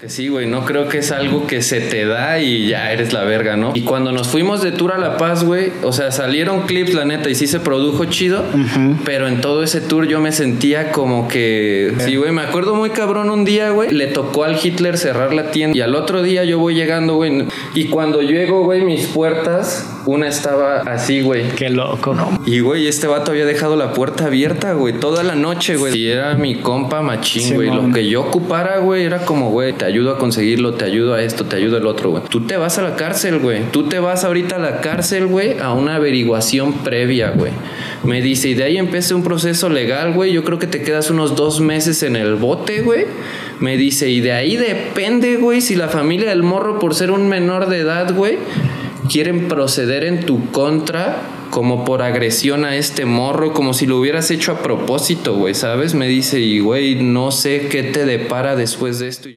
Que sí, güey, no creo que es algo que se te da y ya eres la verga, ¿no? Y cuando nos fuimos de tour a La Paz, güey, o sea, salieron clips, la neta, y sí se produjo chido, pero en todo ese tour yo me sentía como que... Sí, güey, me acuerdo muy cabrón un día, güey, le tocó al Hitler cerrar la tienda y al otro día yo voy llegando, güey, y cuando llego, güey, mis puertas, una estaba así, güey. Qué loco, ¿no? Y, güey, este vato había dejado la puerta abierta, güey, toda la noche, güey. Y era mi compa machín, güey. Lo que yo ocupara, güey, era como, güey, te ayudo a conseguirlo, te ayudo a esto, te ayudo al otro, güey. Tú te vas a la cárcel, güey. Tú te vas ahorita a la cárcel, güey, a una averiguación previa, güey. Me dice, y de ahí empecé un proceso legal, güey. Yo creo que te quedas unos dos meses en el bote, güey. Me dice, y de ahí depende, güey, si la familia del morro, por ser un menor de edad, güey, quieren proceder en tu contra como por agresión a este morro, como si lo hubieras hecho a propósito, güey, ¿sabes? Me dice, y güey, no sé qué te depara después de esto.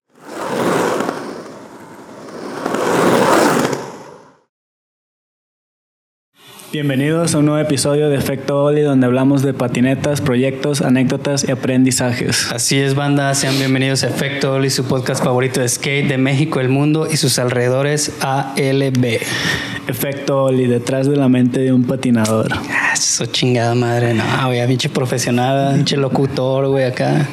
Bienvenidos a un nuevo episodio de Efecto Oli donde hablamos de patinetas, proyectos, anécdotas y aprendizajes. Así es, banda, sean bienvenidos a Efecto Oli, su podcast favorito de skate de México, el mundo y sus alrededores ALB. Efecto Oli, detrás de la mente de un patinador. Ah, eso chingada madre, no, güey, pinche profesional, pinche locutor, güey, acá.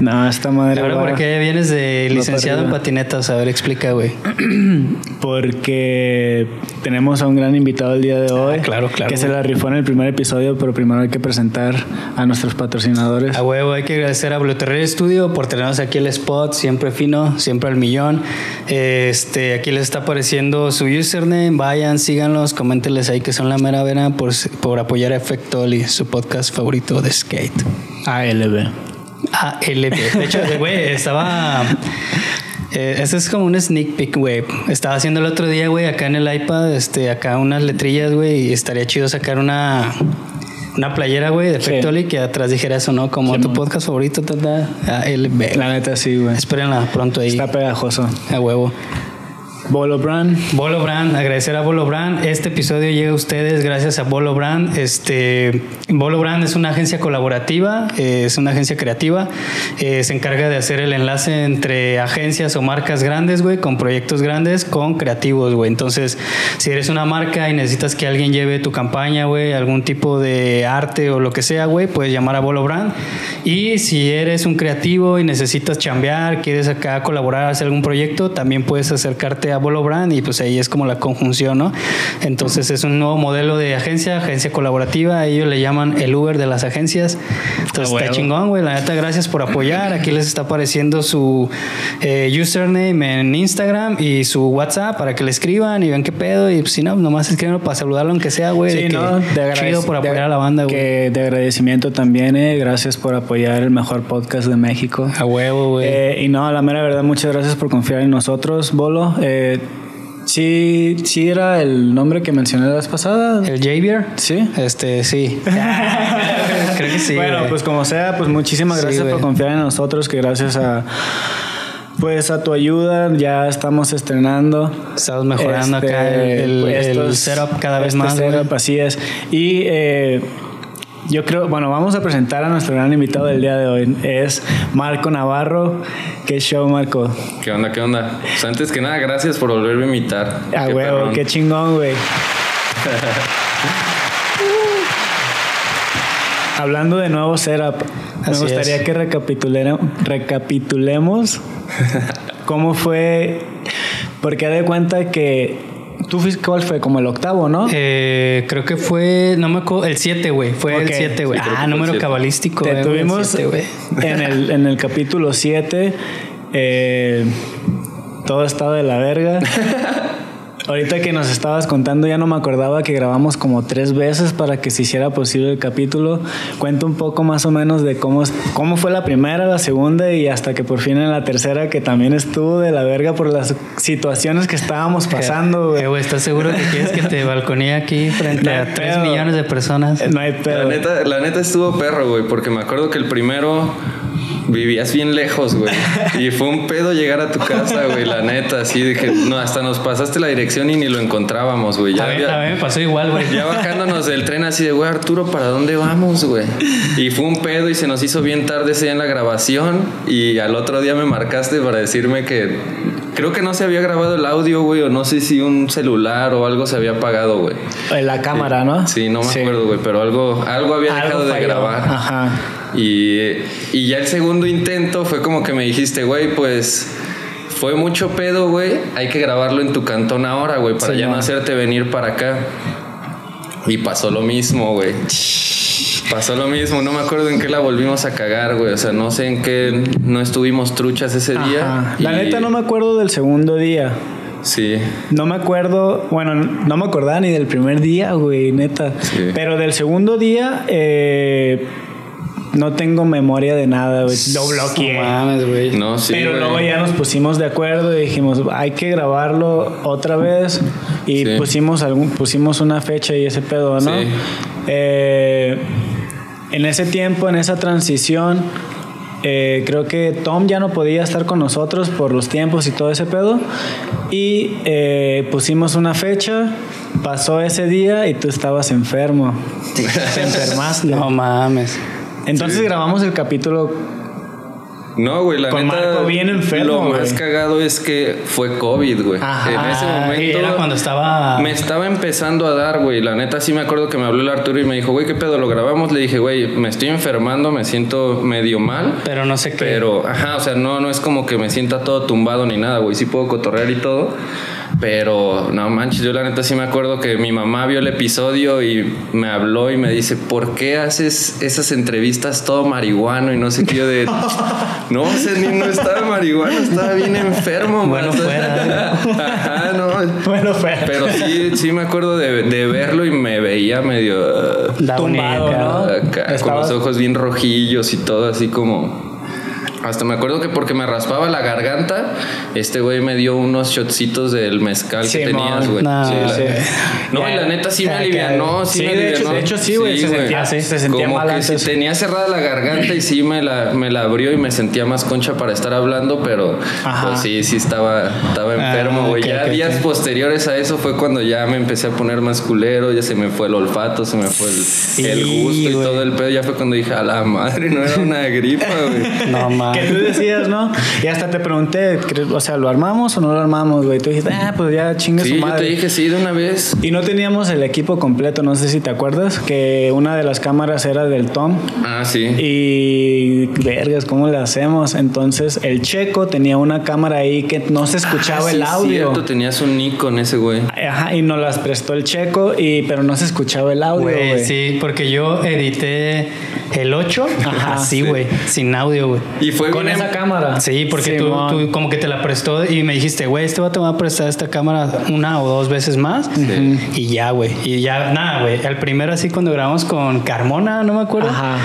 No, esta madre. Ahora, va- ¿por qué vienes de licenciado en patinetas? A ver, explica, güey. Porque tenemos a un gran invitado el día de hoy. Ah, claro, claro. Que se la rifó en el primer episodio, pero primero hay que presentar a nuestros patrocinadores. A huevo, hay que agradecer a Blue Terrier Studio por tenernos aquí el spot, siempre fino, siempre al millón. Este, aquí les está apareciendo su username, vayan, síganlos, coméntenles ahí que son la mera vera por, por apoyar a Efecto Oli, su podcast favorito de skate. ALB. ALB. De hecho, güey, estaba. Eh, este es como un sneak peek, güey. Estaba haciendo el otro día, güey, acá en el iPad, este, acá unas letrillas, güey, y estaría chido sacar una. Una playera, güey, de Sí. Efecto Oli que atrás dijera eso, ¿no? Como Sí, tu podcast favorito, tata, ALB. La neta sí, güey. Espérenla pronto ahí. Está pegajoso. A huevo. Bolo Brand. Bolo Brand, agradecer a Bolo Brand. Este episodio llega a ustedes gracias a Bolo Brand. Este, Bolo Brand es una agencia colaborativa, eh, es una agencia creativa. eh, se encarga de hacer el enlace entre agencias o marcas grandes, güey, con proyectos grandes, con creativos, güey. Entonces, si eres una marca y necesitas que alguien lleve tu campaña, güey, algún tipo de arte o lo que sea, güey, puedes llamar a Bolo Brand. Y si eres un creativo y necesitas chambear, quieres acá colaborar, hacer algún proyecto, también puedes acercarte a Bolo Brand y pues ahí es como la conjunción, ¿no? Entonces es un nuevo modelo de agencia, agencia colaborativa, ellos le llaman el Uber de las agencias. Entonces Ah, está chingón, güey. La neta, gracias por apoyar. Aquí les está apareciendo su eh, username en Instagram y su WhatsApp para que le escriban y vean qué pedo. Y pues, si no, nomás escríbanlo para saludarlo aunque sea, güey. de Sí, que ¿no? De chido por apoyar de- a la banda, güey. Que de agradecimiento también, eh. Gracias por apoyar el mejor podcast de México. A huevo, güey. Eh, y no, la mera verdad, muchas gracias por confiar en nosotros, Bolo. Eh, sí, sí era el nombre que mencioné la vez pasada. ¿El Javier? Sí. Este, sí. Creo que sí. bueno, güey. pues como sea, pues muchísimas Sí, gracias por confiar en nosotros, que gracias a pues a tu ayuda ya estamos estrenando. Estamos mejorando Este, acá el, el- pues, el estos- setup cada vez este más. setup, así es. Y eh, yo creo, bueno, vamos a presentar a nuestro gran invitado del día de hoy. Es Marco Navarro. ¿Qué show, Marco? ¿Qué onda, qué onda? Pues antes que nada, gracias por volverme a invitar. A Qué huevo, perrón. qué chingón, güey. Hablando de nuevo setup, me gustaría es. que recapitulera- recapitulemos cómo fue, porque de cuenta que tú fuiste, ¿cuál fue? Como el octavo, ¿no? Eh, creo que fue, no me acuerdo, el 7, güey. Fue el 7, güey. Sí, ah, número siete. cabalístico. Te eh, güey, el tuvimos siete, en el, en el capítulo 7. todo estaba de la verga. Ahorita que nos estabas contando, ya no me acordaba que grabamos como tres veces para que se hiciera posible el capítulo. Cuenta un poco más o menos de cómo, cómo fue la primera, la segunda y hasta que por fin en la tercera, que también estuvo de la verga por las situaciones que estábamos pasando, güey. Eh, güey, ¿estás seguro que quieres que te balconee aquí frente No hay a 3 pedo. millones de personas? Eh, No hay La pedo. neta, la neta estuvo perro, güey, porque me acuerdo que el primero vivías bien lejos, güey. Y fue un pedo llegar a tu casa, güey, la neta, así de que no, hasta nos pasaste la dirección y ni lo encontrábamos, güey. a, mí, a mí me pasó igual, güey. Ya bajándonos del tren así de, güey, Arturo, ¿para dónde vamos, güey? Y fue un pedo y se nos hizo bien tarde ese día en la grabación y al otro día me marcaste para decirme que creo que no se había grabado el audio, güey, o no sé si un celular o algo se había apagado, güey. En la cámara, ¿no? Sí, no me acuerdo, güey, pero algo, algo había dejado de grabar. Ajá. Y, y ya el segundo intento fue como que me dijiste, güey, pues fue mucho pedo, güey. Hay que grabarlo en tu cantón ahora, güey, para ya no hacerte venir para acá. Y pasó lo mismo, güey. Pasó lo mismo, no me acuerdo en qué la volvimos a cagar, güey. O sea, no sé en qué no estuvimos truchas ese día. La neta no me acuerdo del segundo día. Sí. No me acuerdo, bueno, no me acordaba ni del primer día, güey, neta. Pero del segundo día, eh, no tengo memoria de nada, güey. Lo bloqueé. No mames, güey. No, sí. Pero luego ya nos pusimos de acuerdo y dijimos, hay que grabarlo otra vez. Y pusimos algún, pusimos una fecha y ese pedo, ¿no? Sí. Eh, en ese tiempo, en esa transición, eh, creo que Tom ya no podía estar con nosotros por los tiempos y todo ese pedo. Y eh, pusimos una fecha, pasó ese día y tú estabas enfermo. Te enfermaste. No mames. Entonces grabamos el capítulo no, güey, la Con neta. Marco bien enfermo, Lo más güey. cagado es que fue COVID, güey. En ese momento. Era cuando estaba. Me estaba empezando a dar, güey. La neta sí me acuerdo que me habló el Arturo y me dijo, güey, ¿qué pedo? Lo grabamos. Le dije, güey, me estoy enfermando, me siento medio mal. Pero no sé qué. Pero, ajá, o sea, no, no es como que me sienta todo tumbado ni nada, güey. Sí puedo cotorrear y todo. Pero no manches, yo la neta sí me acuerdo que mi mamá vio el episodio y me habló y me dice, ¿por qué haces esas entrevistas todo marihuano? Y no sé qué yo de... No, ni no estaba marihuano, estaba bien enfermo. Bueno, man. fuera. Ajá, no. Bueno, fuera. Pero sí, sí me acuerdo de, de verlo y me veía medio... uh, Tumbado. ¿no? acá, con los ojos bien rojillos y todo así como... Hasta me acuerdo que porque me raspaba la garganta, este güey me dio unos shotcitos del mezcal que tenías, güey. No, Sí. No, y la neta sí me alivianó, sí, Sí, me de hecho- de hecho sí, güey, se sentía- sí. se sentía Como mal que antes. tenía cerrada la garganta y sí me la, me la abrió y me sentía más concha para estar hablando, pero Ajá. pues sí, sí estaba, estaba enfermo, güey. ya días posteriores a eso fue cuando ya me empecé a poner más culero, ya se me fue el olfato, se me fue el, gusto y todo el pedo. Ya fue cuando dije, a la madre, no era una gripa, güey. No Que tú decías, ¿no? Y hasta te pregunté, o sea, ¿lo armamos o no lo armamos, güey? Tú dijiste, ah, pues ya chingue Sí, su yo te madre. dije sí de una vez. Y no teníamos el equipo completo, no sé si te acuerdas, que una de las cámaras era del Tom. Ah, sí. Y vergas, ¿cómo le hacemos? Entonces el checo tenía una cámara ahí que no se escuchaba Ah, sí, el audio. cierto, tenías un Nikon ese güey. Ajá, y nos las prestó el checo, y, pero no se escuchaba el audio, Güey, sí, porque yo edité el 8 Ajá, así, sí. güey, sin audio, güey. Y fue Con bien esa cámara. Sí, porque tú, como que te la prestó y me dijiste, güey, este vato me va a prestar esta cámara una o dos veces más. Sí. Y ya, güey. Y ya, nada, güey. El primero así cuando grabamos con Carmona, no me acuerdo. Ajá.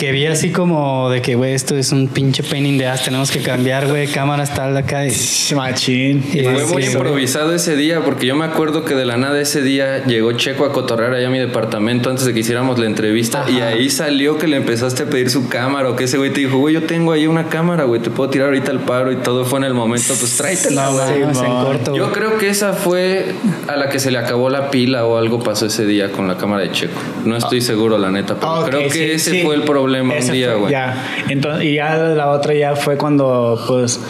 Que vi así como de que, güey, esto es un pinche pain in the ass. Tenemos que cambiar, güey, cámaras tal acá. Y, Machín. y Fue sí, muy improvisado ese día, porque yo me acuerdo que de la nada ese día llegó Checo a cotorrear allá a mi departamento antes de que hiciéramos la entrevista y ahí salió que le empezaste a pedir su cámara o que ese güey te dijo, güey, yo tengo ahí una cámara, güey, te puedo tirar ahorita el paro y todo fue en el momento, pues tráetela, No, güey. corto, Yo creo que esa fue a la que se le acabó la pila o algo pasó ese día con la cámara de Checo. No estoy seguro, la neta, pero Ah, creo que sí, ese sí. fue el problema Ese un día, fue- güey. Ya. Entonces, y ya la otra ya fue cuando, pues,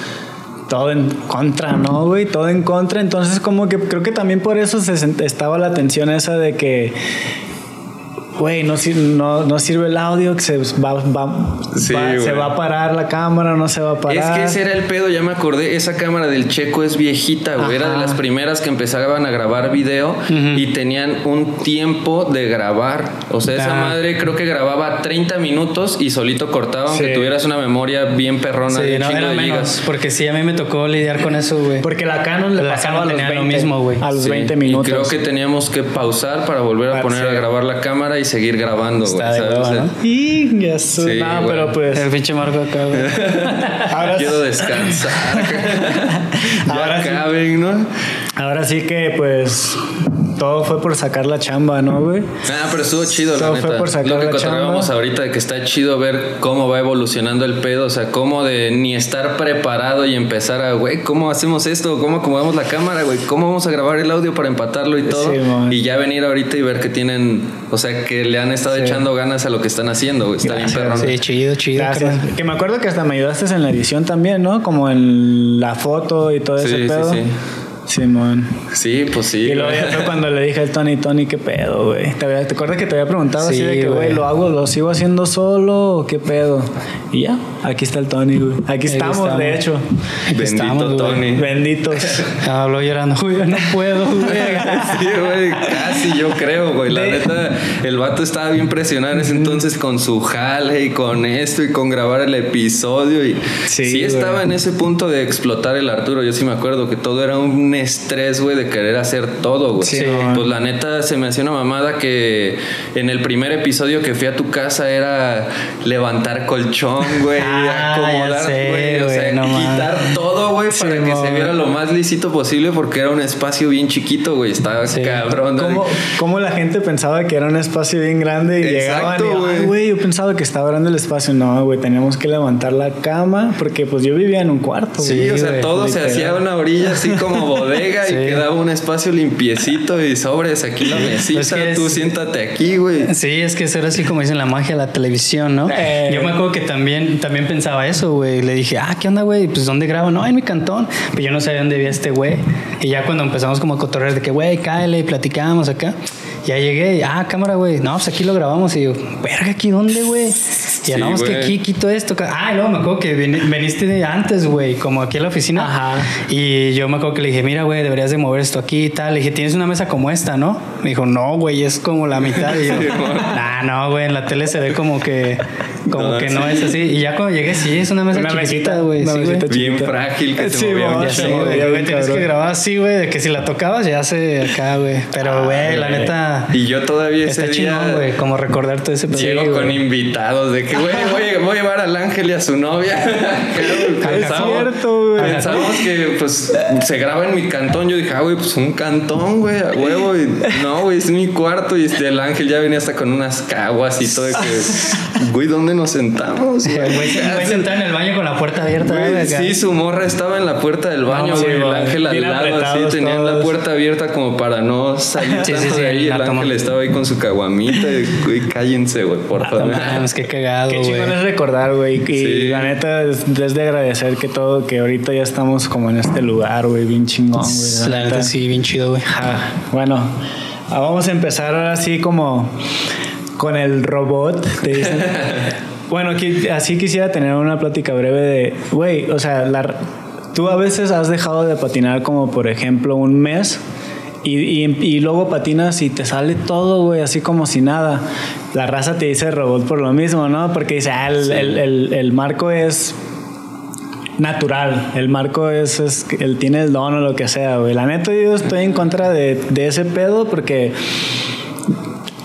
todo en contra, ¿no, güey? Todo en contra. Entonces, como que creo que también por eso se estaba la tensión esa de que. Güey, no, sir- no, no sirve el audio, que se va, va- Sí, va- se güey. va a parar la cámara, no se va a parar. Es que ese era el pedo, ya me acordé. Esa cámara del Checo es viejita, güey. Era de las primeras que empezaban a grabar video y tenían un tiempo de grabar. O sea, esa Ah. madre creo que grababa 30 minutos y solito cortaba, aunque Sí. tuvieras una memoria bien perrona Sí, de no, era de menos. gigas. Porque sí, a mí me tocó lidiar con eso, güey. Porque la Canon le La pasaba Canon a los tenía lo 20, mismo, güey. A los Sí, 20 Y minutos. creo que teníamos que pausar para volver a poner sí. a grabar la cámara y seguir grabando, güey. Está de ¿no? Y ya su- Sí, no, pero pues. El pinche Marco acá, güey. Ahora, Quiero descansar. ya Ahora sí. caben, ¿no? ahora sí que, pues. Todo fue por sacar la chamba, ¿no, güey? Ah, pero estuvo chido, Todo la fue neta. por sacar Lo que la contábamos ahorita de que está chido ver cómo va evolucionando el pedo, o sea, cómo de ni estar preparado y empezar a, güey, ¿cómo hacemos esto? ¿Cómo acomodamos la cámara, güey? ¿Cómo vamos a grabar el audio para empatarlo y todo? Sí, man. y ya venir ahorita y ver que tienen, o sea, que le han estado Sí. echando ganas a lo que están haciendo, güey. Está bien perrón. Sí, chido, chido. Gracias. Que me acuerdo que hasta me ayudaste en la edición también, ¿no? Como en la foto y todo Sí, ese sí, pedo. sí. Simón. Sí, pues sí. Y luego fue cuando le dije al Tony, Tony, ¿qué pedo, güey? ¿Te, había- ¿Te acuerdas que te había preguntado así Sí, de que, güey, lo hago, lo sigo haciendo solo o qué pedo? Y ya, aquí está el Tony, güey. Aquí estamos, de hecho. Bendito estamos, güey. Tony. Benditos. Habló llorando, güey, yo no puedo, güey. Sí, güey, casi yo creo, güey. La De- neta, el vato estaba bien presionado en ese entonces con su jale y con esto y con grabar el episodio. Y Sí, sí, estaba en ese punto de explotar el Arturo. Yo sí me acuerdo que todo era un estrés, güey, de querer hacer todo, güey. Sí. Pues la neta se me hacía una mamada que en el primer episodio que fui a tu casa era levantar colchón, güey, Ah, acomodar, güey, o sea, no quitar todo, güey, para que se viera lo más lisito posible porque era un espacio bien chiquito, güey. Estaba Sí. cabrón. ¿Cómo, cómo la gente pensaba que era un espacio bien grande y Exacto, llegaban y, güey. "Ay, güey, yo pensaba que estaba grande el espacio. No, güey, teníamos que levantar la cama porque pues yo vivía en un cuarto. Sí, güey, o sea, todo se hacía una orilla así como bodega Sí. y quedaba un espacio limpiecito y sobres aquí la mesita, Es que tú es- siéntate aquí, güey. Sí, es que eso era así como dicen la magia de la televisión, ¿no? Eh. Yo me acuerdo que también, también pensaba eso, güey. Le dije, ah, ¿qué onda, güey? Pues ¿dónde grabo? No, en mi cantón. Pero yo no sabía dónde vivía este güey. Y ya cuando empezamos como a cotorrear de que, güey, cáele y platicamos acá. Ya llegué ah, cámara, güey. No, pues aquí lo grabamos. Y yo, verga, ¿aquí dónde, güey? Y Sí, no, es que aquí quito esto. Ah, luego me acuerdo que viniste de antes, güey, como aquí a la oficina. Ajá. Y yo me acuerdo que le dije, mira, güey, deberías de mover esto aquí y tal. Le dije, tienes una mesa como esta, ¿no? Me dijo, no, güey, es como la mitad. Y yo, nah, no, güey, en la tele se ve como que, como No, que no es así. Y ya cuando llegué, sí, es una mesa Una güey. una Sí, Bien frágil que Sí, se movía Ya sí, güey, tienes que grabar así, güey, de que si la tocabas ya se acá, güey. Pero, güey, la neta, Y yo todavía ese está chingón, día güey, como recordar todo ese pedo. llego con invitados de que, güey, voy, voy a llevar al ángel y a su novia. Es Pensamos- cierto, güey. Pensamos que pues se graba en mi cantón. Yo dije, ah, güey, pues un cantón, güey, a huevo. Y no, güey, es mi cuarto. Y este, el ángel ya venía hasta con unas caguas y todo. De que, güey, ¿dónde nos sentamos? Güey, güey, güey sentado en el baño con la puerta abierta, Güey, sí, su morra estaba en la puerta del baño, No, güey. el ángel al lado, así, tenían la puerta abierta como para no salir Sí, tanto sí, sí, de ahí. El toma. ángel estaba ahí con su caguamita. y, Güey, cállense, güey, por No favor. qué cagado, Qué güey. chingón es recordar, güey. Y Sí. la neta es, es de agradecer que todo, que ahorita ya estamos como en este lugar, güey, bien chingón, güey. La neta sí, bien chido, güey. Bueno, ah, vamos a empezar ahora sí como con el robot. te dicen. bueno, así quisiera tener una plática breve de, güey, o sea, la, tú a veces has dejado de patinar como por ejemplo un mes. Y, y, y luego patinas y te sale todo, güey, así como si nada. La raza te dice robot por lo mismo, ¿no? Porque dice, ah, el, el- el- el marco es natural. El marco es, es él tiene el don o lo que sea, güey. La neta, yo estoy en contra de, de ese pedo porque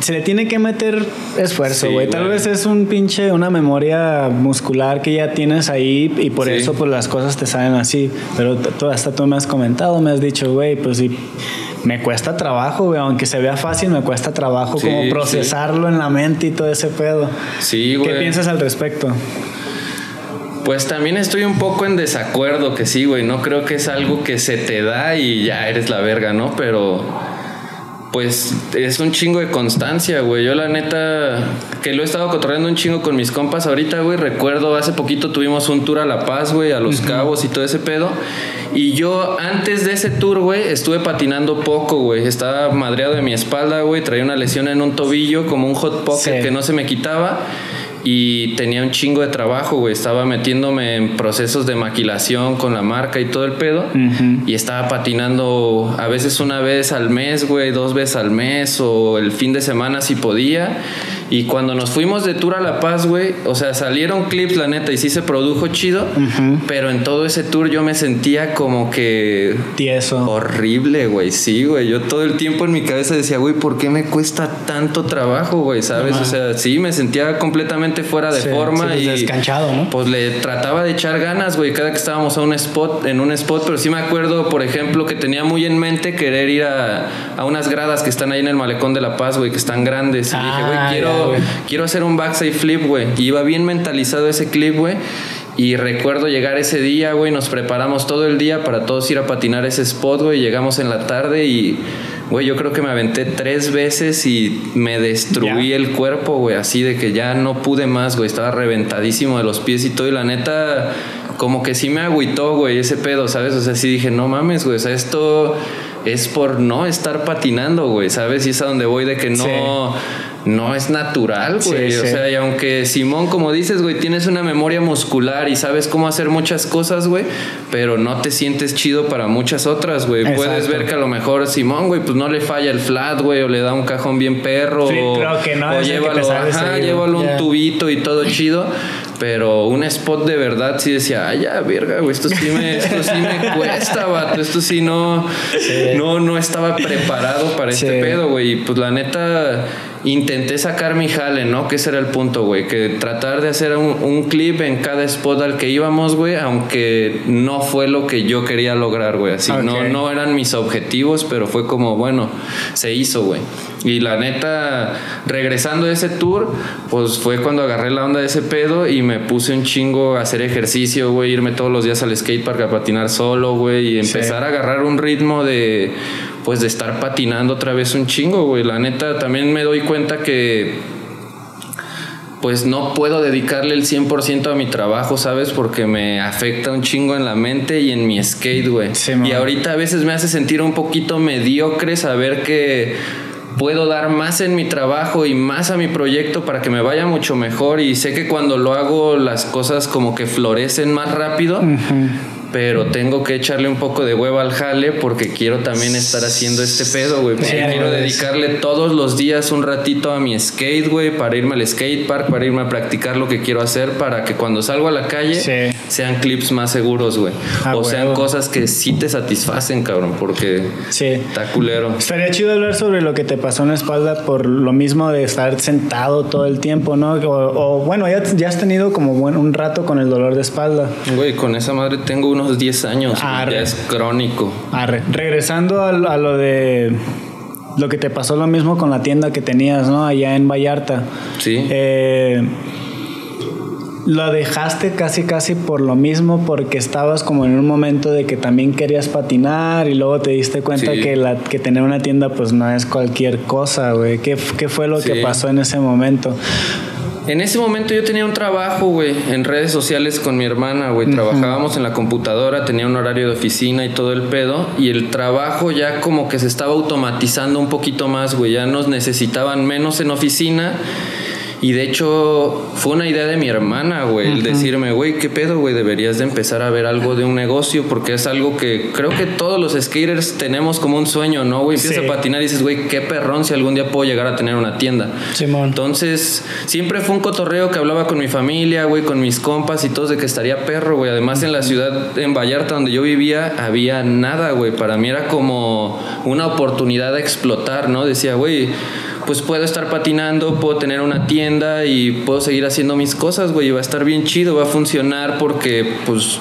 se le tiene que meter esfuerzo, Sí, güey. Tal vez es un pinche, una memoria muscular que ya tienes ahí y por Sí. eso pues las cosas te salen así. Pero hasta tú me has comentado, me has dicho, güey, pues sí. Me cuesta trabajo, güey. Aunque se vea fácil, me cuesta trabajo Sí, como procesarlo en la mente y todo ese pedo. Sí, güey. ¿Qué piensas al respecto? Pues también estoy un poco en desacuerdo que sí, güey. No creo que es algo que se te da y ya eres la verga, ¿no? Pero pues es un chingo de constancia, güey. Yo la neta que lo he estado cotorreando un chingo con mis compas ahorita, güey. Recuerdo hace poquito tuvimos un tour a La Paz, güey, a Los Cabos y todo ese pedo. Y yo antes de ese tour, güey, estuve patinando poco, güey. Estaba madreado de mi espalda, güey. Traía una lesión en un tobillo, como un hot pocket Sí. que no se me quitaba. Y tenía un chingo de trabajo, güey. Estaba metiéndome en procesos de maquilación con la marca y todo el pedo. Y estaba patinando a veces una vez al mes, güey, dos veces al mes o el fin de semana si podía. Y cuando nos fuimos de tour a La Paz, güey, o sea, salieron clips, la neta, y sí se produjo chido, pero en todo ese tour yo me sentía como que... Tieso. Horrible, güey, sí, güey. Yo todo el tiempo en mi cabeza decía, güey, ¿por qué me cuesta tanto trabajo, güey? ¿Sabes? o sea, sí, me sentía completamente fuera de forma sí, y... Descanchado, ¿no? Pues le trataba de echar ganas, güey, cada que estábamos a un spot, en un spot, pero sí me acuerdo, por ejemplo, que tenía muy en mente querer ir a, a unas gradas que están ahí en el malecón de La Paz, güey, que están grandes. Y dije, güey, Ah, quiero, hacer un backside flip, güey. Y iba bien mentalizado ese clip, güey. Y recuerdo llegar ese día, güey, nos preparamos todo el día para todos ir a patinar ese spot, güey. Llegamos en la tarde y, güey, yo creo que me aventé tres veces y me destruí el cuerpo, güey. Así de que ya no pude más, güey. Estaba reventadísimo de los pies y todo. Y la neta, como que sí me agüitó, güey, ese pedo, ¿sabes? O sea, sí dije, no mames, güey. O sea, esto es por no estar patinando, güey, ¿sabes? Y es a donde voy de que no, no es natural, güey. Sí, o sí. sea, y aunque Simón, como dices, güey, tienes una memoria muscular y sabes cómo hacer muchas cosas, güey, pero no te sientes chido para muchas otras, güey. Puedes ver que a lo mejor Simón, güey, pues no le falla el flat, güey, o le da un cajón bien perro, Sí, o, creo que no o que llévalo, sale ajá, llévalo un tubito y todo chido. Pero un spot de verdad sí decía, ay, ya, verga, güey, esto sí me, esto sí me cuesta, vato. Esto sí no, no, no estaba preparado para este pedo, güey. Y pues la neta, intenté sacar mi jale, ¿no? Que ese era el punto, güey. Que tratar de hacer un, un clip en cada spot al que íbamos, güey, aunque no fue lo que yo quería lograr, güey. Así, no, no eran mis objetivos, pero fue como, bueno, se hizo, güey. Y la neta, regresando de ese tour, pues fue cuando agarré la onda de ese pedo y me puse un chingo a hacer ejercicio, güey, irme todos los días al skatepark a patinar solo, güey, y Sí. empezar a agarrar un ritmo de, pues de estar patinando otra vez un chingo, güey. La neta, también me doy cuenta que pues no puedo dedicarle el 100% a mi trabajo, ¿sabes? Porque me afecta un chingo en la mente y en mi skate, güey. Sí, y ahorita a veces me hace sentir un poquito mediocre saber que puedo dar más en mi trabajo y más a mi proyecto para que me vaya mucho mejor y sé que cuando lo hago las cosas como que florecen más rápido. Pero tengo que echarle un poco de hueva al jale porque quiero también estar haciendo este pedo, güey. Porque Sí, quiero dedicarle todos los días un ratito a mi skate, güey, para irme al skate park, para irme a practicar lo que quiero hacer, para que cuando salgo a la calle Sí. sean clips más seguros, güey. Ah, o sean huevo. cosas que sí te satisfacen, cabrón, porque Sí. está culero. Estaría chido hablar sobre lo que te pasó en la espalda por lo mismo de estar sentado todo el tiempo, ¿no? O, o, bueno, ya, ya has tenido como buen, un rato con el dolor de espalda. Güey, con esa madre tengo unos 10 años, Arre. ya es crónico. Arre. Regresando a, a lo de lo que te pasó lo mismo con la tienda que tenías, ¿no? Allá en Vallarta. Sí. Eh, lo dejaste casi casi por lo mismo porque estabas como en un momento de que también querías patinar y luego te diste cuenta Sí. que, la, que tener una tienda pues no es cualquier cosa, güey. ¿Qué, qué fue lo que pasó en ese momento? En ese momento yo tenía un trabajo, güey, en redes sociales con mi hermana, güey. Trabajábamos en la computadora, tenía un horario de oficina y todo el pedo. Y el trabajo ya como que se estaba automatizando un poquito más, güey. Ya nos necesitaban menos en oficina. Y de hecho fue una idea de mi hermana, güey, el decirme, güey, ¿qué pedo, güey? Deberías de empezar a ver algo de un negocio porque es algo que creo que todos los skaters tenemos como un sueño, ¿no, güey? Empiezas Sí. a patinar y dices, güey, qué perrón si algún día puedo llegar a tener una tienda. Simón. Entonces, siempre fue un cotorreo que hablaba con mi familia, güey, con mis compas y todos de que estaría perro, güey. Además, en la ciudad, en Vallarta, donde yo vivía, había nada, güey. Para mí era como una oportunidad de explotar, ¿no? Decía, güey, pues puedo estar patinando, puedo tener una tienda y puedo seguir haciendo mis cosas, güey. Y va a estar bien chido, va a funcionar porque, pues...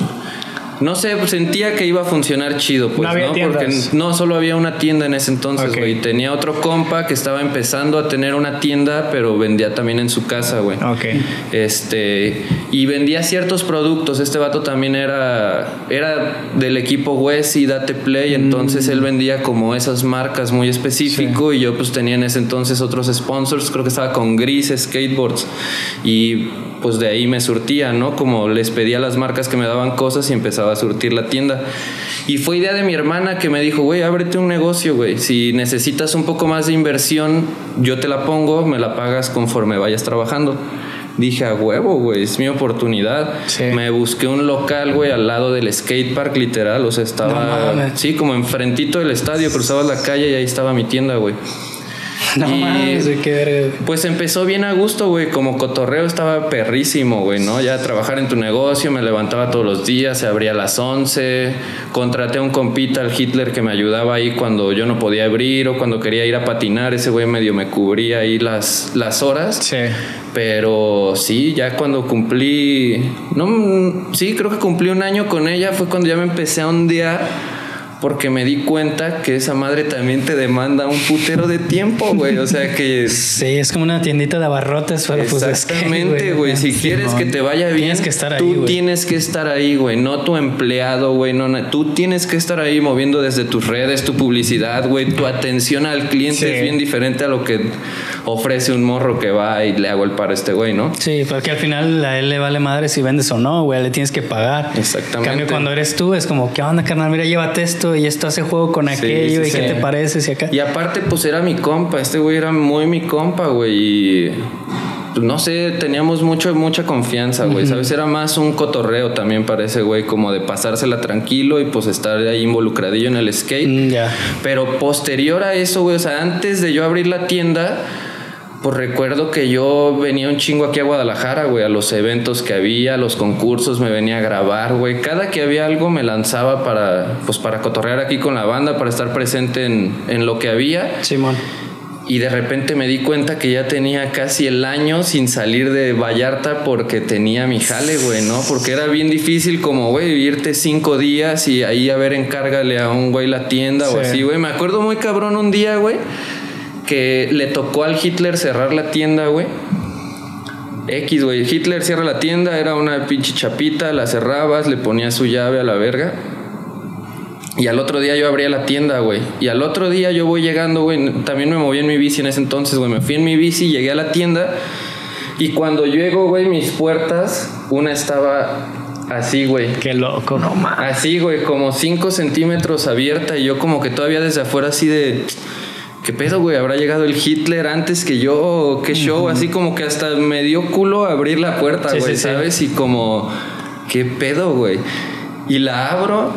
No sé, pues, sentía que iba a funcionar chido, pues, No había ¿no? tiendas. Porque no solo había una tienda en ese entonces, güey. Tenía otro compa que estaba empezando a tener una tienda, pero vendía también en su casa, güey. Ok. Este, y vendía ciertos productos. Este vato también era, era del equipo Wes y Date Play, entonces él vendía como esas marcas muy específico y yo pues tenía en ese entonces otros sponsors, creo que estaba con Gris Skateboards y pues de ahí me surtía, ¿no? Como les pedía a las marcas que me daban cosas y empezaba a surtir la tienda. Y fue idea de mi hermana que me dijo, güey, ábrete un negocio, güey. Si necesitas un poco más de inversión, yo te la pongo, me la pagas conforme vayas trabajando. Dije, a huevo, güey, es mi oportunidad. Sí. Me busqué un local, güey, al lado del skate park, literal. O sea, No estaba, mames. sí, como enfrentito del estadio, cruzabas la calle y ahí estaba mi tienda, güey. No Y, mames, qué. Pues empezó bien a gusto, güey. Como cotorreo estaba perrísimo, güey, ¿no? Ya trabajar en tu negocio, me levantaba todos los días, se abría a las 11. Contraté a un compita, al Hitler, que me ayudaba ahí cuando yo no podía abrir o cuando quería ir a patinar. Ese güey medio me cubría ahí las, las horas. Sí. Pero sí, ya cuando cumplí. No, sí, creo que cumplí un año con ella. Fue cuando ya me empecé a ondear. Porque me di cuenta que esa madre también te demanda un putero de tiempo, güey. O sea que. Sí, es como una tiendita de abarrotes, pero pues Exactamente, güey. Si quieres que te vaya bien, Tienes que estar ahí, tú tienes que estar ahí, güey. No tu empleado, güey. No, na- tú tienes que estar ahí moviendo desde tus redes, tu publicidad, güey. Tu atención al cliente Sí. es bien diferente a lo que ofrece un morro que va y le hago el par a este güey, ¿no? Sí, porque al final a él le vale madre si vendes o no, güey, le tienes que pagar. Exactamente. En cambio, cuando eres tú, es como, ¿qué onda, carnal? Mira, llévate esto y esto hace juego con aquello sí, y qué te parece si acá. Y aparte, pues era mi compa. Este güey era muy mi compa, güey. Y pues, no sé, teníamos mucho, mucha confianza, güey. ¿Sabes? Era más un cotorreo también para ese güey, como de pasársela tranquilo y pues estar ahí involucradillo en el skate. Mm, ya. Pero posterior a eso, güey, o sea, antes de yo abrir la tienda, pues recuerdo que yo venía un chingo aquí a Guadalajara, güey, a los eventos que había, a los concursos, me venía a grabar, güey. Cada que había algo me lanzaba para, pues para cotorrear aquí con la banda, para estar presente en, en lo que había. Simón. Y de repente me di cuenta que ya tenía casi el año sin salir de Vallarta porque tenía mi jale, güey, ¿no? Porque era bien difícil como, güey, irte cinco días y ahí a ver, encárgale a un güey la tienda o Sí. así, güey. Me acuerdo muy cabrón un día, güey, que le tocó al Hitler cerrar la tienda, güey. X, güey. Hitler cierra la tienda, era una pinche chapita, la cerrabas, le ponías su llave a la verga. Y al otro día yo abría la tienda, güey. Y al otro día yo voy llegando, güey. También me moví en mi bici en ese entonces, güey. Me fui en mi bici, llegué a la tienda. Y cuando llego, güey, mis puertas, una estaba así, güey. Qué loco. No mames. Así, güey, como 5 centímetros abierta. Y yo como que todavía desde afuera así de... ¿Qué pedo, güey? ¿Habrá llegado el Hitler antes que yo? ¿O ¿Qué show? Así como que hasta me dio culo abrir la puerta, Sí, güey, sí, sí. ¿sabes? Y como... ¿Qué pedo, güey? Y la abro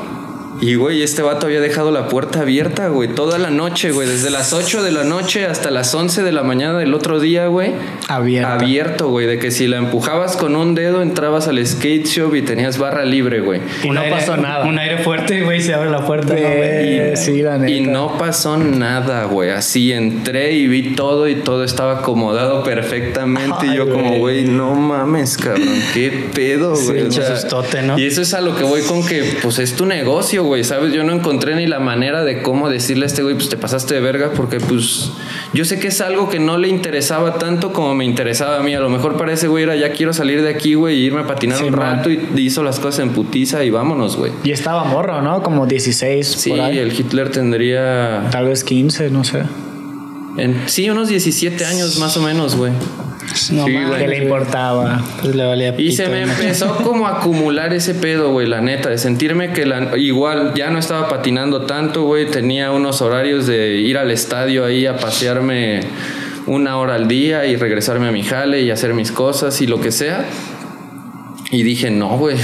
y, güey, este vato había dejado la puerta abierta, güey, toda la noche, güey. Desde las 8 de la noche hasta las 11 de la mañana del otro día, güey. Abierta. Abierto, güey. De que si la empujabas con un dedo, entrabas al skate shop y tenías barra libre, güey. Y no aire- pasó nada. Un aire fuerte, güey, se abre la puerta. ¿no, güey? Eh, sí, la neta. Y no pasó nada, güey. Así entré y vi todo y todo estaba acomodado perfectamente. y yo como, güey. no mames, cabrón. ¿Qué pedo, Sí, güey? ¿no? Y eso es a lo que voy con que, pues es tu negocio, güey, ¿sabes? Yo no encontré ni la manera de cómo decirle a este güey, pues te pasaste de verga, porque pues yo sé que es algo que no le interesaba tanto como me interesaba a mí. A lo mejor para ese güey era, ya quiero salir de aquí, güey, y irme a patinar Sí, un man. rato y hizo las cosas en putiza y vámonos, güey. Y estaba morro, ¿no? Como 16 Sí, por ahí. el Hitler tendría Tal vez 15, no sé. En- sí, unos 17 años más o menos, güey. No Sí. ¿Qué le importaba? Pues le valía Y se me empezó como a acumular ese pedo, güey, la neta, de sentirme que la, igual ya no estaba patinando tanto, güey, tenía unos horarios de ir al estadio ahí a pasearme una hora al día y regresarme a mi jale y hacer mis cosas y lo que sea. Y dije, no, güey,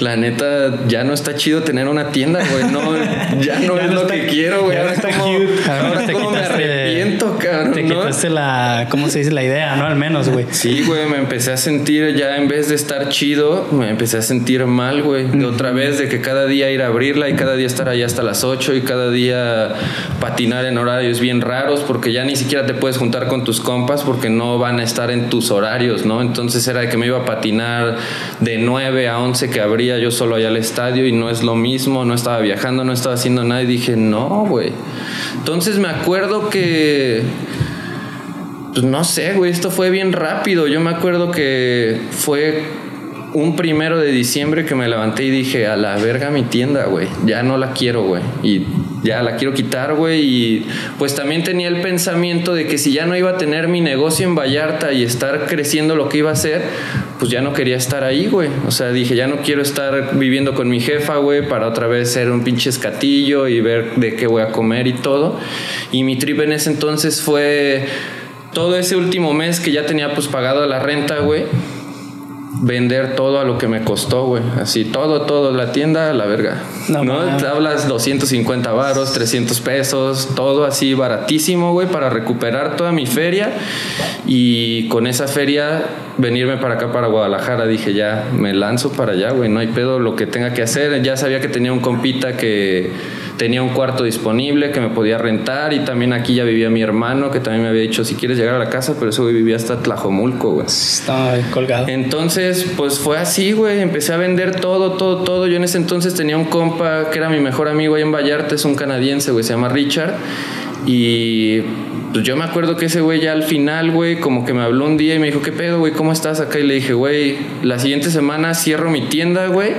la neta, ya no está chido tener una tienda, güey. No, ya no Ya es no lo está- que quiero, güey. ya no Ahora está como, cute. ahora te como me quitaste- arrepiento, cabrón. Te ¿no? quitaste la, ¿cómo se dice? La idea, ¿no? Al menos, güey. Sí, güey, me empecé a sentir ya en vez de estar chido, me empecé a sentir mal, güey. De otra vez, de que cada día ir a abrirla y cada día estar allá hasta las 8 y cada día patinar en horarios bien raros porque ya ni siquiera te puedes juntar con tus compas porque no van a estar en tus horarios, ¿no? Entonces era de que me iba a patinar de 9 a 11 que abría yo solo allá al estadio y no es lo mismo, no estaba viajando, no estaba haciendo nada y dije, no, güey. Entonces me acuerdo que pues no sé, güey, esto fue bien rápido. Yo me acuerdo que fue un primero de diciembre que me levanté y dije, a la verga mi tienda, güey. Ya no la quiero, güey. Y ya la quiero quitar, güey. Y pues también tenía el pensamiento de que si ya no iba a tener mi negocio en Vallarta y estar creciendo lo que iba a hacer, pues ya no quería estar ahí, güey. O sea, dije, ya no quiero estar viviendo con mi jefa, güey, para otra vez ser un pinche escatillo y ver de qué voy a comer y todo. Y mi trip en ese entonces fue todo ese último mes que ya tenía pues pagado la renta, güey. Vender todo a lo que me costó, güey. Así, todo, todo, la tienda la verga. No, Te hablas 250 varos, 300 pesos, todo así baratísimo, güey, para recuperar toda mi feria. Y con esa feria venirme para acá, para Guadalajara. Dije, ya, me lanzo para allá, güey, no hay pedo lo que tenga que hacer. Ya sabía que tenía un compita que tenía un cuarto disponible que me podía rentar y también aquí ya vivía mi hermano que también me había dicho si quieres llegar a la casa, pero eso vivía hasta Tlajomulco, güey. Estaba colgado. Entonces, pues fue así, güey, empecé a vender todo, todo, todo. Yo en ese entonces tenía un compa que era mi mejor amigo ahí en Vallarta, es un canadiense, güey, se llama Richard. Y pues yo me acuerdo que ese güey ya al final, güey, como que me habló un día y me dijo, ¿qué pedo, güey? ¿Cómo estás acá? Y le dije, güey, la siguiente semana cierro mi tienda, güey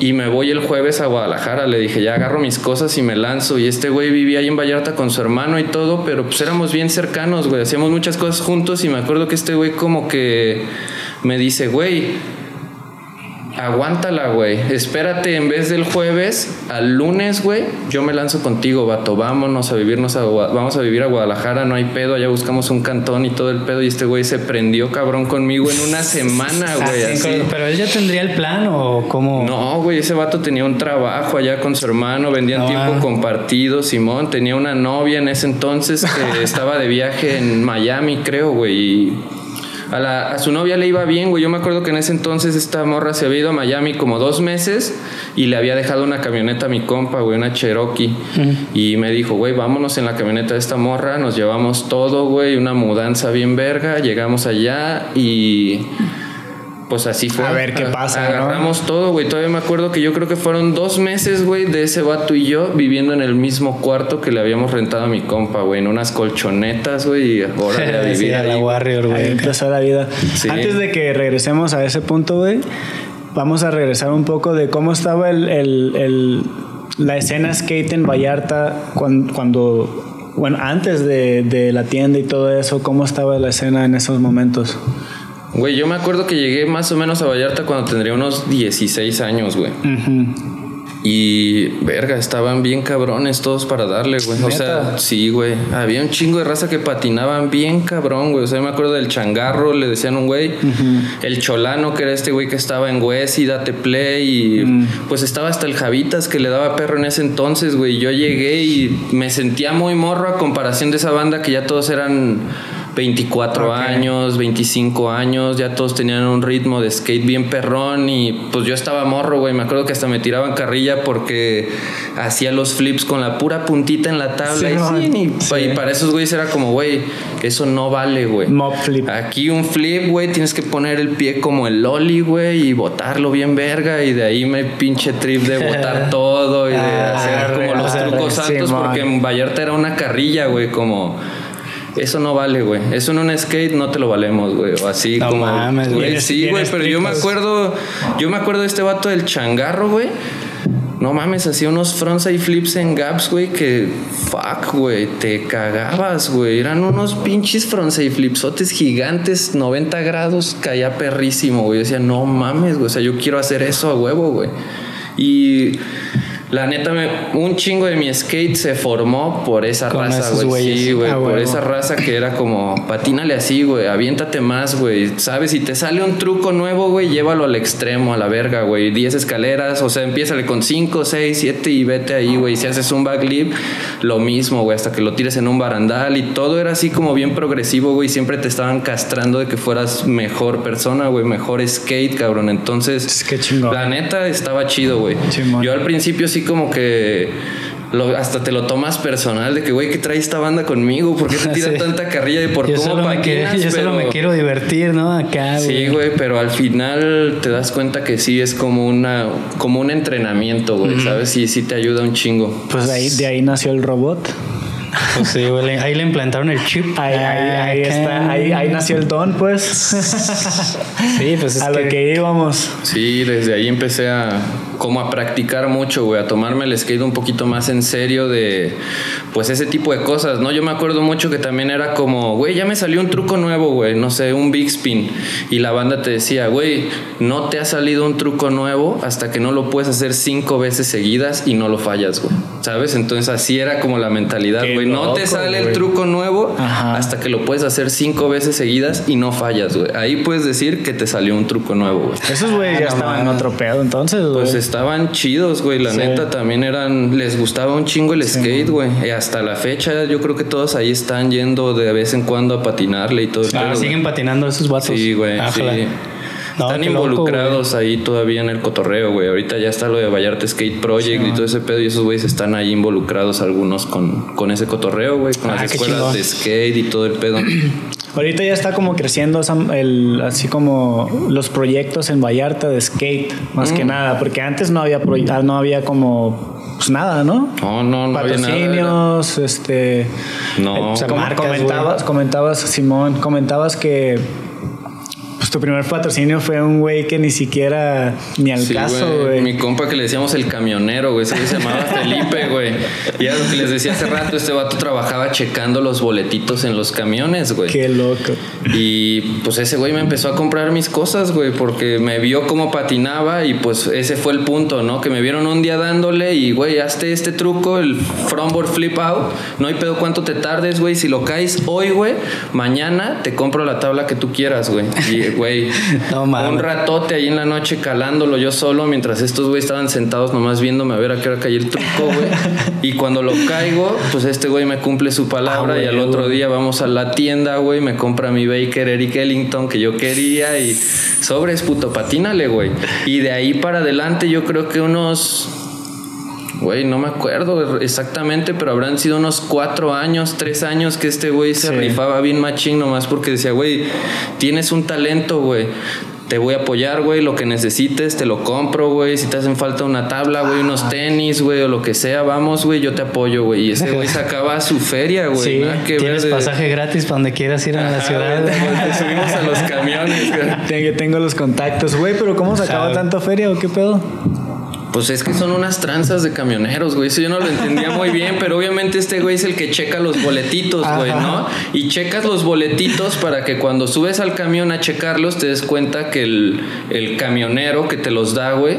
y me voy el jueves a Guadalajara. Le dije, ya agarro mis cosas y me lanzo. Y este güey vivía ahí en Vallarta con su hermano y todo, pero pues éramos bien cercanos, güey. Hacíamos muchas cosas juntos y me acuerdo que este güey como que me dice, güey, aguántala, güey. Espérate, en vez del jueves, al lunes, güey, yo me lanzo contigo, vato. Vámonos a vivirnos a, vamos a vivir a Guadalajara, no hay pedo, allá buscamos un cantón y todo el pedo. Y este güey se prendió cabrón conmigo en una semana, ah, güey. Pero él ya tendría el plan o cómo. No, güey, ese vato tenía un trabajo allá con su hermano, vendían tiempo ah. compartido, Simón. Tenía una novia en ese entonces que estaba de viaje en Miami, creo, güey. Y a, su novia le iba bien, güey. Yo me acuerdo que en ese entonces esta morra se había ido a Miami como dos meses y le había dejado una camioneta a mi compa, güey, una Cherokee. Y me dijo, güey, vámonos en la camioneta de esta morra, nos llevamos todo, güey, una mudanza bien verga. Llegamos allá y pues así fue. A ver qué pasa. Agarramos todo, güey. Todavía me acuerdo que yo creo que fueron dos meses, güey, de ese vato y yo viviendo en el mismo cuarto que le habíamos rentado a mi compa, güey, en unas colchonetas, güey, y ahora de vivir sí, ahí. La Warrior, güey. empezó la vida. Antes de que regresemos a ese punto, güey, vamos a regresar un poco de cómo estaba el, el, el la escena skate en Vallarta cuando, cuando bueno, antes de, de la tienda y todo eso, ¿cómo estaba la escena en esos momentos? Güey, yo me acuerdo que llegué más o menos a Vallarta cuando tendría unos 16 años, güey. Y, verga, estaban bien cabrones todos para darle, güey. O sea, sí, güey. Había un chingo de raza que patinaban bien cabrón, güey. O sea, yo me acuerdo del changarro, le decían un güey. El cholano, que era este güey que estaba en West y Date Play. Y pues estaba hasta el Javitas que le daba perro en ese entonces, güey. Yo llegué y me sentía muy morro a comparación de esa banda que ya todos eran 24 años, 25 años, ya todos tenían un ritmo de skate bien perrón y pues yo estaba morro, güey, me acuerdo que hasta me tiraban carrilla porque hacía los flips con la pura puntita en la tabla. Y, para esos güeyes era como, güey, eso no vale, güey. flip. Aquí un flip, güey, tienes que poner el pie como el lolly, güey, y botarlo bien verga. Y de ahí me pinche trip de botar todo y de ah, hacer como los trucos altos porque en Vallarta era una carrilla, güey, como eso no vale, güey. Eso en un skate no te lo valemos, güey. O así no como. Mames, güey. Sí, güey, pero yo me acuerdo. Yo me acuerdo de este vato del changarro, güey. No mames, hacía unos frontside flips en gaps, güey, que fuck, güey, te cagabas, güey. Eran unos pinches frontside flipsotes gigantes, 90 grados, caía perrísimo, güey. Yo decía, no mames, güey, o sea, yo quiero hacer eso a huevo, güey. Y la neta, me, un chingo de mi skate se formó por esa raza, güey. Sí, güey, ah, por esa raza que era como, patínale así, güey, aviéntate más, güey. ¿Sabes? Si te sale un truco nuevo, güey, llévalo al extremo, a la verga, güey. 10 escaleras, o sea, empiézale con 5, 6, 7 y vete ahí, güey. Si haces un backflip, lo mismo, güey, hasta que lo tires en un barandal y todo era así como bien progresivo, güey. Siempre te estaban castrando de que fueras mejor persona, güey, mejor skate, cabrón. Entonces, es que chingón. la neta estaba chido, güey. Yo al principio sí como que hasta te lo tomas personal de que, güey, ¿qué trae esta banda conmigo? ¿Por qué te tira tanta carrilla de por yo cómo solo Yo solo me quiero divertir, ¿no? Acá, Sí, güey, pero al final te das cuenta que sí es como una como un entrenamiento, güey, ¿sabes? Y sí te ayuda un chingo. Pues ahí, de ahí nació el robot. Pues sí, güey, ahí le implantaron el chip. Ahí, ahí, está, ahí, nació el don, pues. sí, pues es A lo que íbamos. Sí, desde ahí empecé a como a practicar mucho, güey, a tomarme el skate un poquito más en serio de, pues ese tipo de cosas, ¿no? Yo me acuerdo mucho que también era como, güey, ya me salió un truco nuevo, güey, no sé, un big spin. Y la banda te decía, güey, no te ha salido un truco nuevo hasta que no lo puedes hacer cinco veces seguidas y no lo fallas, güey. ¿Sabes? Entonces así era como la mentalidad, güey. No te sale el truco nuevo hasta que lo puedes hacer cinco veces seguidas y no fallas, güey. Ahí puedes decir que te salió un truco nuevo, güey. Esos güey ya estaban en otro pedo entonces, güey. Pues estaban chidos, güey. La neta también eran. Les gustaba un chingo el skate, güey. Y hasta la fecha, yo creo que todos ahí están yendo de vez en cuando a patinarle y todo. Ah, siguen patinando esos vatos. Sí, güey. Sí. Están involucrados ahí todavía en el cotorreo, güey. Ahorita ya está lo de Vallarta Skate Project y todo ese pedo. Y esos güeyes están ahí involucrados algunos con, con ese cotorreo, güey. Con las ah, escuelas de skate y todo el pedo. Ahorita ya está como creciendo el, así como los proyectos en Vallarta de skate, más que mm. nada. Porque antes no había, ah, no había como pues nada, ¿no? No, no, no Patrocinios, este. No, eh, comentabas, comentabas, Simón, comentabas que tu primer patrocinio fue un güey que ni siquiera ni al caso, güey. Mi compa que le decíamos el camionero, güey. Se llamaba Felipe, güey. Y lo que les decía hace rato, este vato trabajaba checando los boletitos en los camiones, güey. Qué loco. Y pues ese güey me empezó a comprar mis cosas, güey, porque me vio cómo patinaba y pues ese fue el punto, ¿no? Que me vieron un día dándole y, güey, hazte este truco, el frontboard flip out. No hay pedo cuánto te tardes, güey. Si lo caes hoy, güey, mañana te compro la tabla que tú quieras, güey. Y güey. un ratote ahí en la noche calándolo yo solo mientras estos güey estaban sentados nomás viéndome a ver a qué hora caía el truco, güey. y cuando lo caigo, pues este güey me cumple su palabra ah, y al otro día vamos a la tienda, güey, me compra mi Baker Eric Ellington que yo quería y sobres puto, patínale, güey. Y de ahí para adelante yo creo que unos Güey, no me acuerdo exactamente, pero habrán sido unos cuatro años, tres años que este güey se rifaba bien machín nomás porque decía, güey, tienes un talento, güey te voy a apoyar, güey, lo que necesites, te lo compro, güey, si te hacen falta una tabla, güey, unos tenis, güey, o lo que sea, vamos, güey, yo te apoyo, güey. Y ese güey sacaba su feria, güey. Sí, tienes pasaje gratis para donde quieras ir a la ciudad. Te subimos a los camiones, güey. Tengo los contactos, güey, pero ¿cómo sacaba tanto feria o qué pedo? Pues es que son unas tranzas de camioneros, güey. Eso yo no lo entendía muy bien, pero obviamente este güey es el que checa los boletitos, güey, ¿no? Y checas los boletitos para que cuando subes al camión a checarlos te des cuenta que el, el camionero que te los da, güey,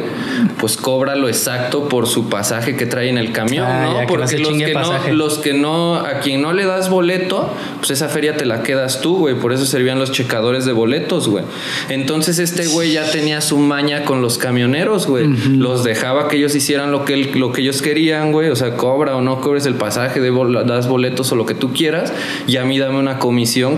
pues cobra lo exacto por su pasaje que trae en el camión, ah, ¿no? Porque los, que no, los que no, a quien no le das boleto, pues esa feria te la quedas tú, güey. Por eso servían los checadores de boletos, güey. Entonces este güey ya tenía su maña con los camioneros, güey. Los dejaba que ellos hicieran lo que, lo que ellos querían, güey. O sea, cobra o no cobres el pasaje, de das boletos o lo que tú quieras. Y a mí dame una comisión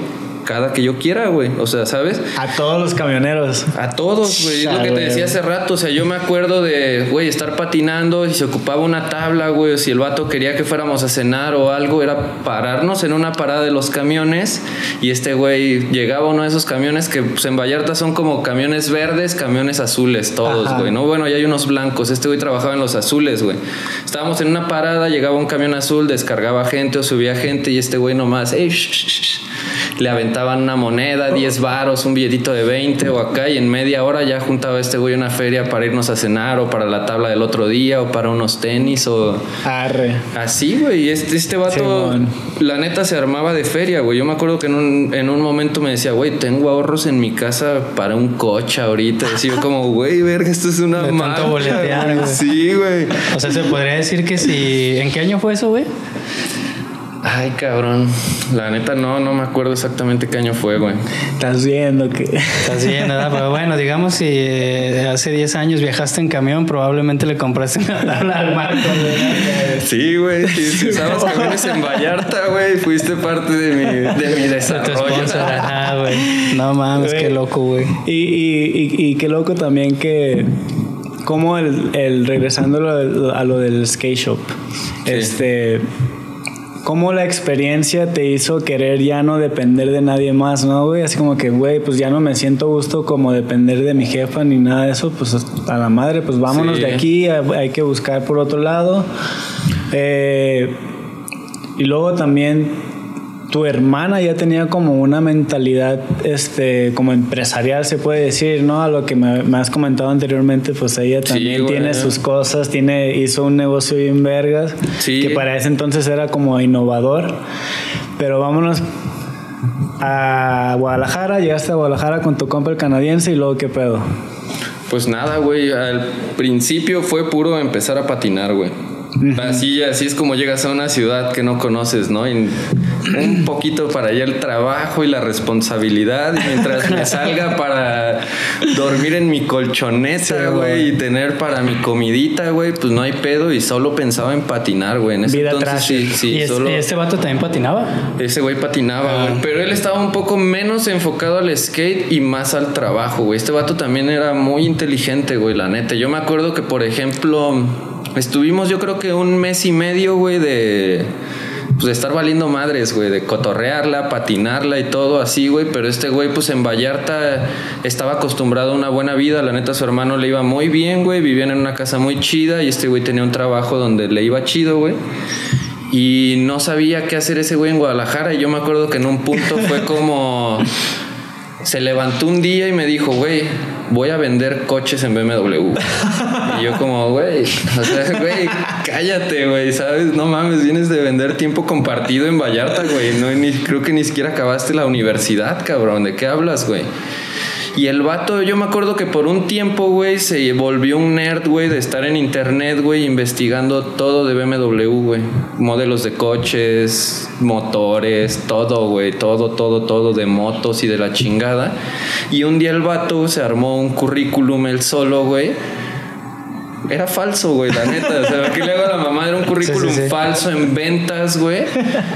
cada que yo quiera, güey. O sea, ¿sabes? A todos los camioneros. A todos, güey. Es lo que te decía hace rato. O sea, yo me acuerdo de, güey, estar patinando y se ocupaba una tabla, güey. O si el vato quería que fuéramos a cenar o algo, era pararnos en una parada de los camiones. Y este güey llegaba uno de esos camiones que pues, en Vallarta son como camiones verdes, camiones azules, todos, güey. No, bueno, ya hay unos blancos. Este güey trabajaba en los azules, güey. Estábamos en una parada, llegaba un camión azul, descargaba gente o subía gente y este güey nomás, ey, le aventaban una moneda, 10 varos, un billetito de 20 o acá, y en media hora ya juntaba este güey una feria para irnos a cenar o para la tabla del otro día o para unos tenis o. Arre. Así, güey. Este, este vato, la neta, se armaba de feria, güey. Yo me acuerdo que en un, en un momento me decía, güey, tengo ahorros en mi casa para un coche ahorita. Decía como, güey, verga, esto es una de Sí, güey. O sea, se podría decir que si. ¿En qué año fue eso, güey? Ay, cabrón. La neta no, no me acuerdo exactamente qué año fue, güey. Estás viendo que. Estás viendo, ¿verdad? Pero bueno, digamos, si eh, hace 10 años viajaste en camión, probablemente le compraste una tabla al marco, güey. Sí, güey. Si usabas camiones en Vallarta, güey, fuiste parte de mi, de mi desarrollo. Ajá, güey. No mames, qué loco, güey. Y, y, y, y qué loco también que como el, el regresando a lo del skate shop, este cómo la experiencia te hizo querer ya no depender de nadie más, ¿no, güey? Así como que, güey, pues ya no me siento gusto como depender de mi jefa ni nada de eso, pues a la madre, pues vámonos de aquí, hay que buscar por otro lado. Eh, y luego también tu hermana ya tenía como una mentalidad este como empresarial se puede decir no a lo que me, has comentado anteriormente pues ella también tiene sus cosas tiene hizo un negocio bien vergas que para ese entonces era como innovador. Pero vámonos a Guadalajara llegaste a Guadalajara con tu compa el canadiense y luego qué pedo pues nada güey al principio fue puro empezar a patinar güey. Así, así es como llegas a una ciudad que no conoces, ¿no? Y un poquito para allá el trabajo y la responsabilidad. Y mientras me salga para dormir en mi colchoneta, güey, y tener para mi comidita, güey, pues no hay pedo. Y solo pensaba en patinar, güey. En ese Vida entonces, sí, sí. ¿Y solo... este vato también patinaba? Ese güey patinaba, güey. Ah. Pero él estaba un poco menos enfocado al skate y más al trabajo, güey. Este vato también era muy inteligente, güey, la neta. Yo me acuerdo que, por ejemplo Estuvimos yo creo que un mes y medio, güey, de... Pues de estar valiendo madres, güey, de cotorrearla, patinarla y todo así, güey. Pero este güey, pues en Vallarta estaba acostumbrado a una buena vida. La neta, su hermano le iba muy bien, güey. Vivían en una casa muy chida y este güey tenía un trabajo donde le iba chido, güey. Y no sabía qué hacer ese güey en Guadalajara. Y yo me acuerdo que en un punto fue como. Se levantó un día y me dijo, güey, voy a vender coches en BMW. y yo como, güey, o sea, güey, cállate, güey, ¿sabes? No mames, vienes de vender tiempo compartido en Vallarta, güey. No, ni, creo que ni siquiera acabaste la universidad, cabrón. ¿De qué hablas, güey? Y el vato, yo me acuerdo que por un tiempo, güey, se volvió un nerd, güey, de estar en internet, güey, investigando todo de BMW, güey. Modelos de coches, motores, todo, güey, todo, todo, todo de motos y de la chingada. Y un día el vato se armó un currículum él solo, güey era falso, güey, la neta. O sea, aquí le hago a la mamá, era un currículum falso en ventas, güey.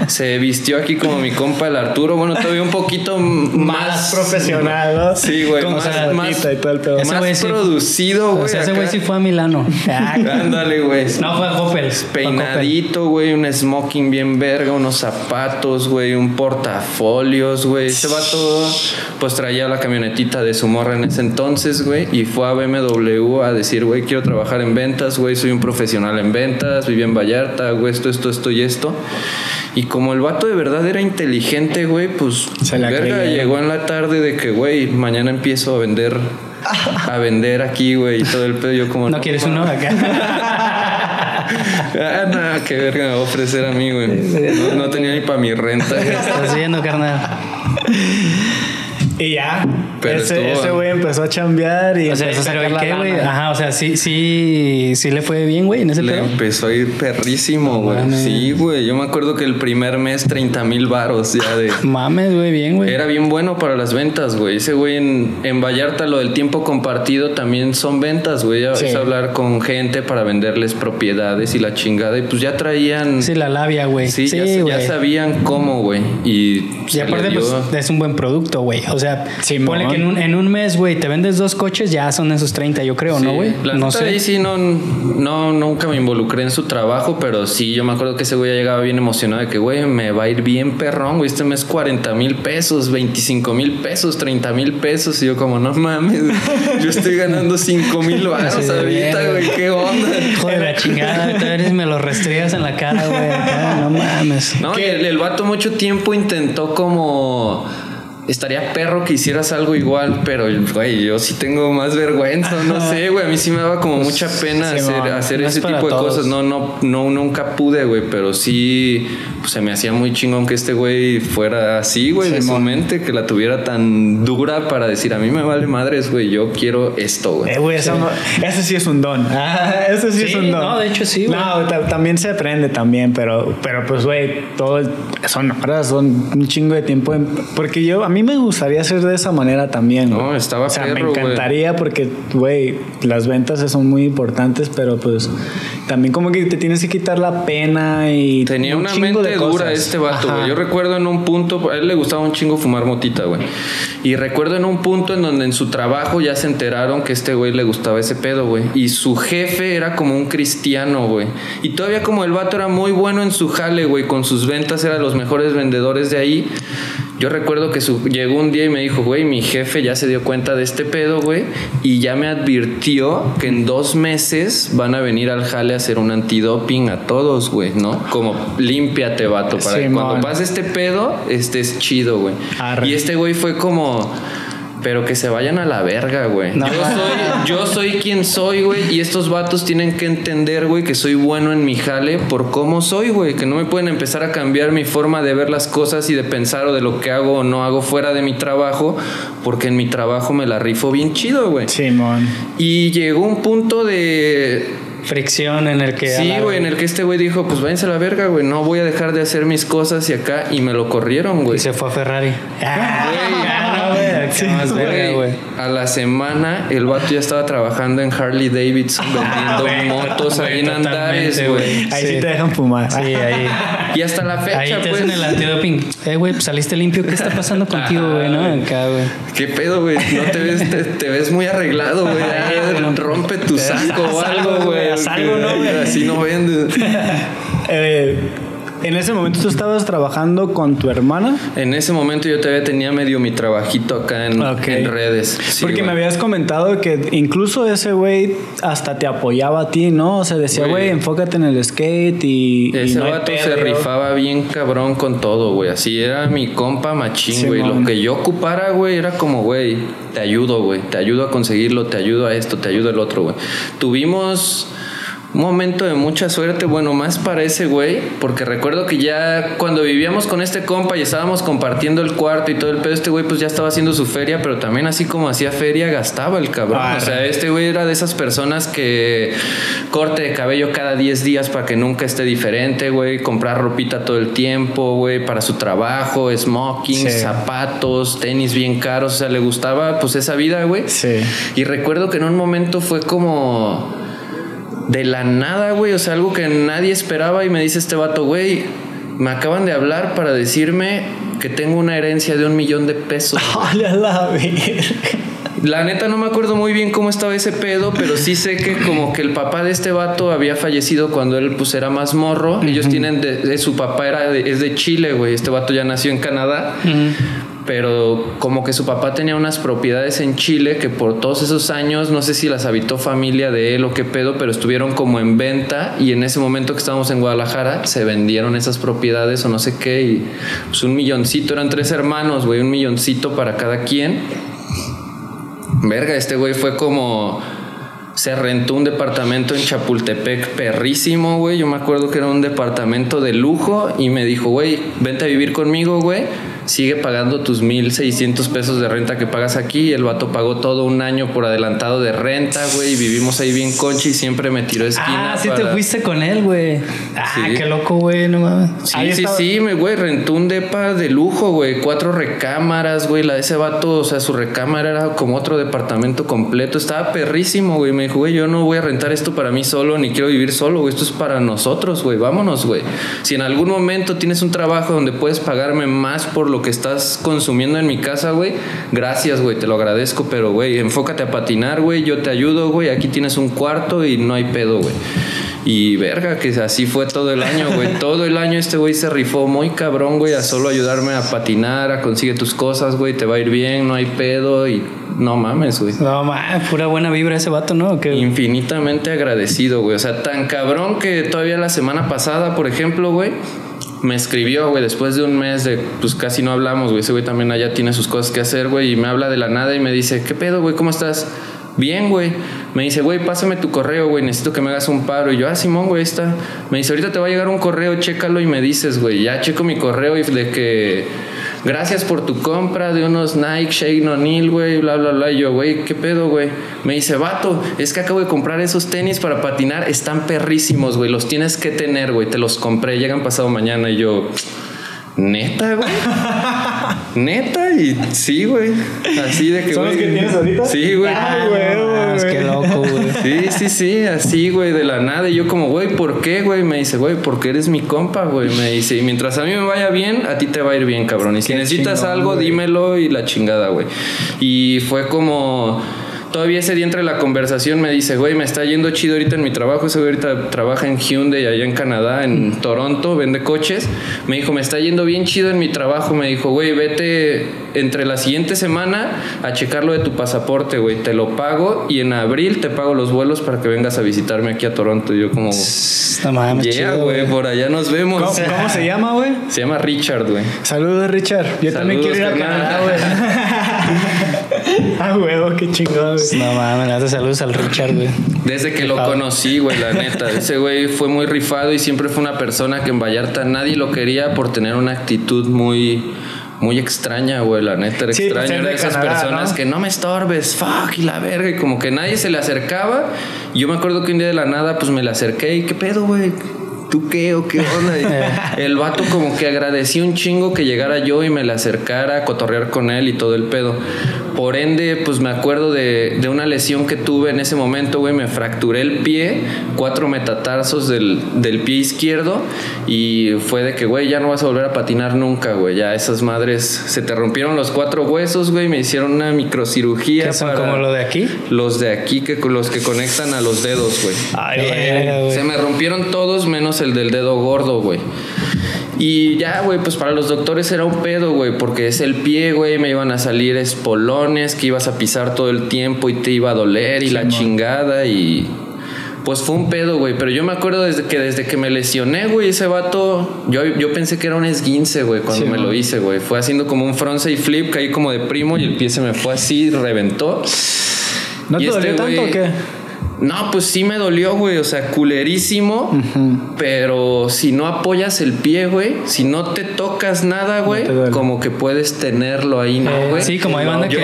Se vistió aquí como mi compa el Arturo. Bueno, todavía un poquito más, profesional, ¿no? Sí, güey. Más, más, y todo el pedo. más producido, güey. O sea, ese güey sí fue a Milano. Ándale, güey. No, fue a Coppel. Peinadito, güey, un smoking bien verga, unos zapatos, güey, un portafolios, güey. Ese vato, pues traía la camionetita de su morra en ese entonces, güey, y fue a BMW a decir, güey, quiero trabajar en ventas, güey, soy un profesional en ventas, viví en Vallarta, güey, esto, esto, esto y esto. Y como el vato de verdad era inteligente, güey, pues Se la verga, llegó en la tarde de que, güey, mañana empiezo a vender a vender aquí, güey, y todo el pedo. Yo como no, quieres uno acá. ah, no, qué verga me va a ofrecer a mí, güey. No, tenía ni para mi renta. Estás viendo, carnal. Y ya, ese, güey empezó a chambear y o sea, empezó a pero ¿qué, güey? Ajá, o sea, sí, sí, sí le fue bien, güey, en ese Le empezó a ir perrísimo, güey. sí, güey. Yo me acuerdo que el primer mes 30 mil varos ya de... Mames, güey, bien, güey. Era bien bueno para las ventas, güey. Ese güey en, en Vallarta, lo del tiempo compartido también son ventas, güey. Ya sí. a hablar con gente para venderles propiedades y la chingada. Y pues ya traían... Sí, la labia, güey. Sí, ya, ya, sabían cómo, güey. Y, y aparte, pues, es un buen producto, güey. O sea, sí, ponle que en un, en un mes, güey, te vendes dos coches, ya son esos 30, yo creo, ¿no, güey? No sé. Ahí sí, no, no, nunca me involucré en su trabajo, pero sí, yo me acuerdo que ese güey ya llegaba bien emocionado de que, güey, me va a ir bien perrón, güey, este mes 40 mil pesos, 25 mil pesos, 30 mil pesos. Y yo, como, no mames, yo estoy ganando 5 mil baros ahorita, güey, qué onda. Joder, la chingada, tú eres, me lo restrías en la cara, güey, no mames. No, el, el vato mucho tiempo intentó como estaría perro que hicieras algo igual, pero, güey, yo sí tengo más vergüenza, no sé, güey, a mí sí me daba como mucha pues, pena hacer, ese tipo de cosas, no, no, no, nunca pude, güey, pero sí, pues, se me hacía muy chingón que este güey fuera así, güey, de su mente, que la tuviera tan dura para decir, a mí me vale madres, güey, yo quiero esto, güey. Eh, güey, eso, sí es un don. Ah, eso sí, es un don. No, de hecho sí, güey. No, también se aprende también, pero, pero pues, güey, todo, son horas, son un chingo de tiempo, porque yo, a mí me gustaría hacer de esa manera también. No, estaba O sea, me encantaría porque, güey, las ventas son muy importantes, pero pues también como que te tienes que quitar la pena y... Tenía una mente dura este vato, güey. Yo recuerdo en un punto, a él le gustaba un chingo fumar motita, güey. Y recuerdo en un punto en donde en su trabajo ya se enteraron que este güey le gustaba ese pedo, güey. Y su jefe era como un cristiano, güey. Y todavía como el vato era muy bueno en su jale, güey, con sus ventas, era los mejores vendedores de ahí Yo recuerdo que su, llegó un día y me dijo, güey, mi jefe ya se dio cuenta de este pedo, güey, y ya me advirtió que en dos meses van a venir al jale a hacer un antidoping a todos, güey, ¿no? Como límpiate, vato, para que cuando pase este pedo, estés chido, güey. Y este güey fue como pero que se vayan a la verga, güey. Yo, soy, yo soy quien soy, güey. Y estos vatos tienen que entender, güey, que soy bueno en mi jale por cómo soy, güey. Que no me pueden empezar a cambiar mi forma de ver las cosas y de pensar o de lo que hago o no hago fuera de mi trabajo. Porque en mi trabajo me la rifo bien chido, güey. Simón. Y llegó un punto de fricción en el que... Sí, güey, en el que este güey dijo, pues váyanse a la verga, güey, no voy a dejar de hacer mis cosas y acá, y me lo corrieron, güey. Y se fue a Ferrari. A la semana el vato ya estaba trabajando en Harley Davidson ah, vendiendo motos ahí en Andares, güey. Ahí sí. te dejan fumar. Sí, ahí. Y hasta la fecha, ahí te pues. hacen el antidoping. Eh, güey, pues saliste limpio. ¿Qué está pasando contigo, güey? ¿No? Acá, güey. ¿Qué pedo, güey? No te ves, te, ves muy arreglado, güey. Rompe tu saco o algo, güey. Algo, ¿no, güey? Así no vendes. eh ¿En ese momento tú estabas trabajando con tu hermana? En ese momento yo todavía tenía medio mi trabajito acá en, redes. Porque me habías comentado que incluso ese güey hasta te apoyaba a ti, ¿no? O sea, decía, güey, enfócate en el skate y. Ese vato se rifaba bien cabrón con todo, güey. Así era mi compa machín, güey. Lo que yo ocupara, güey, era como, güey, te ayudo, güey. Te ayudo a conseguirlo, te ayudo a esto, te ayudo al otro, güey. Tuvimos momento de mucha suerte, bueno, más para ese güey, porque recuerdo que ya cuando vivíamos con este compa y estábamos compartiendo el cuarto y todo el pedo, este güey pues ya estaba haciendo su feria, pero también así como hacía feria, gastaba el cabrón. o sea, este güey era de esas personas que corte de cabello cada 10 días para que nunca esté diferente, güey, comprar ropita todo el tiempo, güey, para su trabajo, smoking, zapatos, tenis bien caros, o sea, le gustaba pues esa vida, güey. Sí. Y recuerdo que en un momento fue como de la nada, güey. O sea, algo que nadie esperaba y me dice este vato, güey, me acaban de hablar para decirme que tengo una herencia de un millón de pesos. la, la neta no me acuerdo muy bien cómo estaba ese pedo, pero sí sé que como que el papá de este vato había fallecido cuando él pues era más morro. Ellos tienen de, su papá era es de Chile, güey. Este vato ya nació en Canadá pero como que su papá tenía unas propiedades en Chile que por todos esos años, no sé si las habitó familia de él o qué pedo, pero estuvieron como en venta y en ese momento que estábamos en Guadalajara se vendieron esas propiedades o no sé qué y pues un milloncito, eran tres hermanos, güey, un milloncito para cada quien. Verga, este güey fue como se rentó un departamento en Chapultepec perrísimo, güey. Yo me acuerdo que era un departamento de lujo y me dijo, güey, vente a vivir conmigo, güey sigue pagando tus 1.600 pesos de renta que pagas aquí. El vato pagó todo un año por adelantado de renta, güey. Vivimos ahí bien conchi y siempre me tiró esquina. Ah, sí te fuiste con él, güey. Ah, qué loco, güey, no mames. Sí, sí, sí, me, güey, rentó un depa de lujo, güey. Cuatro recámaras, güey. La de ese vato, o sea, su recámara era como otro departamento completo. Estaba perrísimo, güey. Me dijo, güey, yo no voy a rentar esto para mí solo, ni quiero vivir solo, güey. Esto es para nosotros, güey. Vámonos, güey. Si en algún momento tienes un trabajo donde puedes pagarme más por lo que estás consumiendo en mi casa, güey, gracias, güey, te lo agradezco, pero, güey, enfócate a patinar, güey, yo te ayudo, güey, aquí tienes un cuarto y no hay pedo, güey. Y verga, que así fue todo el año, güey. Todo el año este güey se rifó muy cabrón, güey, a solo ayudarme a patinar, a conseguir tus cosas, güey, te va a ir bien, no hay pedo y no mames, güey. No mames, pura buena vibra ese vato, ¿no? Infinitamente agradecido, güey. O sea, tan cabrón que todavía la semana pasada, por ejemplo, güey, me escribió, güey, después de un mes de, pues casi no hablamos, güey. Ese güey también allá tiene sus cosas que hacer, güey. Y me habla de la nada y me dice, ¿qué pedo, güey? ¿Cómo estás? Bien, güey. Me dice, güey, pásame tu correo, güey. Necesito que me hagas un paro. Y yo, ah, Simón, güey, está. Me dice, ahorita te va a llegar un correo, chécalo y me dices, güey. Ya checo mi correo y de que gracias por tu compra de unos Nike, Shane O'Neill, güey, bla, bla, bla. Y yo, güey, ¿qué pedo, güey? Me dice, vato, es que acabo de comprar esos tenis para patinar, están perrísimos, güey, los tienes que tener, güey, te los compré, llegan pasado mañana y yo... Neta, güey. Neta, y sí, güey. Así de que. ¿Son los que tienes ahorita? Sí, güey. Ay, güey. Qué loco, güey. Sí, sí, sí, así, güey, de la nada. Y yo, como, güey, ¿por qué, güey? Me dice, güey, porque eres mi compa, güey. Me dice, y mientras a mí me vaya bien, a ti te va a ir bien, cabrón. Y si necesitas algo, dímelo y la chingada, güey. Y fue como todavía ese día entre la conversación me dice, güey, me está yendo chido ahorita en mi trabajo. Ese güey ahorita trabaja en Hyundai allá en Canadá, en Toronto, vende coches. Me dijo, me está yendo bien chido en mi trabajo. Me dijo, güey, vete entre la siguiente semana a checar lo de tu pasaporte, güey. Te lo pago y en abril te pago los vuelos para que vengas a visitarme aquí a Toronto. Y yo como... Yeah, chido, güey, por allá nos vemos. ¿Cómo, cómo se llama, güey? Se llama Richard, güey. Saludos, Richard. Yo también quiero ir a. Canadá, güey. Ah, huevo, qué chingón, güey. No mames, le das saludos al Richard, güey. Desde que lo conocí, güey, la neta. Ese güey fue muy rifado y siempre fue una persona que en Vallarta nadie lo quería por tener una actitud muy, muy extraña, güey. La neta era Sí, pues, extraño. es Era de de esas Canadá, personas ¿no? que no me estorbes, fuck, y la verga. Y como que nadie se le acercaba. Y yo me acuerdo que un día de la nada, pues me le acerqué y ¿qué pedo, güey? ¿Tú qué o qué onda? Y el vato como que agradeció un chingo que llegara yo y me le acercara a cotorrear con él y todo el pedo. Por ende, pues me acuerdo de, de una lesión que tuve en ese momento, güey. Me fracturé el pie, cuatro metatarsos del, del pie izquierdo. Y fue de que, güey, ya no vas a volver a patinar nunca, güey. Ya esas madres se te rompieron los cuatro huesos, güey. Me hicieron una microcirugía. ¿Qué son para- como lo de aquí? Los de aquí, que, los que conectan a los dedos, güey. Ay, verga, güey. Se me rompieron todos menos el del dedo gordo, güey. Y ya, güey, pues para los doctores era un pedo, güey, porque es el pie, güey, me iban a salir espolones que ibas a pisar todo el tiempo y te iba a doler y la chingada y pues fue un pedo, güey, pero yo me acuerdo desde que desde que me lesioné, güey, ese vato, yo, yo pensé que era un esguince, güey, cuando Sí, me man. lo hice, güey. Fue haciendo como un frontside flip, caí como de primo y el pie se me fue así, reventó. ¿No Y te este dolió tanto güey- o qué? No, pues sí me dolió, güey. O sea, culerísimo. Pero si no apoyas el pie, güey, si no te tocas nada, güey, como que puedes tenerlo ahí, ¿no, Eh, güey? sí, como hay banda que,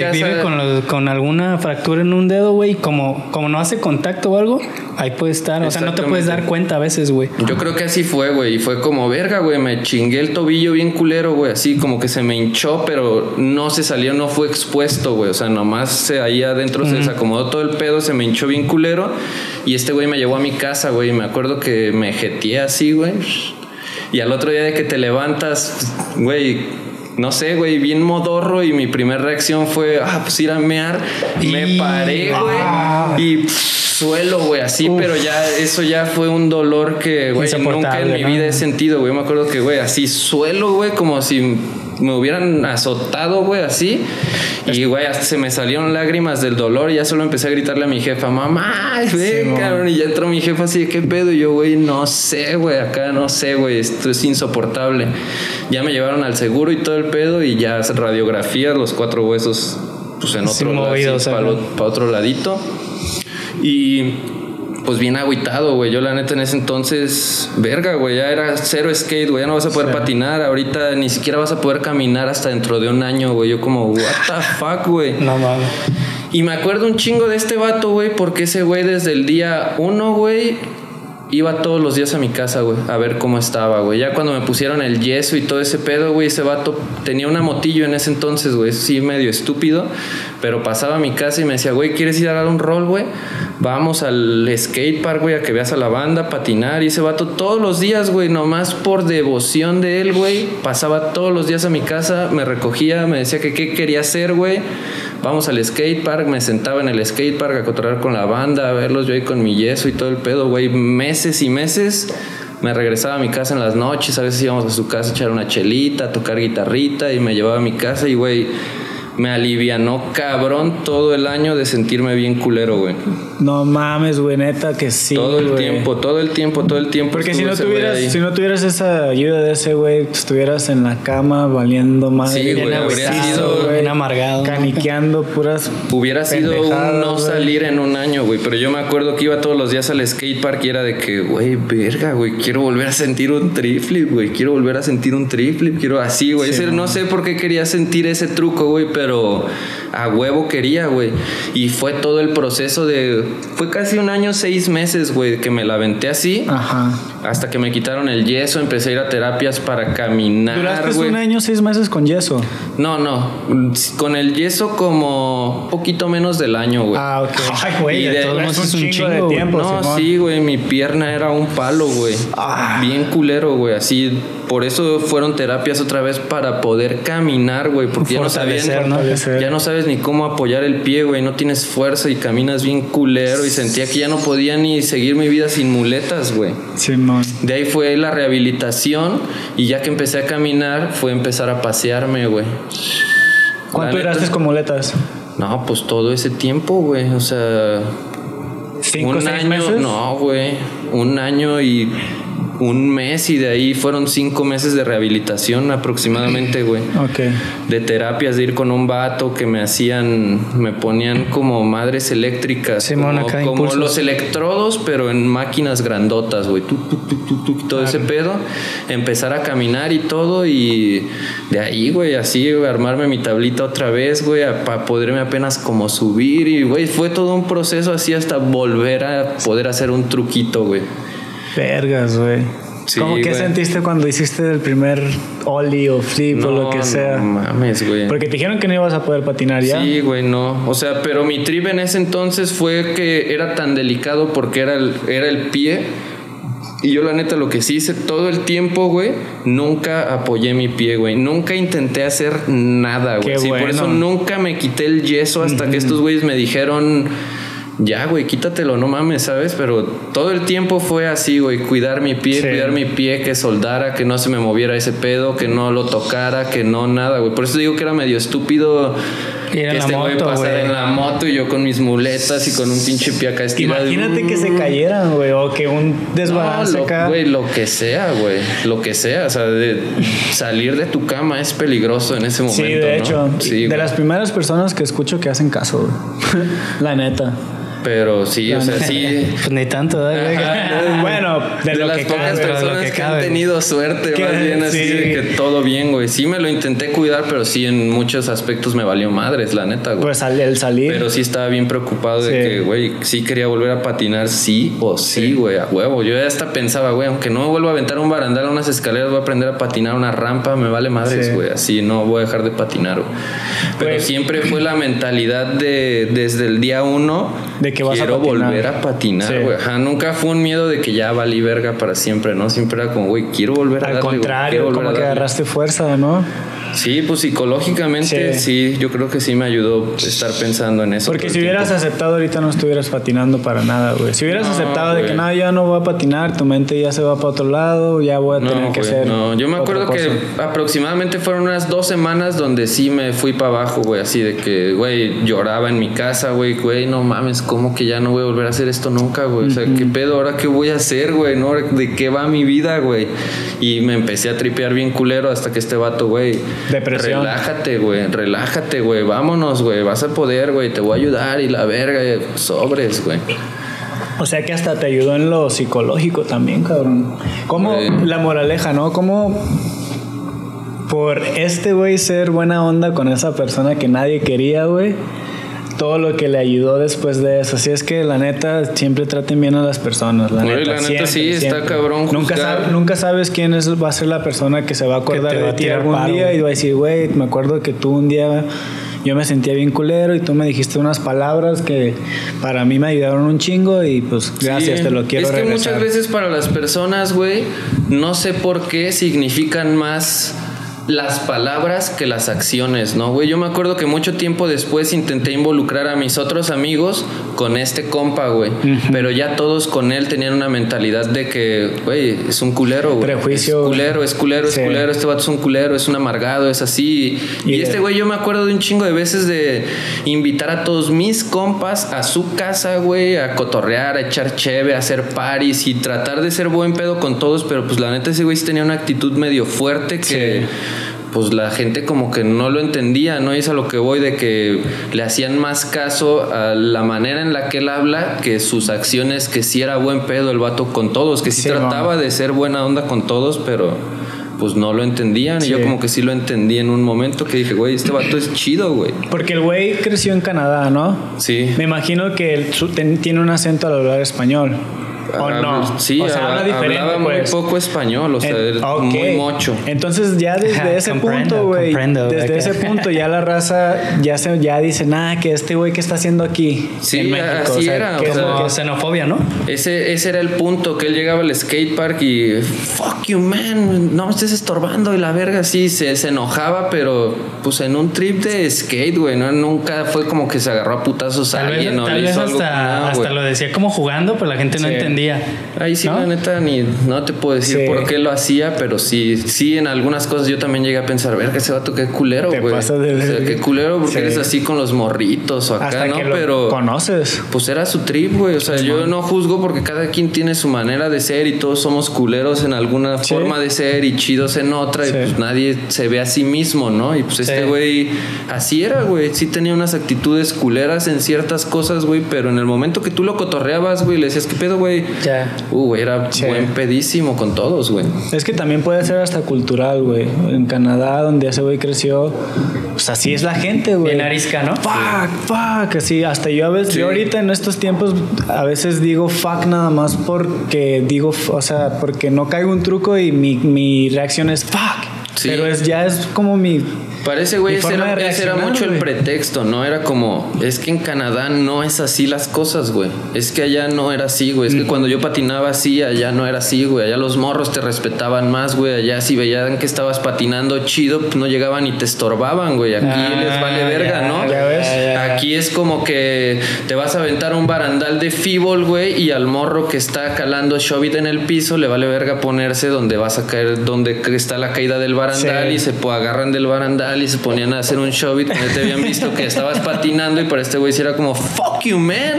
casa. vive con, los- con alguna fractura en un dedo, güey, como, como no hace contacto o algo, ahí puede estar. O sea, no te puedes dar cuenta a veces, güey. Yo creo que así fue, güey. Y fue como, verga, güey. Me chingué el tobillo bien culero, güey. Así como que se me hinchó, pero no se salió, no fue expuesto, güey. O sea, nomás se, ahí adentro se desacomodó todo el pedo, se me hinchó bien culero. Y este güey me llevó a mi casa, güey. Y me acuerdo que me jeteé así, güey. Y al otro día de que te levantas, güey. No sé, güey, bien modorro y mi primera reacción fue, ah, pues ir a mear. Me Y- paré, güey. Y pff, suelo, güey, así, pero ya eso ya fue un dolor que, güey, nunca en mi vida he sentido, güey. Me acuerdo que, güey, así suelo, güey, como si me hubieran azotado, güey, así. Y, güey, hasta se me salieron lágrimas del dolor y ya solo empecé a gritarle a mi jefa, mamá, ven, mon. cabrón. Y ya entró mi jefa así, ¿qué pedo? Y yo, güey, no sé, güey, acá no sé, güey, esto es insoportable. Ya me llevaron al seguro y todo el pedo y ya radiografías, los cuatro huesos, pues en Sí, otro lado, movidos, para ajá. otro ladito. Y pues bien agüitado, güey. Yo la neta en ese entonces, verga, güey, ya era cero skate, güey. Ya no vas a poder patinar. Ahorita ni siquiera vas a poder caminar hasta dentro de un año, güey. Yo como, what the fuck, güey. No mames. Y me acuerdo un chingo de este vato, güey, porque ese güey desde el día uno, güey, iba todos los días a mi casa, güey, a ver cómo estaba, güey. Ya cuando me pusieron el yeso y todo ese pedo, güey, ese vato tenía una motillo en ese entonces, güey, sí, medio estúpido, pero pasaba a mi casa y me decía, güey, ¿quieres ir a dar un rol, güey? Vamos al skate park, güey, a que veas a la banda, patinar. Y ese vato todos los días, güey, nomás por devoción de él, güey, pasaba todos los días a mi casa, me recogía, me decía que qué quería hacer, güey. Vamos al skate park, me sentaba en el skate park a cotorrear con la banda, a verlos yo ahí con mi yeso y todo el pedo, güey. Meses y meses. Me regresaba a mi casa en las noches, a veces íbamos a su casa a echar una chelita, a tocar guitarrita y me llevaba a mi casa y, güey, me alivianó cabrón todo el año de sentirme bien culero, güey. No mames, güey, neta que sí. todo el güey. tiempo, todo el tiempo, todo el tiempo. Porque si no güey tuvieras, si no tuvieras esa ayuda de ese güey, pues, estuvieras en la cama valiendo más. Sí, güey, habría sido bien amargado. Caniqueando puras. Hubiera sido un no güey. salir en un año, güey. Pero yo me acuerdo que iba todos los días al skate park y era de que, güey, verga, güey, quiero volver a sentir un triflip, güey. Quiero volver a sentir un triflip. Quiero así, güey. Ese- no sé por qué quería sentir ese truco, güey, pero တော့ a huevo quería, güey. Y fue todo el proceso de. Fue casi un año, seis meses, güey, que me la aventé así. Ajá. Hasta que me quitaron el yeso, empecé a ir a terapias para caminar, Duraste güey. un año, seis meses con yeso. No, no. Con el yeso como poquito menos del año, güey. Ah, ok. Ay, güey, Y de de- todos es un chingo de tiempo. no, Simón. sí, güey, mi pierna era un palo, güey. Ah. Bien culero, güey. Así, por eso fueron terapias otra vez para poder caminar, güey. Porque ya no sabían, ¿no? Ya no sabes ni cómo apoyar el pie, güey. No tienes fuerza y caminas bien culero. Y sentía que ya no podía ni seguir mi vida sin muletas, güey. Simón. De ahí fue la rehabilitación. Y ya que empecé a caminar, fue empezar a pasearme, güey. ¿Cuánto duraste con muletas? No, pues todo ese tiempo, güey. O sea, ¿Cinco, un seis año, meses? no, güey. Un año y un mes y de ahí fueron cinco meses de rehabilitación aproximadamente, güey. Ok. De terapias, de ir con un vato que me hacían, me ponían como madres eléctricas. Simón, como, acá como los electrodos, pero en máquinas grandotas, güey. Todo ese pedo. Empezar a caminar y todo y de ahí, güey, así, armarme mi tablita otra vez, güey, para poderme apenas como subir y, güey, fue todo un proceso así hasta volver a poder hacer un truquito, güey. Vergas, güey. Sí, ¿Cómo que güey. sentiste cuando hiciste el primer ollie o flip o lo que sea? No mames, güey. Porque te dijeron que no ibas a poder patinar ya. Sí, güey, no. O sea, pero mi trip en ese entonces fue que era tan delicado porque era el, era el pie. Y yo la neta lo que sí hice todo el tiempo, güey, nunca apoyé mi pie, güey. Nunca intenté hacer nada, güey. Qué Sí, por eso nunca me quité el yeso hasta que estos güeyes me dijeron, ya, güey, quítatelo, no mames, ¿sabes? Pero todo el tiempo fue así, güey, cuidar mi pie, Sí. cuidar mi pie, que soldara, que no se me moviera ese pedo, que no lo tocara, que no nada, güey. Por eso digo que era medio estúpido que la este güey moto, pasara güey. en la moto y yo con mis muletas y con un pinche pie acá estirado. Imagínate que se cayeran, güey, o que un desbalance No, lo, acá. güey, lo que sea, güey. Lo que sea. O sea, de salir de tu cama es peligroso en ese momento. Sí, de ¿no? hecho, Sí, de las primeras personas que escucho que hacen caso, güey. la neta. Pero sí, o sea, sí. Pues ni tanto, ¿eh? Ajá. bueno, de, De, lo las que pocas cabe. personas que que, han tenido suerte, más bien así, sí. de que todo bien, güey. Sí me lo intenté cuidar, pero sí en muchos aspectos me valió madres, la neta, güey. Pues al, el salir. Pero sí estaba bien preocupado de Sí. que, güey, sí quería volver a patinar, sí o sí, güey, a huevo. Yo ya hasta pensaba, güey, aunque no me vuelva a aventar un barandal a unas escaleras, voy a aprender a patinar una rampa, me vale madres, Sí. güey. Así no voy a dejar de patinar, güey. Pero Güey. siempre fue la mentalidad de, desde el día uno, De que vas a quiero patinar. volver a patinar, Sí. güey. Ajá, nunca fue un miedo de que ya valí verga para siempre, ¿no? Siempre era como, güey, quiero volver a al darle, contrario, como que agarraste fuerza, ¿no? Sí, pues psicológicamente Sí. sí. yo creo que sí me ayudó estar pensando en eso. Porque si hubieras aceptado ahorita no estuvieras patinando para nada, güey. Si hubieras No, aceptado de que nada, ya no voy a patinar, tu mente ya se va para otro lado, ya voy a tener que hacer. no. Yo me acuerdo que aproximadamente fueron unas dos semanas donde sí me fui para abajo, güey. Así de que, güey, lloraba en mi casa, güey. Güey, no mames, ¿cómo que ya no voy a volver a hacer esto nunca, güey? O sea, ¿qué pedo? ¿Ahora qué voy a hacer, güey? ¿No? ¿De qué va mi vida, güey? Y me empecé a tripear bien culero hasta que este vato, güey. Depresión. Relájate, güey. Relájate, güey. Vámonos, güey. Vas a poder, güey. Te voy a ayudar y la verga. eh, Sobres, güey. O sea que hasta te ayudó en lo psicológico también, cabrón. Como la moraleja, ¿no? Como por este güey ser buena onda con esa persona que nadie quería, güey. Todo lo que le ayudó después de eso. Así es que la neta, siempre traten bien a las personas. La neta, la neta siempre, sí, está cabrón Nunca, juzgar. sab- nunca sabes quién es, va a ser la persona que se va a acordar de a ti tirar algún paro, día y va a decir, güey, me acuerdo que tú un día yo me sentía bien culero y tú me dijiste unas palabras que para mí me ayudaron un chingo y pues gracias, Sí. te lo quiero Es que regresar. muchas veces para las personas, güey, no sé por qué significan más las palabras que las acciones, ¿no, güey? Yo me acuerdo que mucho tiempo después intenté involucrar a mis otros amigos con este compa, güey. Pero ya todos con él tenían una mentalidad de que, güey, es un culero, güey. Prejuicio. Es culero, es culero, es culero. Este vato es un culero, es un amargado, es así. Y, Y este güey, yo me acuerdo de un chingo de veces de invitar a todos mis compas a su casa, güey, a cotorrear, a echar cheve, a hacer paris y tratar de ser buen pedo con todos, pero pues la neta ese güey sí tenía una actitud medio fuerte que pues la gente como que no lo entendía, ¿no? Y es a lo que voy de que le hacían más caso a la manera en la que él habla que sus acciones, que sí era buen pedo el vato con todos, que sí, Sí, trataba de ser buena onda con todos, pero pues no lo entendían. Y yo como que sí lo entendí en un momento que dije, güey, este vato es chido, güey. Porque el güey creció en Canadá, ¿no? Sí. Me imagino que él tiene un acento al hablar español. ¿O no? Sí, o sea, habla diferente, hablaba muy pues. poco español, o sea, En- era ok. muy mocho. Entonces ya desde ese punto, güey, desde acá. ese punto ya la raza ya se ya dice, nada, que este güey que está haciendo aquí Sí, en México, así o sea, era, que o sea, xenofobia, ¿no? Ese, ese era el punto, que él llegaba al skate park y fuck you man, no me estés estorbando y la verga sí, se, se enojaba, pero pues en un trip de skate, güey, ¿no? nunca fue como que se agarró a putazos a Tal vez, alguien o tal vez algo hasta, con nada, hasta lo decía como jugando, pero la gente no Sí. entendía. Ahí sí, ¿no? la neta, ni no te puedo decir Sí. por qué lo hacía, pero sí, sí, en algunas cosas yo también llegué a pensar, verga, ese vato qué culero, Te güey. O sea, qué culero porque Sí. eres así con los morritos o acá, hasta ¿no? que lo Pero conoces. pues era su trip, güey. O sea, yo no juzgo porque cada quien tiene su manera de ser y todos somos culeros en alguna Sí. forma de ser y chidos en otra Sí. y pues nadie se ve a sí mismo, ¿no? Y pues este güey así era, güey. Sí tenía unas actitudes culeras en ciertas cosas, güey, pero en el momento que tú lo cotorreabas, güey, le decías, ¿qué pedo, güey? Ya. Uh, güey, era Sí. buen pedísimo con todos, güey. Es que también puede ser hasta cultural, güey. En Canadá, donde ese güey creció, pues así es la gente, güey. Bien arisca, ¿no? Fuck, fuck, así. Hasta yo a veces, Sí. yo ahorita en estos tiempos, a veces digo fuck nada más porque digo, o sea, porque no caigo un truco y mi, mi reacción es fuck. Sí. Pero es, ya es como mi. Parece, güey, Mi ese era, ese era mucho el güey. pretexto, ¿no? Era como, es que en Canadá no es así las cosas, güey. Es que allá no era así, güey. Es que cuando yo patinaba así, allá no era así, güey. Allá los morros te respetaban más, güey. Allá si veían que estabas patinando chido, pues no llegaban y te estorbaban, güey. Aquí Ah, les vale verga, ya, ¿no? ya ves. Aquí es como que te vas a aventar un barandal de fíbol, güey, y al morro que está calando Shobit en el piso le vale verga ponerse donde vas a caer, donde está la caída del barandal Sí. y se agarran del barandal y se ponían a hacer un Shobit cuando te habían visto que estabas patinando y para este güey sí era como, fuck you, man,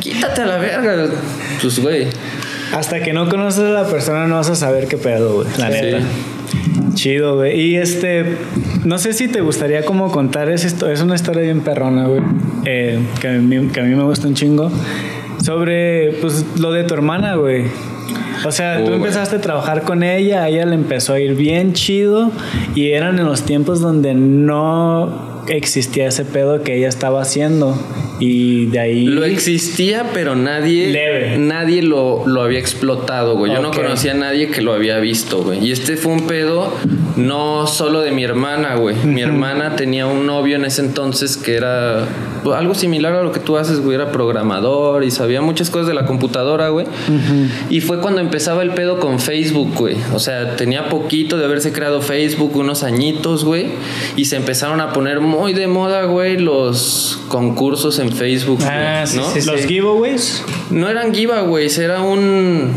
quítate a la verga. Pues, güey. Hasta que no conoces a la persona, no vas a saber qué pedo, güey. La Sí. neta. Chido, güey. Y este, no sé si te gustaría como contar esa historia. Es una historia bien perrona, güey. eh, que, a mí, que a mí me gusta un chingo. Sobre, pues, lo de tu hermana, güey. O sea, tú empezaste a trabajar con ella, a ella le empezó a ir bien chido y eran en los tiempos donde no existía ese pedo que ella estaba haciendo y de ahí Lo existía, pero nadie, Leve. nadie lo, lo había explotado, güey. Yo no Ok. conocía a nadie que lo había visto, güey. Y este fue un pedo no solo de mi hermana, güey. Mi hermana tenía un novio en ese entonces que era pues, algo similar a lo que tú haces, güey. Era programador y sabía muchas cosas de la computadora, güey. Y fue cuando empezaba el pedo con Facebook, güey. O sea, tenía poquito de haberse creado Facebook, unos añitos, güey. Y se empezaron a poner muy de moda, güey, los concursos en Facebook, Ah, sí, ¿no? sí, sí. los giveaways No eran giveaways, era un.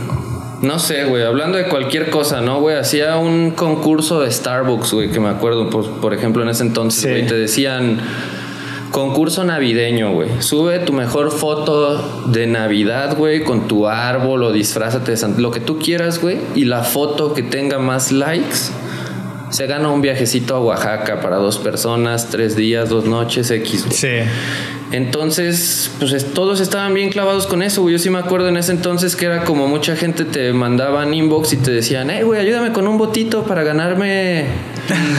No sé, güey, hablando de cualquier cosa, ¿no, güey? Hacía un concurso de Starbucks, güey, que me acuerdo, por, por ejemplo, en ese entonces, Sí. güey, te decían. Concurso navideño, güey. Sube tu mejor foto de Navidad, güey, con tu árbol o disfrázate de Santa, lo que tú quieras, güey. Y la foto que tenga más likes se gana un viajecito a Oaxaca para dos personas, tres días, dos noches, X, güey. sí Entonces, pues es- todos estaban bien clavados con eso, güey. Yo sí me acuerdo en ese entonces que era como mucha gente te mandaban inbox y te decían, hey, güey, ayúdame con un botito para ganarme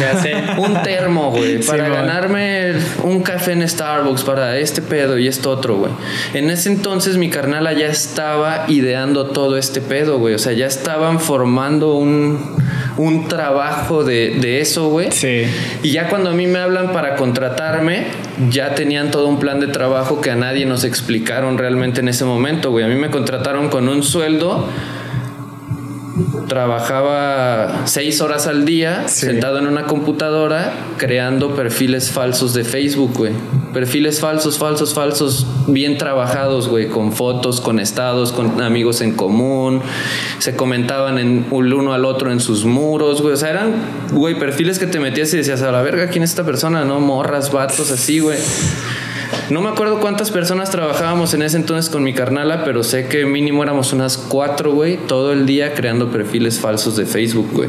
Ya sé. un termo, güey. Para ganarme un café en Starbucks, para este pedo y esto otro, güey. En ese entonces mi carnala ya estaba ideando todo este pedo, güey. O sea, ya estaban formando un, un trabajo de, de eso, güey. sí Y ya cuando a mí me hablan para contratarme, ya tenían todo un plan de trabajo que a nadie nos explicaron realmente en ese momento, güey. A mí me contrataron con un sueldo. Trabajaba seis horas al día Sí. sentado en una computadora creando perfiles falsos de Facebook, güey. Perfiles falsos, falsos, falsos, bien trabajados, güey, con fotos, con estados, con amigos en común. Se comentaban en el uno al otro en sus muros, güey. O sea, eran, güey, perfiles que te metías y decías, a la verga, ¿quién es esta persona? No, morras, vatos, así, güey. No me acuerdo cuántas personas trabajábamos en ese entonces con mi carnala, pero sé que mínimo éramos unas cuatro, güey, todo el día creando perfiles falsos de Facebook, güey.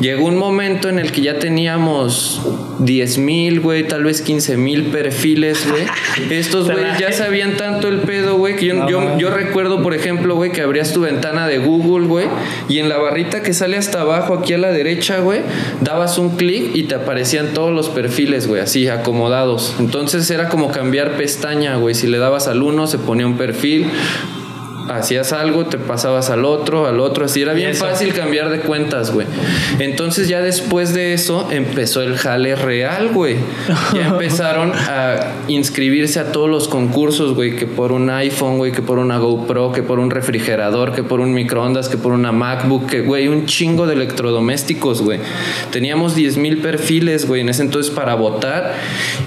Llegó un momento en el que ya teníamos 10 mil, güey, tal vez 15 mil perfiles, güey. Estos, güey, ya sabían tanto el pedo, güey, que yo, No yo, mames. yo recuerdo, por ejemplo, güey, que abrías tu ventana de Google, güey, y en la barrita que sale hasta abajo, aquí a la derecha, güey, dabas un clic y te aparecían todos los perfiles, güey, así, acomodados. Entonces era como cambiar pestaña, güey. Si le dabas al uno, se ponía un perfil. Hacías algo, te pasabas al otro, al otro, así era bien fácil cambiar de cuentas, güey. Entonces ya después de eso empezó el jale real, güey. Ya empezaron a inscribirse a todos los concursos, güey, que por un iPhone, güey, que por una GoPro, que por un refrigerador, que por un microondas, que por una MacBook, que, güey, un chingo de electrodomésticos, güey. Teníamos 10 mil perfiles, güey, en ese entonces para votar,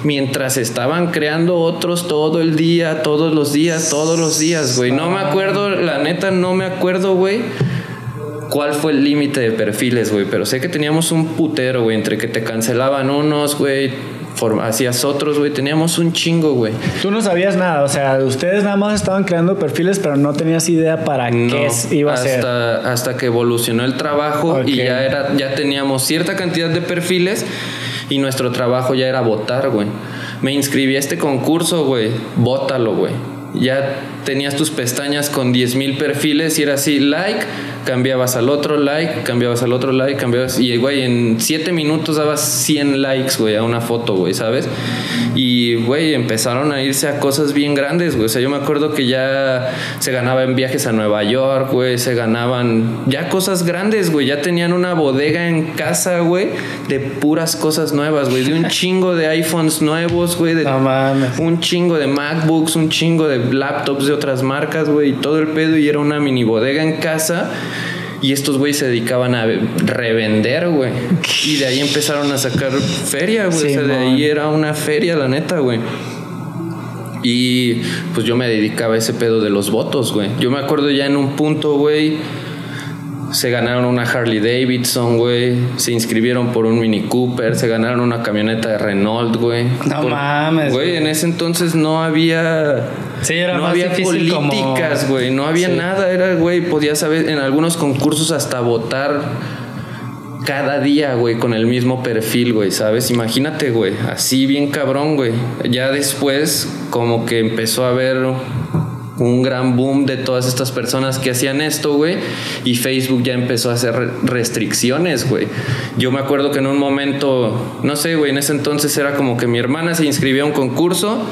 mientras estaban creando otros todo el día, todos los días, todos los días, güey. No me acuerdo, la neta, no me acuerdo, güey cuál fue el límite de perfiles, güey, pero sé que teníamos un putero, güey, entre que te cancelaban unos, güey, hacías otros, güey, teníamos un chingo, güey. Tú no sabías nada, o sea, ustedes nada más estaban creando perfiles, pero no tenías idea para qué iba a ser. Hasta que evolucionó el trabajo y ya, era, ya teníamos cierta cantidad de perfiles y nuestro trabajo ya era votar, güey. Me inscribí a este concurso, güey, vótalo, güey. Ya tenías tus pestañas con 10.000 perfiles y era así, like, cambiabas al otro like, cambiabas al otro like, cambiabas. Y, güey, en 7 minutos dabas 100 likes, güey, a una foto, güey, ¿sabes? Y, güey, empezaron a irse a cosas bien grandes, güey. O sea, yo me acuerdo que ya se ganaba en viajes a Nueva York, güey, se ganaban ya cosas grandes, güey. Ya tenían una bodega en casa, güey, de puras cosas nuevas, güey. De un chingo de iPhones nuevos, güey. De Un chingo de MacBooks, un chingo de laptops de otras marcas, güey. Y todo el pedo. Y era una mini bodega en casa y estos güeyes se dedicaban a revender, güey. Y de ahí empezaron a sacar feria, güey. o sea, de ahí era una feria, la neta, güey. Y pues yo me dedicaba a ese pedo de los votos, güey. Yo me acuerdo ya en un punto, güey se ganaron una Harley Davidson, güey. Se inscribieron por un Mini Cooper. Se ganaron una camioneta de Renault, güey. No mames. Güey, en ese entonces no había. Sí, era no había políticas, güey. No había nada. Era, güey, podías saber en algunos concursos hasta votar cada día, güey, con el mismo perfil, güey, ¿sabes? Imagínate, güey, así bien cabrón, güey. Ya después, como que empezó a haber un gran boom de todas estas personas que hacían esto, güey, y Facebook ya empezó a hacer restricciones, güey. Yo me acuerdo que en un momento, no sé, güey, en ese entonces era como que mi hermana se inscribía a un concurso,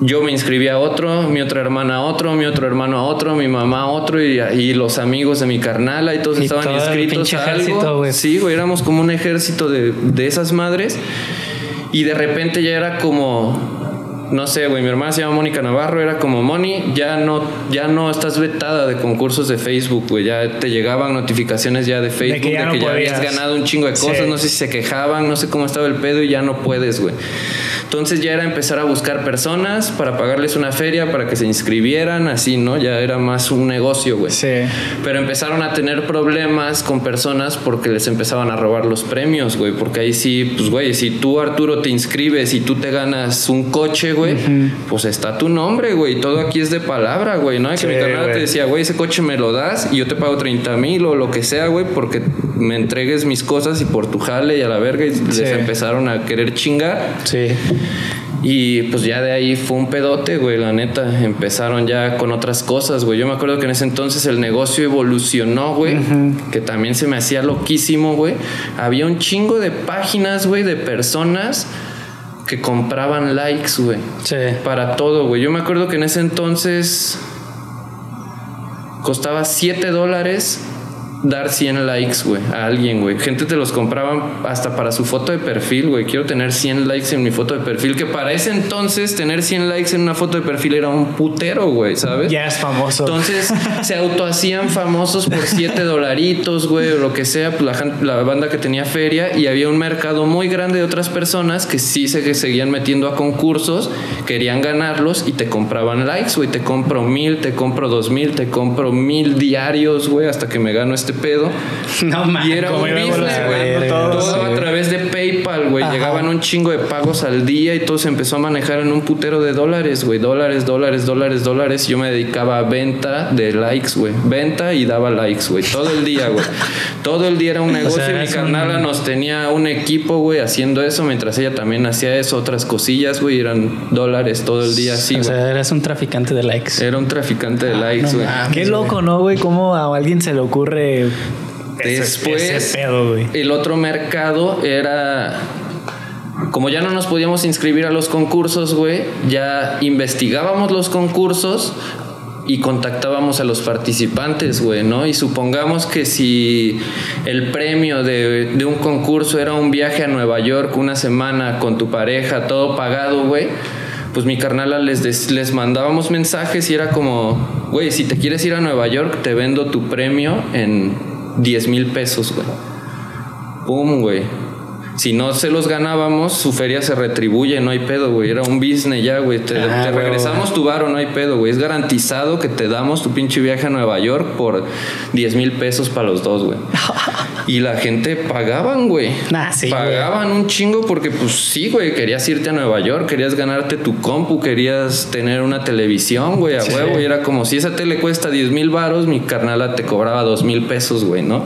yo me inscribía a otro, mi otra hermana a otro, mi otro hermano a otro, mi mamá a otro y, los amigos de mi carnala y todos estaban inscritos a algo. Sí, güey, éramos como un ejército de, de esas madres y de repente ya era como no sé, güey, mi hermana se llama Mónica Navarro, era como, Moni, ya no, ya no estás vetada de concursos de Facebook, güey, ya te llegaban notificaciones ya de Facebook de que ya, habías ganado un chingo de cosas, no sé si se quejaban, no sé cómo estaba el pedo y ya no puedes, güey. Entonces ya era empezar a buscar personas para pagarles una feria para que se inscribieran, así, ¿no? Ya era más un negocio, güey. Sí. Pero empezaron a tener problemas con personas porque les empezaban a robar los premios, güey, porque ahí sí, pues, güey, si tú, Arturo, te inscribes y tú te ganas un coche, güey, pues está tu nombre, güey. Todo aquí es de palabra, güey. No hay que mi carnal te decía, güey, ese coche me lo das y yo te pago 30 mil o lo que sea, güey, porque me entregues mis cosas y por tu jale y a la verga y les empezaron a querer chingar. Sí. Y pues ya de ahí fue un pedote, güey, la neta. Empezaron ya con otras cosas, güey. Yo me acuerdo que en ese entonces el negocio evolucionó, güey. Que también se me hacía loquísimo, güey. Había un chingo de páginas, güey, de personas que compraban likes, güey. Sí. Para todo, güey. Yo me acuerdo que en ese entonces costaba 7 dólares dar 100 likes, güey, a alguien, güey. Gente te los compraban hasta para su foto de perfil, güey. Quiero tener 100 likes en mi foto de perfil. Que para ese entonces, tener 100 likes en una foto de perfil era un putero, güey, ¿sabes? Ya es famoso. Entonces, se auto hacían famosos por 7 dolaritos, güey, o lo que sea, pues la, la, banda que tenía feria. Y había un mercado muy grande de otras personas que sí se seguían metiendo a concursos, querían ganarlos y te compraban likes, güey. Te compro mil, te compro dos mil, te compro mil diarios, güey, hasta que me gano este pedo. No mames. Y era un business, güey. Todo, a través de PayPal, güey. Llegaban un chingo de pagos al día y todo se empezó a manejar en un putero de dólares, güey. Dólares, dólares, dólares, dólares. Yo me dedicaba a venta de likes, güey. Venta y daba likes, güey. Todo el día, güey. todo el día era un negocio. mi carnala nos tenía un equipo, güey, haciendo eso, mientras ella también hacía eso, otras cosillas, güey. Eran dólares todo el día, así, O sea, eras un traficante de likes. Era un traficante de likes, güey. Qué loco, ¿no, güey? ¿Cómo a alguien se le ocurre Después, el otro mercado era como ya no nos podíamos inscribir a los concursos, güey, ya investigábamos los concursos y contactábamos a los participantes, güey, ¿no? Y supongamos que si el premio de, de, un concurso era un viaje a Nueva York una semana con tu pareja, todo pagado, güey, pues mi carnala les, les mandábamos mensajes y era como, güey, si te quieres ir a Nueva York, te vendo tu premio en 10 mil pesos, güey. Pum, güey. Si no se los ganábamos, su feria se retribuye, no hay pedo, güey. Era un business ya, güey. Te, Ah, te güey. regresamos tu varo, no hay pedo, güey. Es garantizado que te damos tu pinche viaje a Nueva York por 10 mil pesos para los dos, güey. Y la gente pagaban, güey. Sí, güey. pagaban un chingo porque, pues sí, güey. Querías irte a Nueva York, querías ganarte tu compu, querías tener una televisión, güey, a Sí. huevo. Y era como si esa tele cuesta 10 mil varos, mi carnala te cobraba 2 mil pesos, güey, ¿no?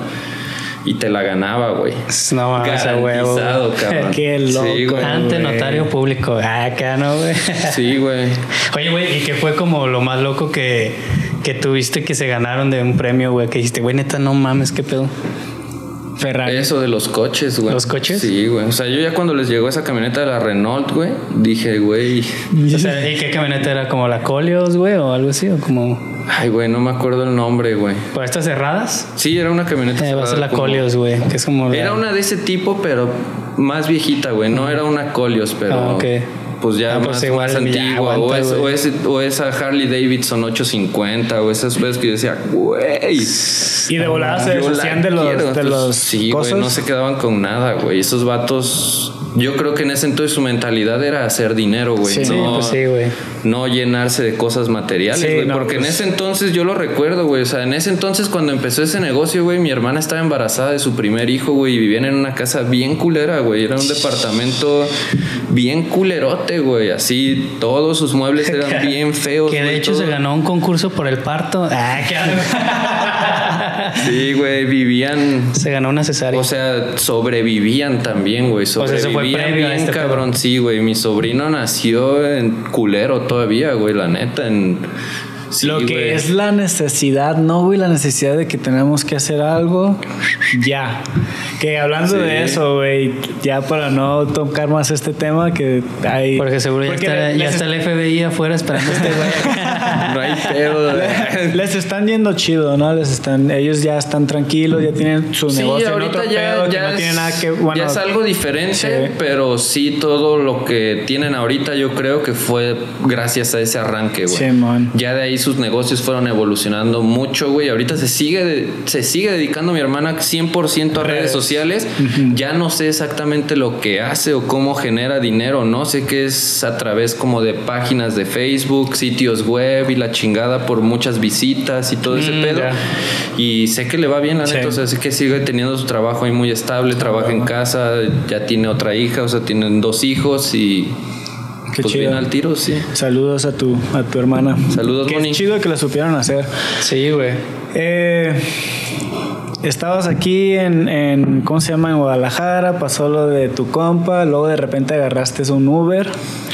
Y te la ganaba, güey. No mames. Garantizado, cabrón. Qué loco. Sí, güey. Ante güey. notario público. Ah, acá no, güey. Sí, güey. Oye, güey, ¿y qué fue como lo más loco que, que tuviste que se ganaron de un premio, güey? Que dijiste, güey, neta, no mames, qué pedo. Ferrari. Eso de los coches, güey. ¿Los coches? Sí, güey. O sea, yo ya cuando les llegó esa camioneta de la Renault, güey, dije, güey. O sea, ¿y qué camioneta era? ¿Como la Colios, güey? ¿O algo así? ¿O como Ay, güey, no me acuerdo el nombre, güey. por estas cerradas? Sí, era una camioneta. Eh, va a ser cerrada la como- Colios, güey. Que es como. la- Era una de ese tipo, pero más viejita, güey. No era una Colios, pero. Ah, ok. Pues ya Ah, pues más, igual, más ya antigua. o, es- o, es- o esa Harley Davidson 850, o esas veces que yo decía, güey. Y de volada se deshacían de los, quiero. de los Sí, cosas. güey, no se quedaban con nada, güey. Esos vatos. Yo creo que en ese entonces su mentalidad era hacer dinero, güey. Sí, no, pues sí, güey. no llenarse de cosas materiales, Sí, güey. no, porque en pues- ese entonces yo lo recuerdo, güey. O sea, en ese entonces cuando empezó ese negocio, güey, mi hermana estaba embarazada de su primer hijo, güey, y vivían en una casa bien culera, güey. Era un departamento bien culerote, güey. Así, todos sus muebles eran bien feos. Que de güey, hecho todo. se ganó un concurso por el parto. Ah, qué Sí, güey, vivían. Se ganó una cesárea. O sea, sobrevivían también, güey. sea, ese fue Sobrevivían previo a bien este cabrón, sí, güey. Mi sobrino nació en culero todavía, güey, la neta, en. Sí, Lo que es la necesidad, ¿no, güey? La necesidad de que tenemos que hacer algo ya. Que hablando Sí. de eso, güey, ya para no tocar más este tema, que hay. porque seguro ya porque está, les- ya está el FBI afuera esperando a este güey. No hay pedo, güey. Les están yendo chido, ¿no? Les están, ellos ya están tranquilos, ya tienen su Sí, negocio en ahorita otro ya, pedo, que ya no es, tiene nada que. Bueno, ya es algo diferente, Sí. pero sí todo lo que tienen ahorita yo creo que fue gracias a ese arranque, güey. Simón. Ya de ahí sus negocios fueron evolucionando mucho, güey. Ahorita se sigue de- se sigue dedicando mi hermana 100% a redes, Redes. sociales. Ya no sé exactamente lo que hace o cómo genera dinero, ¿no? Sé que es a través como de páginas de Facebook, sitios web y la chingada por muchas visitas y todo ese Mm, pedo. Y sé que le va bien, la Sí. neta. O sea, sé que sigue teniendo su trabajo ahí muy estable, trabaja en casa, ya tiene otra hija, o sea, tienen dos hijos y Qué pues chido. bien al tiro, sí. Saludos a tu, a tu hermana. Saludos, Qué Moni. chido que lo supieron hacer. Sí, güey. Eh, estabas aquí en, en, ¿cómo se llama? En Guadalajara, pasó lo de tu compa, luego de repente agarraste un Uber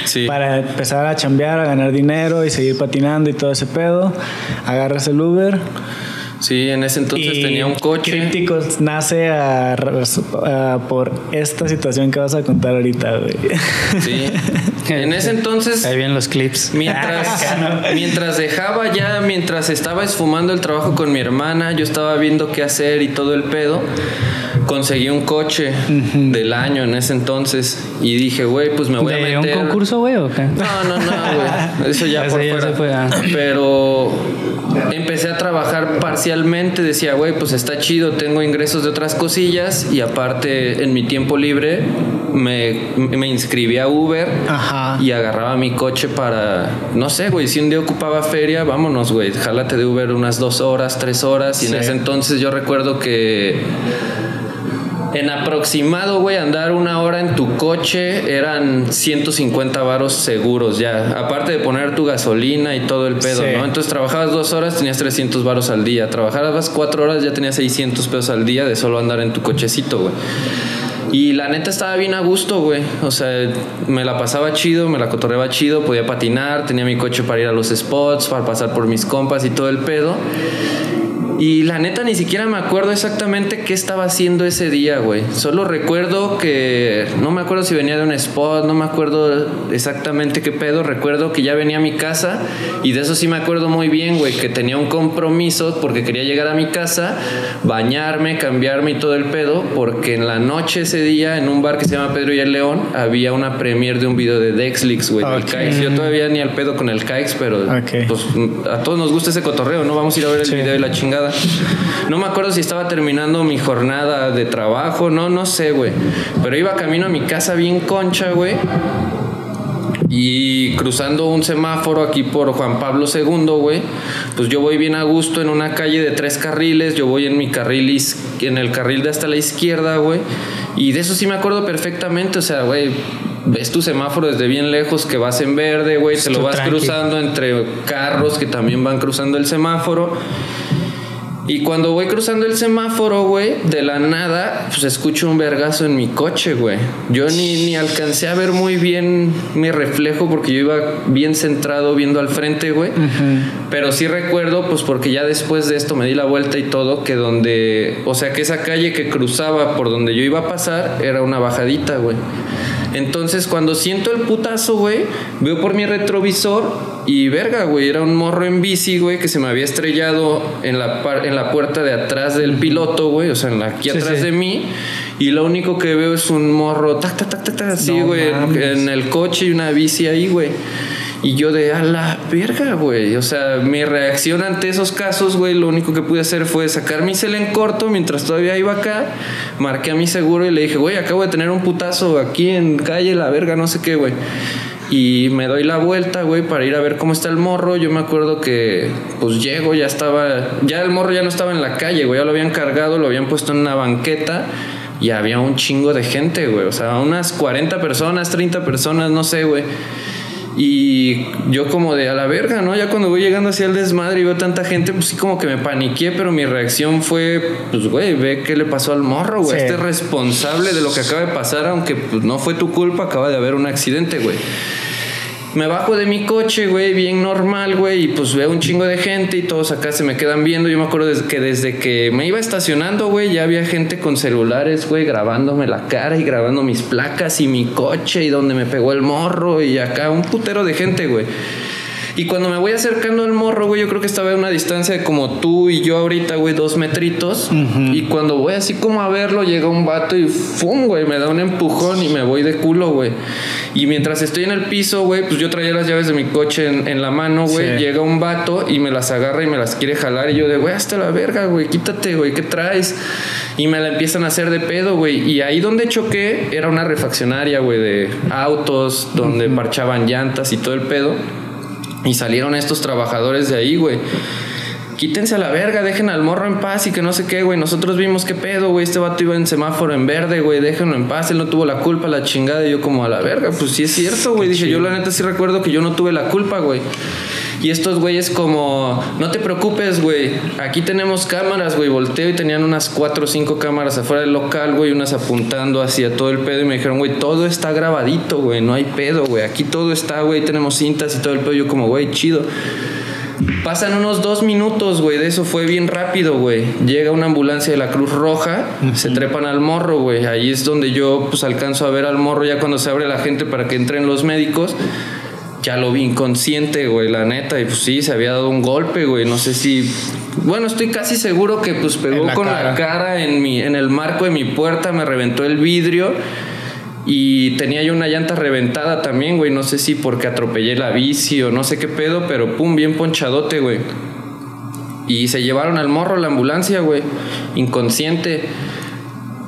Sí. para empezar a chambear, a ganar dinero y seguir patinando y todo ese pedo. Agarras el Uber. Sí, en ese entonces y tenía un coche. Críticos nace a- a- por esta situación que vas a contar ahorita, güey. Sí. En ese entonces Ahí vienen los clips. Mientras, mientras dejaba ya, mientras estaba esfumando el trabajo con mi hermana, yo estaba viendo qué hacer y todo el pedo. Conseguí un coche del año en ese entonces y dije, güey, pues me voy a ¿De meter. un concurso, güey, o qué? No, no, no, güey. Eso ya por ya fuera. fue, ah. Pero empecé a trabajar parcialmente. Decía, güey, pues está chido, tengo ingresos de otras cosillas y aparte en mi tiempo libre me, me inscribí a Uber Ajá. y agarraba mi coche para, no sé, güey, si un día ocupaba feria, vámonos, güey, jálate de Uber unas dos horas, tres horas. Y Sí. en ese entonces yo recuerdo que en aproximado, güey, andar una hora en tu coche eran 150 varos seguros ya. Aparte de poner tu gasolina y todo el pedo, Sí. ¿no? Entonces trabajabas dos horas, tenías 300 varos al día. Trabajabas cuatro horas, ya tenías 600 pesos al día de solo andar en tu cochecito, güey. Y la neta estaba bien a gusto, güey. O sea, me la pasaba chido, me la cotorreaba chido, podía patinar, tenía mi coche para ir a los spots, para pasar por mis compas y todo el pedo. Y la neta ni siquiera me acuerdo exactamente qué estaba haciendo ese día, güey. Solo recuerdo que no me acuerdo si venía de un spot, no me acuerdo exactamente qué pedo. Recuerdo que ya venía a mi casa y de eso sí me acuerdo muy bien, güey, que tenía un compromiso porque quería llegar a mi casa, bañarme, cambiarme y todo el pedo, porque en la noche ese día en un bar que se llama Pedro y el León había una premiere de un video de Dexlix, güey, Kikes. Yo todavía ni al pedo con el Kikes, pero pues a todos nos gusta ese cotorreo, ¿no? Vamos a ir a ver el video y la chingada. No me acuerdo si estaba terminando mi jornada de trabajo, no, no sé, güey. Pero iba camino a mi casa bien concha, güey. Y cruzando un semáforo aquí por Juan Pablo II, güey, pues yo voy bien a gusto en una calle de tres carriles, yo voy en mi carril, en el carril de hasta la izquierda, güey. Y de eso sí me acuerdo perfectamente, o sea, güey, ves tu semáforo desde bien lejos que vas en verde, güey, te lo vas cruzando entre carros que también van cruzando el semáforo. Y cuando voy cruzando el semáforo, güey, de la nada, pues escucho un vergazo en mi coche, güey. Yo ni, ni alcancé a ver muy bien mi reflejo porque yo iba bien centrado viendo al frente, güey. Pero sí recuerdo, pues porque ya después de esto me di la vuelta y todo, que donde, o sea, que esa calle que cruzaba por donde yo iba a pasar era una bajadita, güey. Entonces, cuando siento el putazo, güey, veo por mi retrovisor y verga, güey, era un morro en bici, güey, que se me había estrellado en la, en la puerta de atrás del piloto, güey, o sea, en la, aquí atrás de mí. Y lo único que veo es un morro, tac, tac, tac, tac, así, güey, en el coche y una bici ahí, güey. Y yo de a la verga, güey. O sea, mi reacción ante esos casos, güey, lo único que pude hacer fue sacar mi cel en corto mientras todavía iba acá. Marqué a mi seguro y le dije, güey, acabo de tener un putazo aquí en calle, la verga, no sé qué, güey. Y me doy la vuelta, güey, para ir a ver cómo está el morro. Yo me acuerdo que, pues llego, ya estaba, ya el morro ya no estaba en la calle, güey, ya lo habían cargado, lo habían puesto en una banqueta y había un chingo de gente, güey. O sea, unas 40 personas, 30 personas, no sé, güey. Y yo como de a la verga, ¿no? Ya cuando voy llegando hacia el desmadre y veo tanta gente, pues sí como que me paniqué, pero mi reacción fue, pues güey, ve qué le pasó al morro, güey. Este es responsable de lo que acaba de pasar, aunque pues, no fue tu culpa, acaba de haber un accidente, güey. Me bajo de mi coche, güey, bien normal, güey, y pues veo un chingo de gente y todos acá se me quedan viendo. Yo me acuerdo que desde que me iba estacionando, güey, ya había gente con celulares, güey, grabándome la cara y grabando mis placas y mi coche y donde me pegó el morro y acá un putero de gente, güey. Y cuando me voy acercando al morro, güey, yo creo que estaba a una distancia de como tú y yo ahorita, güey, dos metritos. Y cuando voy así como a verlo, llega un vato y ¡fum! güey, me da un empujón y me voy de culo, güey. Y mientras estoy en el piso, güey, pues yo traía las llaves de mi coche en, la mano, güey. Llega un vato y me las agarra y me las quiere jalar. Y yo de, güey, hasta la verga, güey, quítate, güey, ¿qué traes? Y me la empiezan a hacer de pedo, güey. Y ahí donde choqué era una refaccionaria, güey, de autos, donde marchaban llantas y todo el pedo. Y salieron estos trabajadores de ahí, güey. Quítense a la verga, dejen al morro en paz y que no sé qué, güey. Nosotros vimos qué pedo, güey. Este vato iba en semáforo en verde, güey. Déjenlo en paz, él no tuvo la culpa, la chingada. Y yo, como a la verga, pues sí es cierto, güey. Dije, yo la neta sí recuerdo que yo no tuve la culpa, güey. Y estos güeyes como, no te preocupes, güey, aquí tenemos cámaras, güey, volteo y tenían unas cuatro o cinco cámaras afuera del local, güey, unas apuntando hacia todo el pedo y me dijeron, güey, todo está grabadito, güey, no hay pedo, güey, aquí todo está, güey, tenemos cintas y todo el pedo, yo como, güey, chido. Pasan unos dos minutos, güey. De eso fue bien rápido, güey. Llega una ambulancia de la Cruz Roja, se trepan al morro, güey. Ahí es donde yo, pues, alcanzo a ver al morro ya cuando se abre la gente para que entren los médicos ya lo vi inconsciente, güey, la neta. Y pues sí, se había dado un golpe, güey. No sé si. Bueno, estoy casi seguro que pues pegó con la cara en, mi, en el marco de mi puerta, me reventó el vidrio. Y tenía yo una llanta reventada también, güey. No sé si porque atropellé la bici o no sé qué pedo, pero pum, bien ponchadote, güey. Y se llevaron al morro la ambulancia, güey. Inconsciente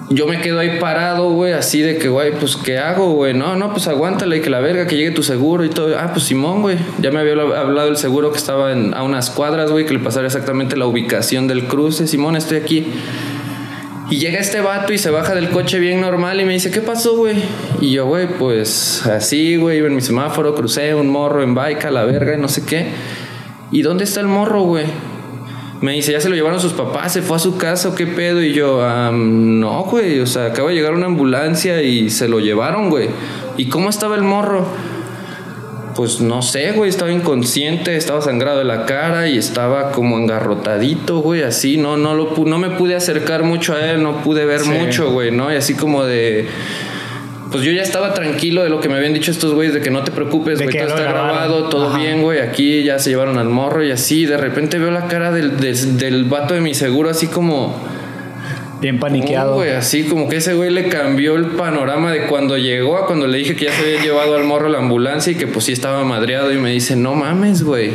yo me quedo ahí parado, güey, así de que, güey, pues, ¿qué hago, güey? No, no, pues aguántale, que la verga, que llegue tu seguro y todo. Ah, pues Simón, güey. Ya me había hablado el seguro que estaba a unas cuadras, güey, que le pasara exactamente la ubicación del cruce. Simón, estoy aquí. Y llega este vato y se baja del coche bien normal y me dice, ¿qué pasó, güey? Y yo, güey, pues así, güey, iba en mi semáforo, crucé un morro en bike la verga y no sé qué. ¿Y dónde está el morro, güey? Me dice, ya se lo llevaron sus papás, se fue a su casa qué pedo. Y yo, no, güey, o sea, acaba de llegar una ambulancia y se lo llevaron, güey. ¿Y cómo estaba el morro? Pues no sé, güey, estaba inconsciente, estaba sangrado de la cara y estaba como engarrotadito, güey, así, no, no, lo, no me pude acercar mucho a él, no pude ver mucho, güey, ¿no? Y así como de pues yo ya estaba tranquilo de lo que me habían dicho estos güeyes de que no te preocupes, güey, todo está grabado, todo bien, güey, aquí ya se llevaron al morro y así, de repente veo la cara del, del, del vato de mi seguro así como Bien paniqueado. güey, así como que ese güey le cambió el panorama de cuando llegó a cuando le dije que ya se había llevado al morro a la ambulancia y que pues sí estaba madreado y me dice, no mames, güey.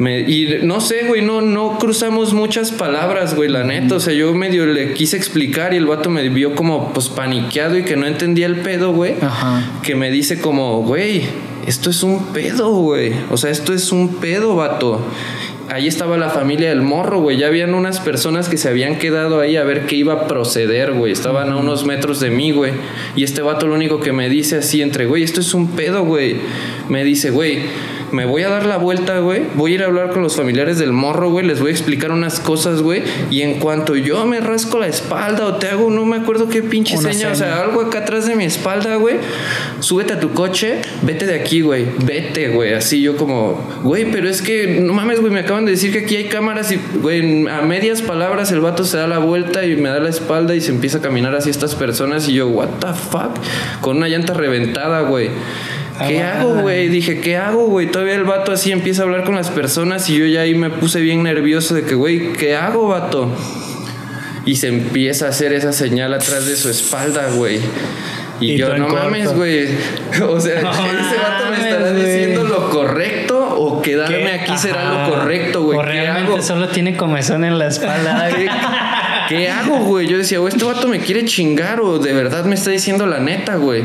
y no sé, güey, no, no cruzamos muchas palabras, güey, la neta. O sea, yo medio le quise explicar y el vato me vio como pues paniqueado y que no entendía el pedo, güey. Ajá. Que me dice como, güey, esto es un pedo, güey. O sea, esto es un pedo, vato ahí estaba la familia del morro, güey. Ya habían unas personas que se habían quedado ahí a ver qué iba a proceder, güey. Estaban a unos metros de mí, güey. Y este vato lo único que me dice así entre, güey, esto es un pedo, güey. Me dice, güey, me voy a dar la vuelta, güey. Voy a ir a hablar con los familiares del morro, güey. Les voy a explicar unas cosas, güey. Y en cuanto yo me rasco la espalda o te hago, no me acuerdo qué pinche seña, o sea, algo acá atrás de mi espalda, güey. Súbete a tu coche, vete de aquí, güey. Vete, güey. Así yo como, güey, pero es que, no mames, güey, me acaban de decir que aquí hay cámaras y, güey, a medias palabras el vato se da la vuelta y me da la espalda y se empieza a caminar así estas personas y yo, what the fuck? Con una llanta reventada, güey. ¿Qué ah, hago, güey? Dije, ¿qué hago, güey? Todavía el vato así empieza a hablar con las personas y yo ya ahí me puse bien nervioso de que, güey, ¿qué hago, vato? Y se empieza a hacer esa señal atrás de su espalda, güey. Y, yo, no mames, güey. O sea, ese vato me estará diciendo lo correcto o quedarme aquí será lo correcto, güey. O realmente solo tiene comezón en la espalda. ¿Qué, ¿Qué hago, güey? Yo decía, güey, este vato me quiere chingar o de verdad me está diciendo la neta, güey.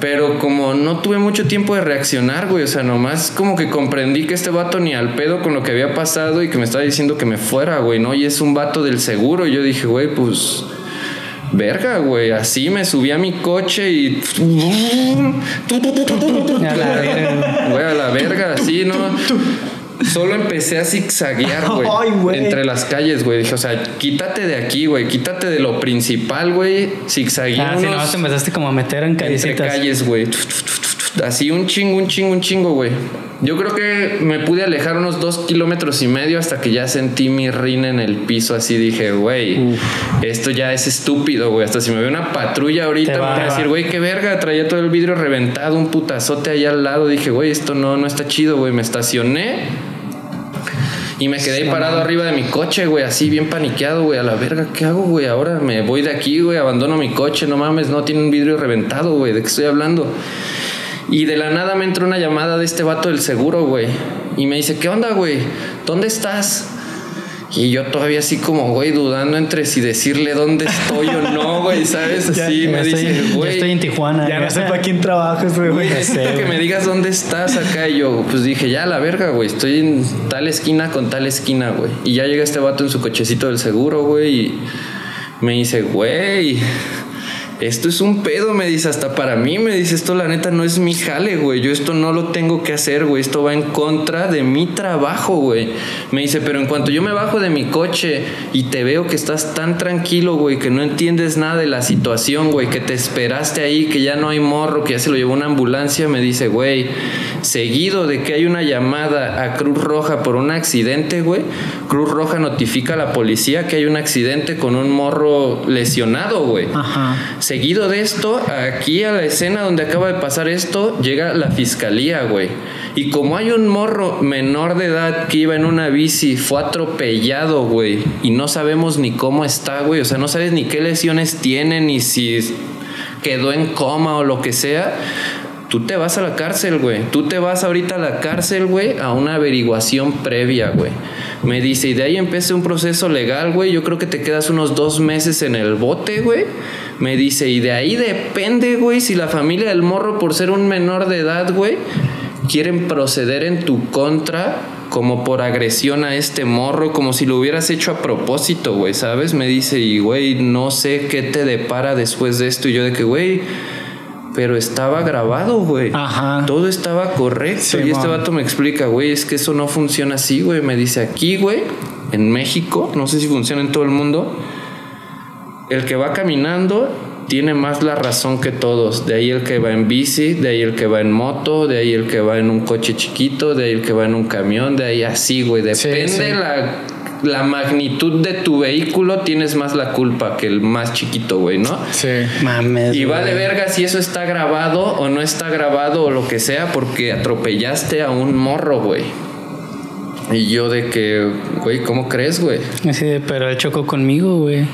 Pero como no tuve mucho tiempo de reaccionar, güey, o sea, nomás como que comprendí que este vato ni al pedo con lo que había pasado y que me estaba diciendo que me fuera, güey, ¿no? Y es un vato del seguro. Y yo dije, güey, pues... Verga, güey, así me subí a mi coche y... Güey, a la verga, así, ¿no? Solo empecé a zigzaguear, güey. Entre las calles, güey. Dije, o sea, quítate de aquí, güey. Quítate de lo principal, güey. Zigzagué. Ah, si no, te empezaste como a meter en Entre calles, güey. Así un chingo, un chingo, un chingo, güey. Yo creo que me pude alejar unos dos kilómetros y medio hasta que ya sentí mi rina en el piso. Así dije, güey, esto ya es estúpido, güey. Hasta si me ve una patrulla ahorita, me voy a decir, güey, qué verga, traía todo el vidrio reventado, un putazote ahí al lado. Dije, güey, esto no, no está chido, güey. Me estacioné y me quedé ahí parado arriba de mi coche, güey, así bien paniqueado, güey, a la verga, ¿qué hago, güey? Ahora me voy de aquí, güey, abandono mi coche, no mames, no tiene un vidrio reventado, güey, ¿de qué estoy hablando? Y de la nada me entró una llamada de este vato del seguro, güey. Y me dice, ¿qué onda, güey? ¿Dónde estás? Y yo todavía así como, güey, dudando entre si decirle dónde estoy o no, güey, ¿sabes? Así me dice, güey. estoy en Tijuana. Ya no sé para quién trabajas, güey. Necesito que me digas dónde estás acá. Y yo, pues dije, ya, la verga, güey. Estoy en tal esquina con tal esquina, güey. Y ya llega este vato en su cochecito del seguro, güey. Y me dice, güey esto es un pedo, me dice, hasta para mí, me dice, esto la neta no es mi jale, güey, yo esto no lo tengo que hacer, güey, esto va en contra de mi trabajo, güey. Me dice, pero en cuanto yo me bajo de mi coche y te veo que estás tan tranquilo, güey, que no entiendes nada de la situación, güey, que te esperaste ahí, que ya no hay morro, que ya se lo llevó una ambulancia, me dice, güey, seguido de que hay una llamada a Cruz Roja por un accidente, güey, Cruz Roja notifica a la policía que hay un accidente con un morro lesionado, güey. Ajá Seguido de esto, aquí a la escena donde acaba de pasar esto, llega la fiscalía, güey. Y como hay un morro menor de edad que iba en una bici, fue atropellado, güey. Y no sabemos ni cómo está, güey. O sea, no sabes ni qué lesiones tiene, ni si quedó en coma o lo que sea tú te vas a la cárcel, güey. Tú te vas ahorita a la cárcel, güey, a una averiguación previa, güey. Me dice, y de ahí empieza un proceso legal, güey. Yo creo que te quedas unos dos meses en el bote, güey. Me dice, y de ahí depende, güey, si la familia del morro, por ser un menor de edad, güey, quieren proceder en tu contra como por agresión a este morro, como si lo hubieras hecho a propósito, güey, ¿sabes? Me dice, y güey, no sé qué te depara después de esto. Y yo de que, güey, pero estaba grabado, güey. Ajá. Todo estaba correcto. y este vato me explica, güey, es que eso no funciona así, güey. Me dice, aquí, güey, en México, no sé si funciona en todo el mundo el que va caminando tiene más la razón que todos. De ahí el que va en bici, de ahí el que va en moto, de ahí el que va en un coche chiquito, de ahí el que va en un camión, de ahí así, güey. Depende La, la magnitud de tu vehículo, tienes más la culpa que el más chiquito, güey, ¿no? Sí. Mames. Y vale verga si eso está grabado o no está grabado o lo que sea, porque atropellaste a un morro, güey. Y yo de que, güey, ¿cómo crees, güey? Sí, pero él chocó conmigo, güey.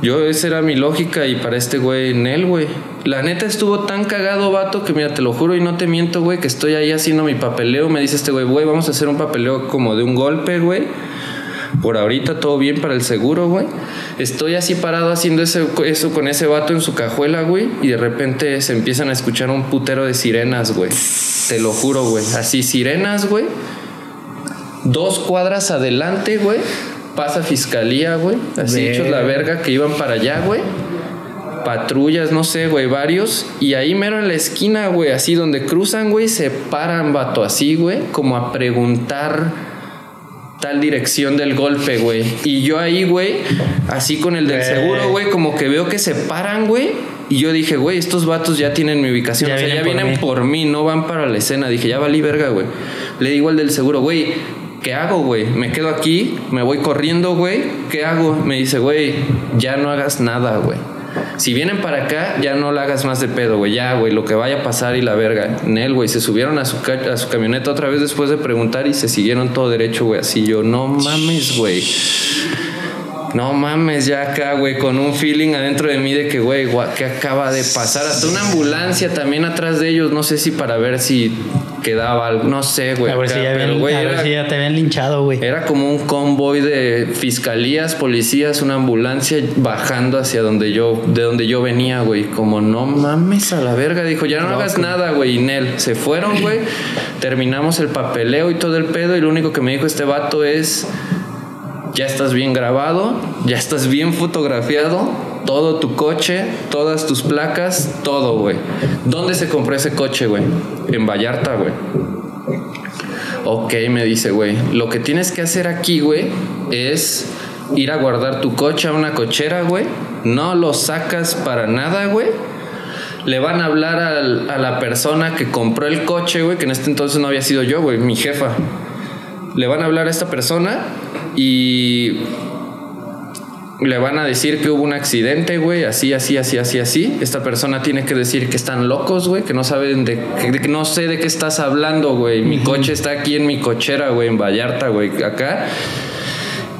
Yo, esa era mi lógica y para este güey, en él, güey. La neta estuvo tan cagado, vato, que mira, te lo juro y no te miento, güey, que estoy ahí haciendo mi papeleo. Me dice este güey, güey, vamos a hacer un papeleo como de un golpe, güey. Por ahorita todo bien para el seguro, güey. Estoy así parado haciendo eso, eso con ese vato en su cajuela, güey. Y de repente se empiezan a escuchar un putero de sirenas, güey. Te lo juro, güey. Así, sirenas, güey. Dos cuadras adelante, güey. Pasa fiscalía, güey. Así hechos la verga que iban para allá, güey. Patrullas, no sé, güey, varios. Y ahí mero en la esquina, güey, así donde cruzan, güey, se paran, vato, así, güey, como a preguntar tal dirección del golpe, güey. Y yo ahí, güey, así con el del seguro, güey, como que veo que se paran, güey. Y yo dije, güey, estos vatos ya tienen mi ubicación. Ya o sea, vienen ya por vienen mí. por mí, no van para la escena. Dije, ya valí verga, güey. Le digo al del seguro, güey, ¿qué hago, güey? Me quedo aquí, me voy corriendo, güey. ¿Qué hago? Me dice, güey, ya no hagas nada, güey. Si vienen para acá, ya no la hagas más de pedo, güey. Ya, güey, lo que vaya a pasar y la verga. Nel, güey, se subieron a su, a su camioneta otra vez después de preguntar y se siguieron todo derecho, güey. Así yo, no mames, güey. No mames, ya acá, güey, con un feeling adentro de mí de que, güey, ¿qué acaba de pasar? Hasta una ambulancia también atrás de ellos, no sé si para ver si quedaba algo, no sé, güey. a ver acá, si ya, pero, habían- güey, a ver era- si ya te habían linchado, güey. era como un convoy de fiscalías, policías, una ambulancia bajando hacia donde yo, de donde yo venía, güey. Como no mames a la verga. Dijo, ya no hagas nada, güey. Y Nel, se fueron, güey. Terminamos el papeleo y todo el pedo. Y lo único que me dijo este vato es, ya estás bien grabado, ya estás bien fotografiado. Todo tu coche, todas tus placas, todo, güey. ¿Dónde se compró ese coche, güey? En Vallarta, güey. Ok, me dice, güey. Lo que tienes que hacer aquí, güey, es ir a guardar tu coche a una cochera, güey. No lo sacas para nada, güey. Le van a hablar a la persona que compró el coche, güey, que en este entonces no había sido yo, güey, mi jefa. Le van a hablar a esta persona y le van a decir que hubo un accidente, güey, así, así, así, así, así. Esta persona tiene que decir que están locos, güey, que no saben de, que, que no sé de qué estás hablando, güey. Mi coche está aquí en mi cochera, güey, en Vallarta, güey, acá.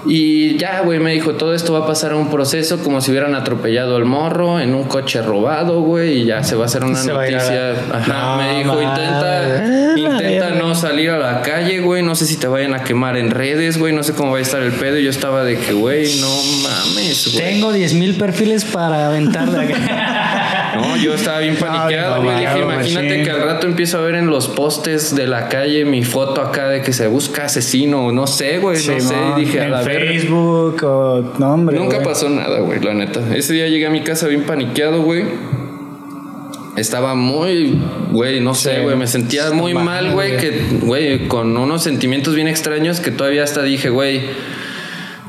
Y ya, güey, me dijo, todo esto va a pasar a un proceso como si hubieran atropellado al morro en un coche robado, güey, y ya se va a hacer una Se va a ir a noticia. Ajá, No, me dijo, madre. intenta, intenta no salir a la calle, güey, no sé si te vayan a quemar en redes, güey, no sé cómo va a estar el pedo. Y yo estaba de que, güey, no mames, güey. Tengo 10 mil perfiles para aventar de acá. No, yo estaba bien paniqueado, güey. Dije, imagínate que al rato empiezo a ver en los postes de la calle mi foto acá de que se busca asesino, no sé, güey, no sé. Y dije, a en la verga. Facebook o no, hombre. Nunca pasó nada, güey, la neta. Ese día llegué a mi casa bien paniqueado, güey. Estaba muy, güey, no sé, Sí. güey, me sentía muy Mal, güey. que, güey, con unos sentimientos bien extraños que todavía hasta dije, güey,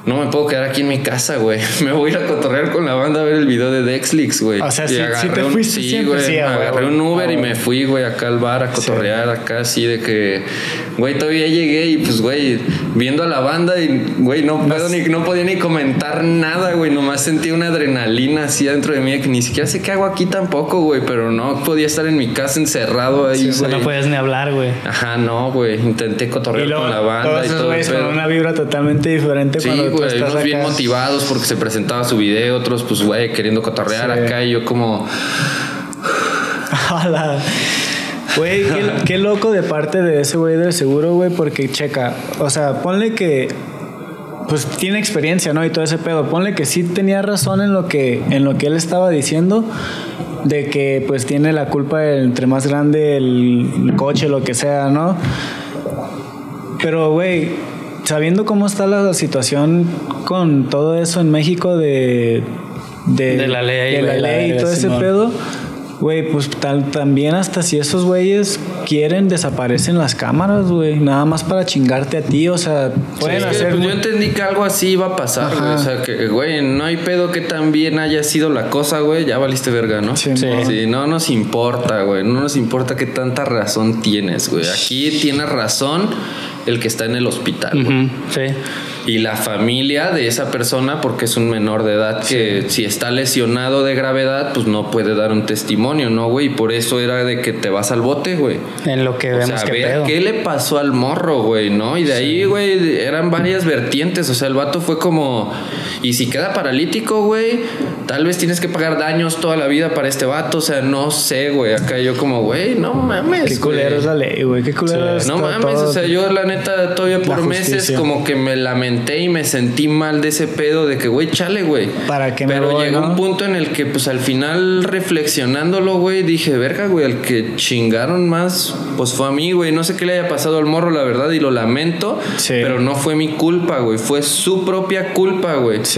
no me puedo quedar aquí en mi casa, güey. Me voy a ir a cotorrear con la banda a ver el video de Dexlix, güey. O sea, Y sí- sí agarré te un- fuiste sí, siempre, güey, sí, agarré un Uber y me fui, güey, acá al bar a cotorrear, acá así de que, güey, todavía llegué y pues, güey, viendo a la banda y, güey, no puedo ni, no podía ni comentar nada, güey, nomás sentía una adrenalina así dentro de mí que ni siquiera sé qué hago aquí tampoco, güey, pero no podía estar en mi casa encerrado ahí, O sea, güey. no puedes ni hablar, güey. Ajá, no, güey, intenté cotorrear luego, con la banda todos y todo. güeyes con una vibra totalmente diferente cuando güey, estás unos bien motivados porque se presentaba su video, otros pues, güey, queriendo cotorrear Sí. acá y yo como... Güey, qué, qué loco de parte de ese güey del seguro, güey, porque checa, o sea, ponle que pues tiene experiencia, ¿no? Y todo ese pedo. Ponle que sí tenía razón en lo que en lo que él estaba diciendo de que pues tiene la culpa entre más grande el coche, lo que sea, ¿no? Pero güey, sabiendo cómo está la situación con todo eso en México de De la ley, de la ley y todo ese Simón. pedo, Güey, pues tal, también hasta si esos güeyes quieren, desaparecen las cámaras, güey. Nada más para chingarte a ti, o sea, pueden que, hacer... pues, yo entendí que algo así iba a pasar, güey. O sea, que, güey, no hay pedo que también haya sido la cosa, güey. Ya valiste verga, ¿no? Sí, Sí. Sí, no nos importa, güey. No nos importa qué tanta razón tienes, güey. Aquí tiene razón el que está en el hospital, Sí. Y la familia de esa persona, porque es un menor de edad que si está lesionado de gravedad, pues no puede dar un testimonio, ¿no, güey? Y por eso era de que te vas al bote, güey. En lo que O vemos sea, que ver pedo. qué le pasó al morro, güey, ¿no? Y de ahí, güey, eran varias vertientes. O sea, el vato fue como. Y si queda paralítico, güey, tal vez tienes que pagar daños toda la vida para este vato. O sea, no sé, güey. Acá yo, como, güey, no mames. Qué culero es la ley, güey. Qué culero es No mames, todo. o sea, yo la neta todavía por meses como que me lamenté y me sentí mal de ese pedo de que, güey, chale, güey. ¿Para qué me Pero voy, llegó no? un punto en el que, pues al final, reflexionándolo, güey, dije, verga, güey, al que chingaron más, pues fue a mí, güey. No sé qué le haya pasado al morro, la verdad, y lo lamento, Sí. pero no fue mi culpa, güey. Fue su propia culpa, güey. Sí.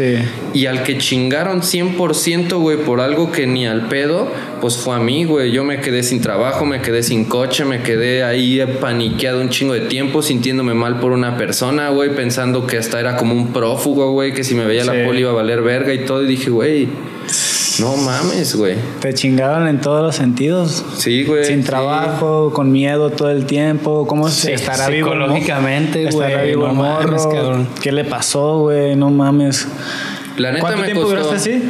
Y al que chingaron 100%, güey, por algo que ni al pedo, pues fue a mí, güey. Yo me quedé sin trabajo, me quedé sin coche, me quedé ahí paniqueado un chingo de tiempo, sintiéndome mal por una persona, güey, pensando que hasta era como un prófugo, güey, que si me veía Sí. la poli iba a valer verga y todo. Y dije, güey, no mames, güey. Te chingaron en todos los sentidos. Sí, güey. Sin sí. trabajo, con miedo todo el tiempo. ¿Cómo Sí, estará vivo? psicológicamente, güey, Estará vivo no mames, cabrón. ¿Qué le pasó, güey? No mames. La neta ¿Cuánto me tiempo costó. duraste así?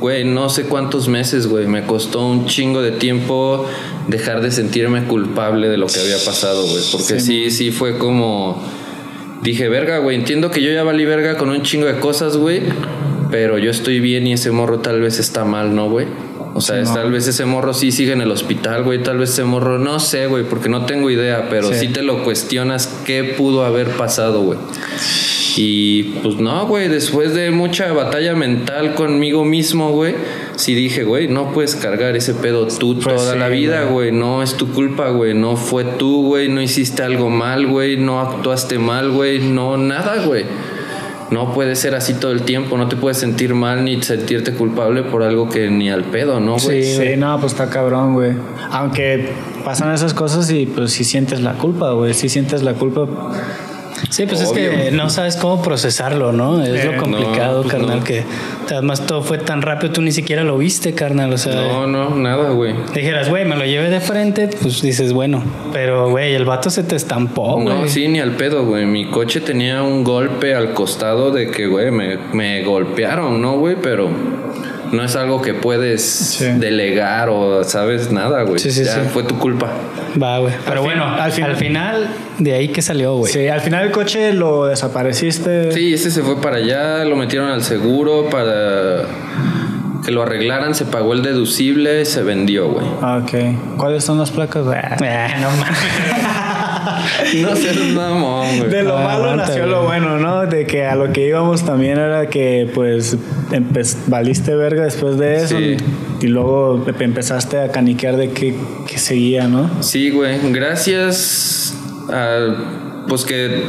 Güey, no sé cuántos meses, güey. Me costó un chingo de tiempo dejar de sentirme culpable de lo que había pasado, güey. Porque sí, sí, fue como. Dije, verga, güey. Entiendo que yo ya valí verga con un chingo de cosas, güey. Pero yo estoy bien y ese morro tal vez está mal, ¿no, güey? O sea, tal vez ese morro sí sigue en el hospital, güey. Tal vez ese morro, no sé, güey, porque no tengo idea, pero Sí. sí te lo cuestionas qué pudo haber pasado, güey. Y pues no, güey, después de mucha batalla mental conmigo mismo, güey, sí dije, güey, no puedes cargar ese pedo tú Pues toda sí, la vida, güey, no es tu culpa, güey, no fue tú, güey, no hiciste algo mal, güey, no actuaste mal, güey, no nada, güey. No puede ser así todo el tiempo, no te puedes sentir mal ni sentirte culpable por algo que ni al pedo, ¿no, güey? Sí, no, pues está cabrón, güey. Aunque pasan esas cosas y pues sí sientes la culpa, güey. Sí sientes la culpa. Sí, pues es que no sabes cómo procesarlo, ¿no? Es Eh, lo complicado, no, pues carnal, no. que además todo fue tan rápido, tú ni siquiera lo viste, carnal, o sea, No, no, nada, güey. dijeras, güey, me lo llevé de frente, pues dices, bueno, pero güey, el vato se te estampó, güey. No, sí, ni al pedo, güey. Mi coche tenía un golpe al costado de que, güey, me, me golpearon, ¿no, güey? Pero no es algo que puedes delegar o sabes nada, güey. Sí, sí, ya sí. fue tu culpa. Va, güey. Pero Al fin- bueno, al al, final- final, de ahí que salió, güey. Sí, al final el coche lo desapareciste. Sí, ese se fue para allá, lo metieron al seguro para que lo arreglaran, se pagó el deducible, se vendió, güey. Ah, ok. ¿Cuáles son las placas? Ah, no mames. No seas mamón, güey. De lo Ah, malo aguanta, nació güey. lo bueno, ¿no? De que a lo que íbamos también era que, pues, valiste verga después de eso. Sí. Y luego empe- empezaste a caniquear de que, que seguía, ¿no? Sí, güey. Gracias a pues que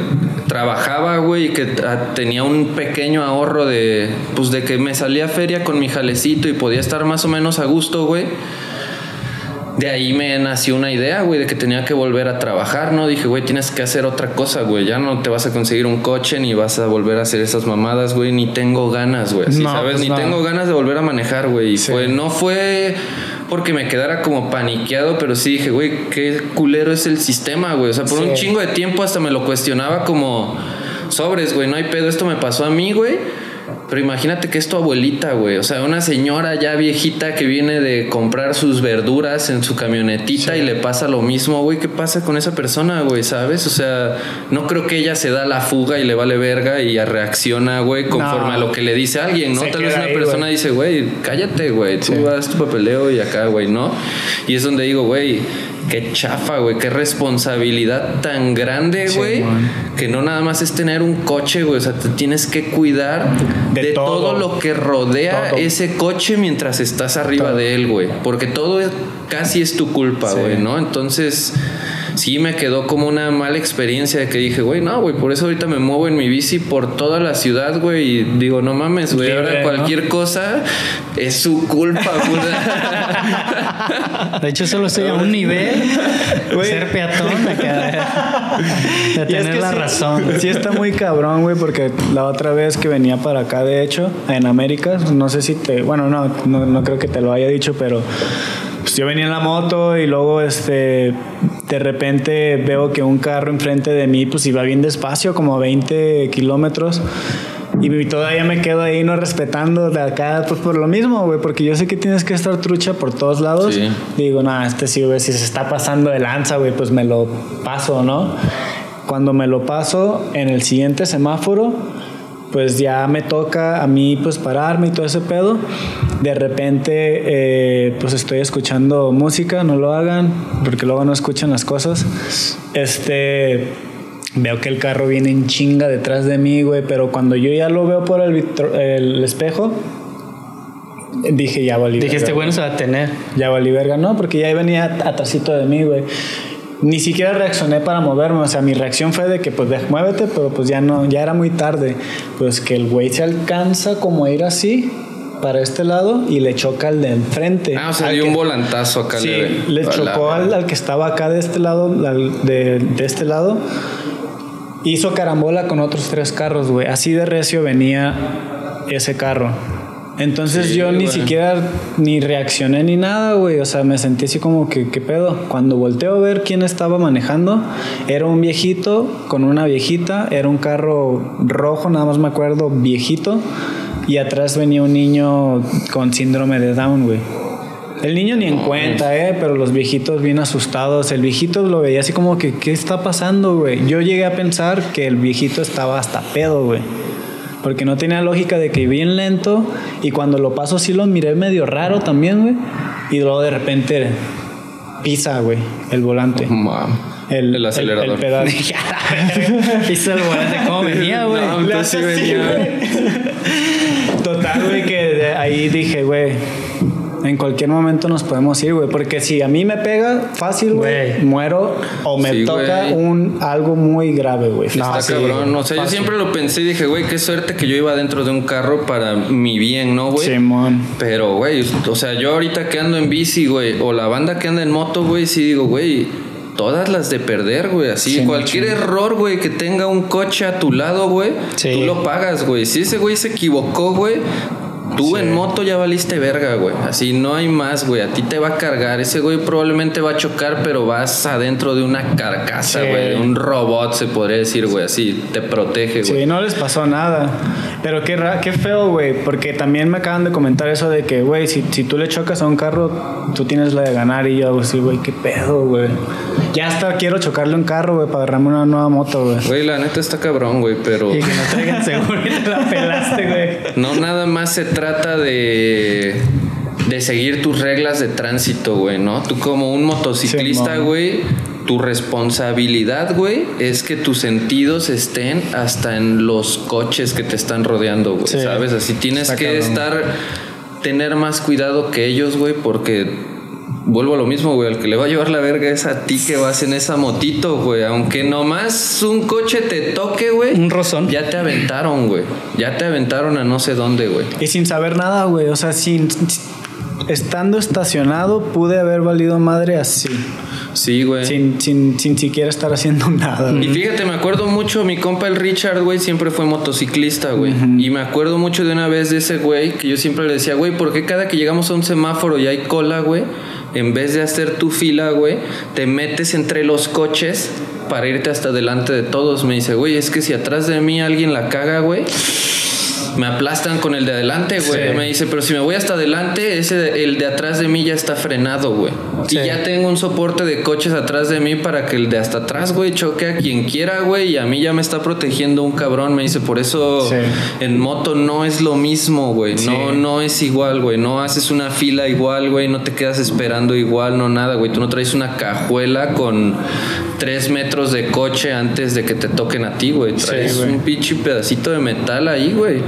trabajaba, güey, y que tenía un pequeño ahorro de pues de que me salía a feria con mi jalecito y podía estar más o menos a gusto, güey. De ahí me nació una idea, güey, de que tenía que volver a trabajar, ¿no? Dije, güey, tienes que hacer otra cosa, güey. Ya no te vas a conseguir un coche ni vas a volver a hacer esas mamadas, güey. Ni tengo ganas, güey. Así, No, ¿sabes? pues ni no. tengo ganas de volver a manejar, güey. Y Sí. no fue porque me quedara como paniqueado, pero sí dije, güey, qué culero es el sistema, güey. O sea, por un chingo de tiempo hasta me lo cuestionaba como sobres, güey. No hay pedo, esto me pasó a mí, güey. Pero imagínate que es tu abuelita, güey. O sea, una señora ya viejita que viene de comprar sus verduras en su camionetita y le pasa lo mismo, güey. ¿Qué pasa con esa persona, güey? ¿Sabes? O sea, no creo que ella se da la fuga y le vale verga y reacciona, güey, conforme No. a lo que le dice alguien, ¿no? Se Tal vez una ahí, persona dice, güey, cállate, güey. Tú Sí. haz tu papeleo y acá, güey, ¿no? Y es donde digo, güey, qué chafa, güey, qué responsabilidad tan grande, güey, que no nada más es tener un coche, güey, o sea, te tienes que cuidar De de, todo. todo. lo que rodea Todo. ese coche mientras estás arriba Todo. de él, güey, porque todo casi es tu culpa, Sí. güey, ¿no? Entonces, sí me quedó como una mala experiencia de que dije, güey, no, güey, por eso ahorita me muevo en mi bici por toda la ciudad, güey, y digo, no mames, güey, ahora cualquier cosa es su culpa, güey. De hecho, solo estoy a un nivel ser peatón de, de tener la razón. Sí está muy cabrón, güey, porque la otra vez que venía para acá, de hecho, en América, no sé si te, bueno, no, no, no creo que te lo haya dicho, pero pues yo venía en la moto y luego este de repente veo que un carro enfrente de mí pues iba bien despacio, como a 20 kilómetros. Y todavía me quedo ahí no respetando de acá, pues por lo mismo, güey, porque yo sé que tienes que estar trucha por todos lados. Digo, nada, este sí, güey, si se está pasando de lanza, güey, pues me lo paso, ¿no? Cuando me lo paso en el siguiente semáforo, pues ya me toca a mí pues pararme y todo ese pedo. De repente eh, pues estoy escuchando música, no lo hagan porque luego no escuchan las cosas. Este veo que el carro viene en chinga detrás de mí, güey, pero cuando yo ya lo veo por el, el espejo, dije, ya valí. Dijiste, bueno, se va a tener. Ya valí verga, no, porque ya venía atrásito de mí, güey ni siquiera reaccioné para moverme, o sea, mi reacción fue de que pues muévete, pero pues ya no, ya era muy tarde, pues que el güey se alcanza como a ir así para este lado y le choca al de enfrente. Ah, o sea, dio un volantazo acá. Sí, le, chocó al, que estaba acá de este lado, de, de este lado. Hizo carambola con otros tres carros, güey. Así de recio venía ese carro. Entonces yo ni siquiera ni reaccioné ni nada, güey. O sea, me sentí así como que, ¿qué pedo? Cuando volteo a ver quién estaba manejando, era un viejito con una viejita, era un carro rojo, nada más me acuerdo, viejito. Y atrás venía un niño con síndrome de Down, güey. El niño ni en cuenta, eh, pero los viejitos bien asustados. El viejito lo veía así como que, ¿qué está pasando, güey? Yo llegué a pensar que el viejito estaba hasta pedo, güey porque no tenía lógica de que bien lento y cuando lo paso sí lo miré medio raro también, güey. Y luego de repente pisa, güey, el volante. El, el, acelerador. El, pedal. pisa el volante. ¿Cómo venía, güey? No, sí venía. Total, güey, que ahí dije, güey en cualquier momento nos podemos ir, güey. Porque si a mí me pega fácil, güey, muero o me toca un algo muy grave, güey. No, Está cabrón. O sea, yo siempre lo pensé y dije, güey, qué suerte que yo iba dentro de un carro para mi bien, ¿no, güey? Simón. Pero, güey, o sea, yo ahorita que ando en bici, güey, o la banda que anda en moto, güey, sí digo, güey todas las de perder, güey. Así, cualquier error, güey, que tenga un coche a tu lado, güey, tú lo pagas, güey. Si ese güey se equivocó, güey, Tú en moto ya valiste verga, güey. Así no hay más, güey. A ti te va a cargar. Ese güey probablemente va a chocar, pero vas adentro de una carcasa, güey. De un robot, se podría decir, güey. Así te protege, güey. Sí, no les pasó nada. Pero qué, qué feo, güey. Porque también me acaban de comentar eso de que, güey, si, si tú le chocas a un carro, tú tienes la de ganar. Y yo hago así, güey, qué pedo, güey. Ya hasta quiero chocarle un carro, güey, para agarrarme una nueva moto, güey. Güey, la neta está cabrón, güey, pero. Y que no traigan seguro y te la pelaste, güey. No, nada más se trata de de seguir tus reglas de tránsito, güey, ¿no? Tú como un motociclista, güey, tu responsabilidad, güey, es que tus sentidos estén hasta en los coches que te están rodeando, güey, ¿sabes? Así tienes que estar, tener más cuidado que ellos, güey, porque vuelvo a lo mismo, güey. El que le va a llevar la verga es a ti que vas en esa motito, güey. Aunque nomás un coche te toque, güey. Un rozón. Ya te aventaron, güey. Ya te aventaron a no sé dónde, güey. Y sin saber nada, güey. O sea, sin. Estando estacionado, pude haber valido madre así. Sí, güey. Sin, sin, sin, siquiera estar haciendo nada. Y fíjate, me acuerdo mucho, mi compa el Richard, güey, siempre fue motociclista, güey. Y me acuerdo mucho de una vez de ese güey que yo siempre le decía, güey, ¿por qué cada que llegamos a un semáforo y hay cola, güey? En vez de hacer tu fila, güey, te metes entre los coches para irte hasta delante de todos. Me dice, güey, es que si atrás de mí alguien la caga, güey me aplastan con el de adelante, güey. Me dice, pero si me voy hasta adelante, ese el de atrás de mí ya está frenado, güey. Y ya tengo un soporte de coches atrás de mí para que el de hasta atrás, güey, choque a quien quiera, güey. Y a mí ya me está protegiendo un cabrón. Me dice, por eso en moto no es lo mismo, güey. No, no es igual, güey. No haces una fila igual, güey. No te quedas esperando igual, no nada, güey. Tú no traes una cajuela con tres metros de coche antes de que te toquen a ti, güey. Traes un pinche pedacito de metal ahí, güey.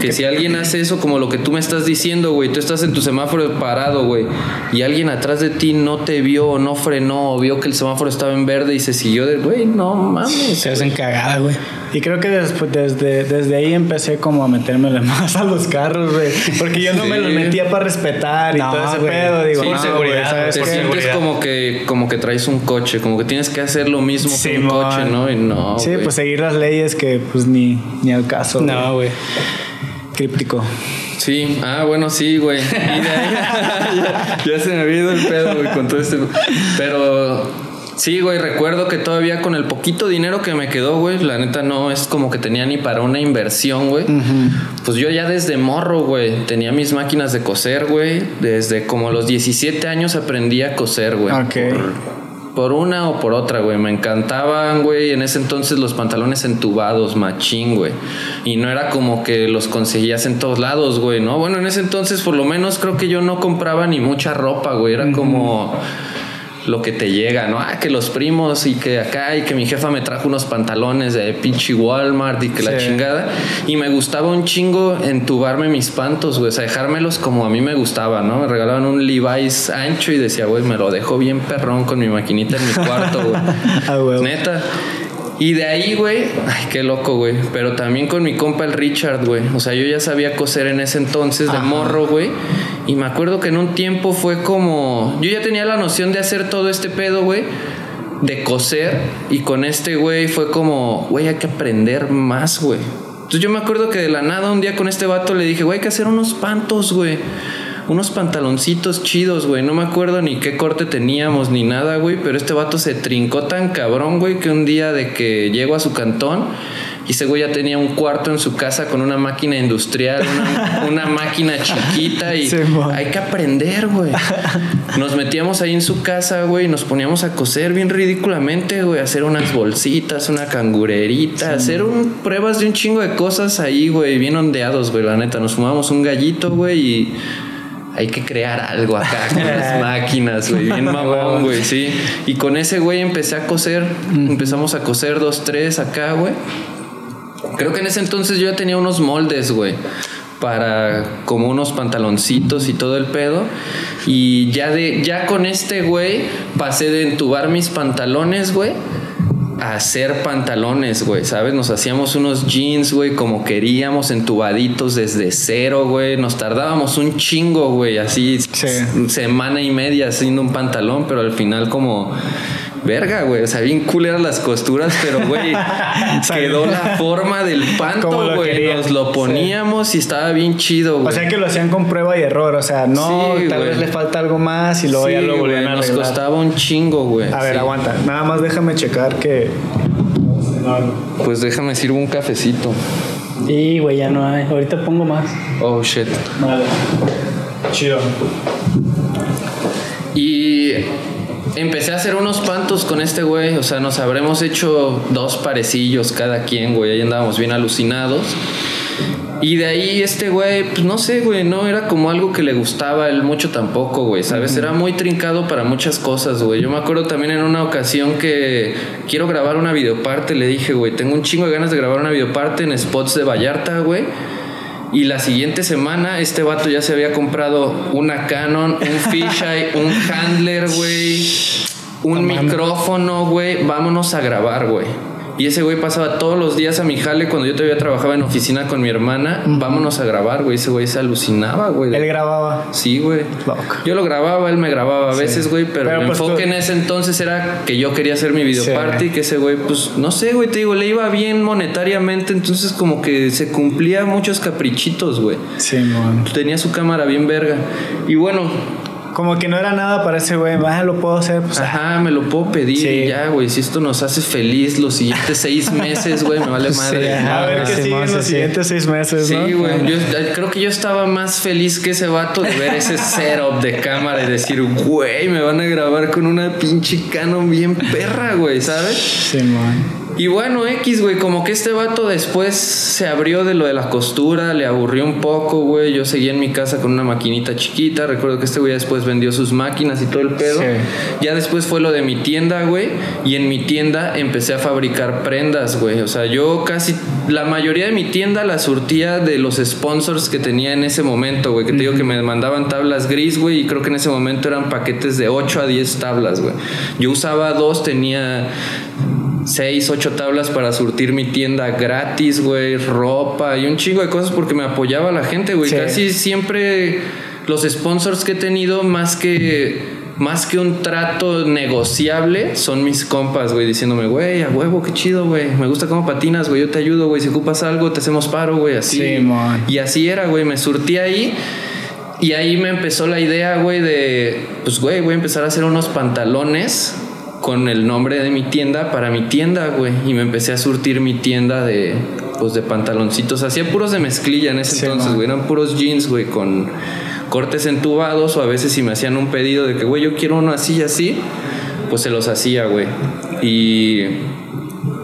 Que si alguien hace eso, como lo que tú me estás diciendo, güey, tú estás en tu semáforo parado, güey, y alguien atrás de ti no te vio, no frenó, o vio que el semáforo estaba en verde y se siguió de, güey, no mames. Se hacen cagada, güey. Y creo que después, desde, desde ahí empecé como a metérmele más a los carros, güey. Porque yo no me los metía para respetar y No, todo ese güey. pedo. Digo, Por no, seguridad, güey, ¿sabes Te qué? sientes como que, como que traes un coche, como que tienes que hacer lo mismo que un coche, ¿no? Y no. Sí, güey. pues seguir las leyes que pues ni, ni al caso. No, güey. Críptico. Sí, ah, bueno, sí, güey. Y de ahí ya, ya se me había ido el pedo, güey, con todo este. Pero sí, güey, recuerdo que todavía con el poquito dinero que me quedó, güey, la neta no es como que tenía ni para una inversión, güey. Pues yo ya desde morro, güey, tenía mis máquinas de coser, güey. Desde como los 17 años aprendí a coser, güey. Ok. Por- por una o por otra, güey. Me encantaban, güey. En ese entonces los pantalones entubados, machín, güey. Y no era como que los conseguías en todos lados, güey, ¿no? Bueno, en ese entonces por lo menos creo que yo no compraba ni mucha ropa, güey. Era como lo que te llega, ¿no? Ah, que los primos y que acá y que mi jefa me trajo unos pantalones de pinche Walmart y que la chingada. Y me gustaba un chingo entubarme mis pantos, güey. O sea, dejármelos como a mí me gustaba, ¿no? Me regalaban un Levi's ancho y decía, güey, me lo dejo bien perrón con mi maquinita en mi cuarto, güey. Ah, güey. Neta. Y de ahí, güey, ay, qué loco, güey. Pero también con mi compa el Richard, güey. O sea, yo ya sabía coser en ese entonces de Ajá. morro, güey. Y me acuerdo que en un tiempo fue como. Yo ya tenía la noción de hacer todo este pedo, güey. De coser. Y con este, güey, fue como, güey, hay que aprender más, güey. Entonces yo me acuerdo que de la nada un día con este vato le dije, güey, hay que hacer unos pantos, güey. Unos pantaloncitos chidos, güey. No me acuerdo ni qué corte teníamos ni nada, güey. Pero este vato se trincó tan cabrón, güey, que un día de que llego a su cantón y ese güey ya tenía un cuarto en su casa con una máquina industrial, una, una máquina chiquita y Sí, hay que aprender, güey. Nos metíamos ahí en su casa, güey, y nos poníamos a coser bien ridículamente, güey, hacer unas bolsitas, una cangurerita, hacer un, pruebas de un chingo de cosas ahí, güey, bien ondeados, güey, la neta. Nos fumábamos un gallito, güey, y hay que crear algo acá con las máquinas, güey, bien mamón, güey, sí. Y con ese güey empecé a coser, empezamos a coser dos, tres acá, güey. Creo que en ese entonces yo ya tenía unos moldes, güey. Para como unos pantaloncitos y todo el pedo. Y ya de, ya con este güey, pasé de entubar mis pantalones, güey. A hacer pantalones, güey, ¿sabes? Nos hacíamos unos jeans, güey, como queríamos, entubaditos desde cero, güey. Nos tardábamos un chingo, güey, así Sí. semana y media haciendo un pantalón, pero al final como verga, güey, o sea, bien culeras las costuras, pero güey, quedó la forma del panto, lo güey. querían. Nos lo poníamos y estaba bien chido, güey. O sea que lo hacían con prueba y error. O sea, no, Sí, tal güey. vez le falta algo más y luego Sí, ya lo volvían güey, a nos arreglar. costaba un chingo, güey. A ver, sí. aguanta. Nada más déjame checar que. Pues déjame sirvo un cafecito. Y, güey, ya no hay. Ahorita pongo más. Oh shit. Vale. Chido. Y empecé a hacer unos pantos con este güey. O sea, nos habremos hecho dos parecillos cada quien, güey. Ahí andábamos bien alucinados. Y de ahí este güey, pues no sé, güey, no era como algo que le gustaba a él mucho tampoco, güey, ¿sabes? Era muy trincado para muchas cosas, güey. Yo me acuerdo también en una ocasión que quiero grabar una videoparte, le dije, güey, tengo un chingo de ganas de grabar una videoparte en spots de Vallarta, güey. Y la siguiente semana este vato ya se había comprado una Canon, un fisheye, un handler, güey, un micrófono, güey. Vámonos a grabar, güey. Y ese güey pasaba todos los días a mi jale cuando yo todavía trabajaba en oficina con mi hermana. Vámonos a grabar, güey. Ese güey se alucinaba, güey. Él grababa. Sí, güey. Yo lo grababa, él me grababa a veces, güey, pero, Pero, el pues, enfoque tú- en ese entonces era que yo quería hacer mi videoparte Sí. y que ese güey, pues, no sé, güey, te digo, le iba bien monetariamente, entonces como que se cumplía muchos caprichitos, güey. Sí, man. Tenía su cámara bien verga. Y bueno, Como que no era nada para ese güey. Ah, lo puedo hacer. Pues, ah, ajá, me lo puedo pedir Sí. y ya, güey. Si esto nos hace feliz los siguientes seis meses, güey, me vale madre. a ver qué sí, sigue en sí, los sí. siguientes seis meses, ¿no? Sí, güey. Yo creo que yo estaba más feliz que ese vato de ver ese setup de cámara y decir, güey, me van a grabar con una pinche Canon bien perra, güey, ¿sabes? Sí, man. Y bueno, X, güey, como que este vato después se abrió de lo de la costura, le aburrió un poco, güey. Yo seguía en mi casa con una maquinita chiquita. Recuerdo que este güey después vendió sus máquinas y todo el pedo. Ya después fue lo de mi tienda, güey. Y en mi tienda empecé a fabricar prendas, güey. O sea, yo casi la mayoría de mi tienda la surtía de los sponsors que tenía en ese momento, güey. Que te digo que me mandaban tablas gris, güey. Y creo que en ese momento eran paquetes de 8 a 10 tablas, güey. Yo usaba dos, tenía seis, ocho tablas para surtir mi tienda gratis, güey, ropa y un chingo de cosas porque me apoyaba la gente, güey. Casi siempre los sponsors que he tenido, más que más que un trato negociable, son mis compas, güey, diciéndome, güey, a huevo, qué chido, güey. Me gusta cómo patinas, güey. Yo te ayudo, güey. Si ocupas algo, te hacemos paro, güey. Así. Sí, y así era, güey. Me surtí ahí. Y ahí me empezó la idea, güey, de, pues, güey, voy a empezar a hacer unos pantalones con el nombre de mi tienda para mi tienda, güey. Y me empecé a surtir mi tienda de, pues, de pantaloncitos. Hacía puros de mezclilla en ese entonces, güey. Eran puros jeans, güey, con cortes entubados. O a veces si me hacían un pedido de que, güey, yo quiero uno así y así, pues se los hacía, güey. Y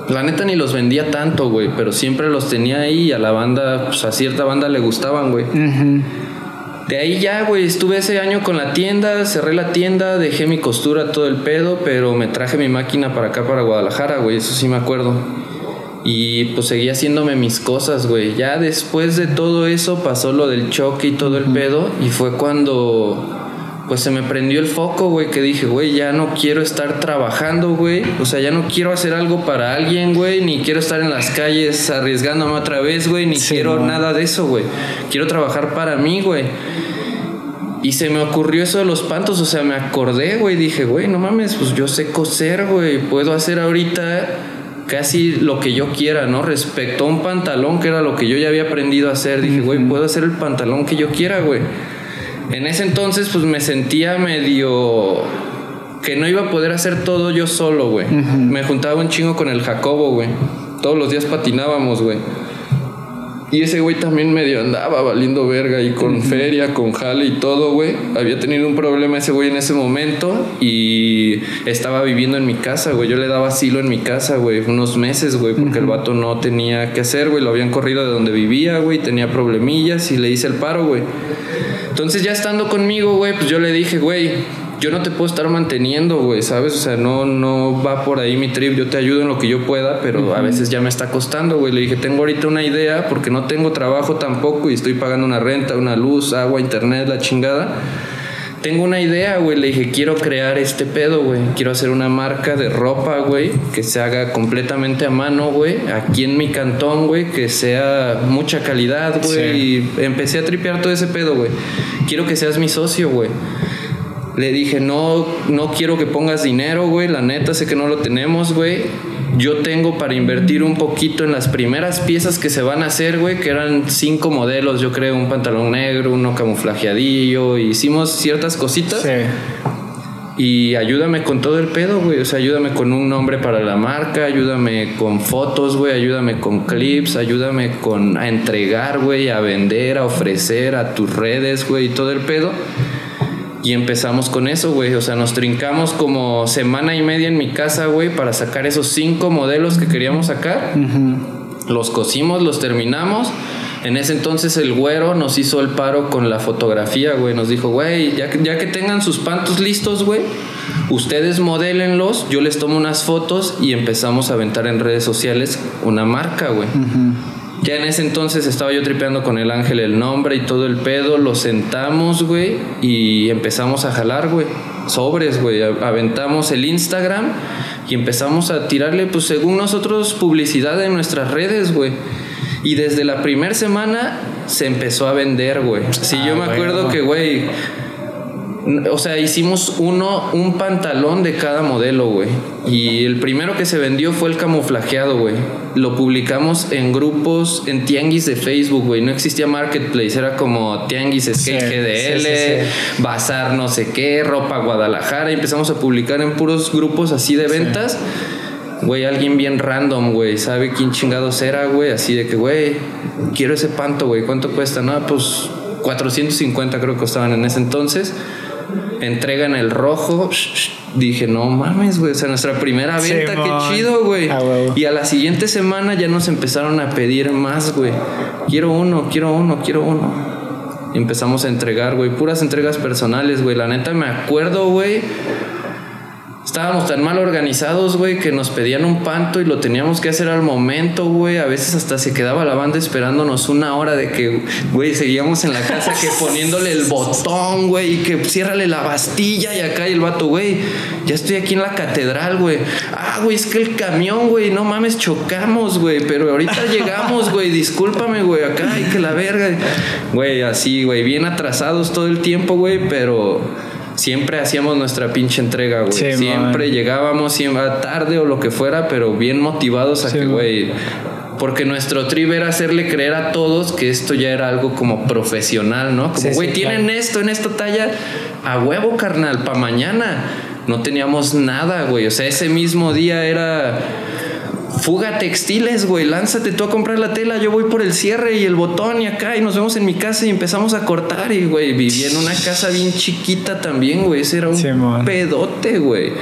la neta ni los vendía tanto, güey, pero siempre los tenía ahí y a la banda, pues a cierta banda le gustaban, güey. De ahí ya, güey, estuve ese año con la tienda, cerré la tienda, dejé mi costura, todo el pedo, pero me traje mi máquina para acá, para Guadalajara, güey, eso sí me acuerdo. Y pues seguí haciéndome mis cosas, güey. Ya después de todo eso pasó lo del choque y todo el pedo, y fue cuando pues se me prendió el foco, güey, que dije, güey, ya no quiero estar trabajando, güey. O sea, ya no quiero hacer algo para alguien, güey, ni quiero estar en las calles arriesgándome otra vez, güey, ni quiero nada de eso, güey. Quiero trabajar para mí, güey. Y se me ocurrió eso de los pantos, o sea, me acordé, güey, dije, güey, no mames, pues yo sé coser, güey, puedo hacer ahorita casi lo que yo quiera, ¿no? Respecto a un pantalón, que era lo que yo ya había aprendido a hacer, dije, güey, puedo hacer el pantalón que yo quiera, güey. En ese entonces, pues me sentía medio que no iba a poder hacer todo yo solo, güey. Me juntaba un chingo con el Jacobo, güey. Todos los días patinábamos, güey. Y ese güey también medio andaba valiendo verga y con feria, con jale y todo, güey. Había tenido un problema ese güey en ese momento y estaba viviendo en mi casa, güey. Yo le daba asilo en mi casa, güey, unos meses, güey, porque el vato no tenía que hacer, güey. Lo habían corrido de donde vivía, güey. Tenía problemillas y le hice el paro, güey. Entonces ya estando conmigo, güey, pues yo le dije, güey, yo no te puedo estar manteniendo, güey, ¿sabes? O sea, no, no va por ahí mi trip, yo te ayudo en lo que yo pueda, pero a veces ya me está costando, güey. Le dije, tengo ahorita una idea porque no tengo trabajo tampoco y estoy pagando una renta, una luz, agua, internet, la chingada. Tengo una idea, güey. Le dije, quiero crear este pedo, güey. Quiero hacer una marca de ropa, güey, que se haga completamente a mano, güey. Aquí en mi cantón, güey, que sea mucha calidad, güey. Y empecé a tripear todo ese pedo, güey. Quiero que seas mi socio, güey. Le dije, no, no quiero que pongas dinero, güey. La neta, sé que no lo tenemos, güey. Yo tengo para invertir un poquito en las primeras piezas que se van a hacer, güey, que eran cinco modelos, yo creo, un pantalón negro, uno camuflajeadillo. Hicimos ciertas cositas. Sí. Y ayúdame con todo el pedo, güey. O sea, ayúdame con un nombre para la marca, ayúdame con fotos, güey, ayúdame con clips, ayúdame con a entregar, güey, a vender, a ofrecer a tus redes, güey, y todo el pedo. Y empezamos con eso, güey. O sea, nos trincamos como semana y media en mi casa, güey, para sacar esos cinco modelos que queríamos sacar. Los cosimos, los terminamos. En ese entonces el güero nos hizo el paro con la fotografía, güey. Nos dijo, güey, ya que, ya que tengan sus pantos listos, güey, ustedes modélenlos, yo les tomo unas fotos y empezamos a aventar en redes sociales una marca, güey. Ya en ese entonces estaba yo tripeando con el ángel el nombre y todo el pedo. Lo sentamos, güey, y empezamos a jalar, güey. Sobres, güey. Aventamos el Instagram y empezamos a tirarle, pues según nosotros, publicidad en nuestras redes, güey. Y desde la primera semana se empezó a vender, güey. Sí, yo ah, me acuerdo que, güey o sea, hicimos uno, un pantalón de cada modelo, güey. Y el primero que se vendió fue el camuflajeado, güey. Lo publicamos en grupos, en tianguis de Facebook, güey. No existía marketplace, era como tianguis skate GDL, bazar no sé qué, ropa Guadalajara. Y empezamos a publicar en puros grupos así de ventas. Güey, alguien bien random, güey. ¿Sabe quién chingados era, güey? Así de que, güey, quiero ese panto, güey. ¿Cuánto cuesta? No, pues 450 creo que costaban en ese entonces entregan el rojo. Dije, no mames, güey. O sea, nuestra primera venta, qué chido, güey. y a la siguiente semana ya nos empezaron a pedir más, güey. Quiero uno, quiero uno, quiero uno. Y empezamos a entregar, güey. Puras entregas personales, güey. La neta me acuerdo, güey estábamos tan mal organizados, güey, que nos pedían un panto y lo teníamos que hacer al momento, güey. A veces hasta se quedaba la banda esperándonos una hora de que, güey, seguíamos en la casa que poniéndole el botón, güey, y que ciérrale la bastilla y acá y el vato, güey, ya estoy aquí en la catedral, güey. Ah, güey, es que el camión, güey, no mames, chocamos, güey, pero ahorita llegamos, güey, discúlpame, güey, acá y que la verga. Güey, así, güey, bien atrasados todo el tiempo, güey, pero siempre hacíamos nuestra pinche entrega, güey. siempre llegábamos, siempre tarde o lo que fuera, pero bien motivados a que, güey. Porque nuestro trip era hacerle creer a todos que esto ya era algo como profesional, ¿no? Como, güey, tienen esto en esta talla a huevo, carnal, para mañana. No teníamos nada, güey. O sea, ese mismo día era fuga textiles, güey, lánzate tú a comprar la tela, yo voy por el cierre y el botón y acá y nos vemos en mi casa y empezamos a cortar. Y, güey, viví en una casa bien chiquita también, güey, ese era un pedote, güey.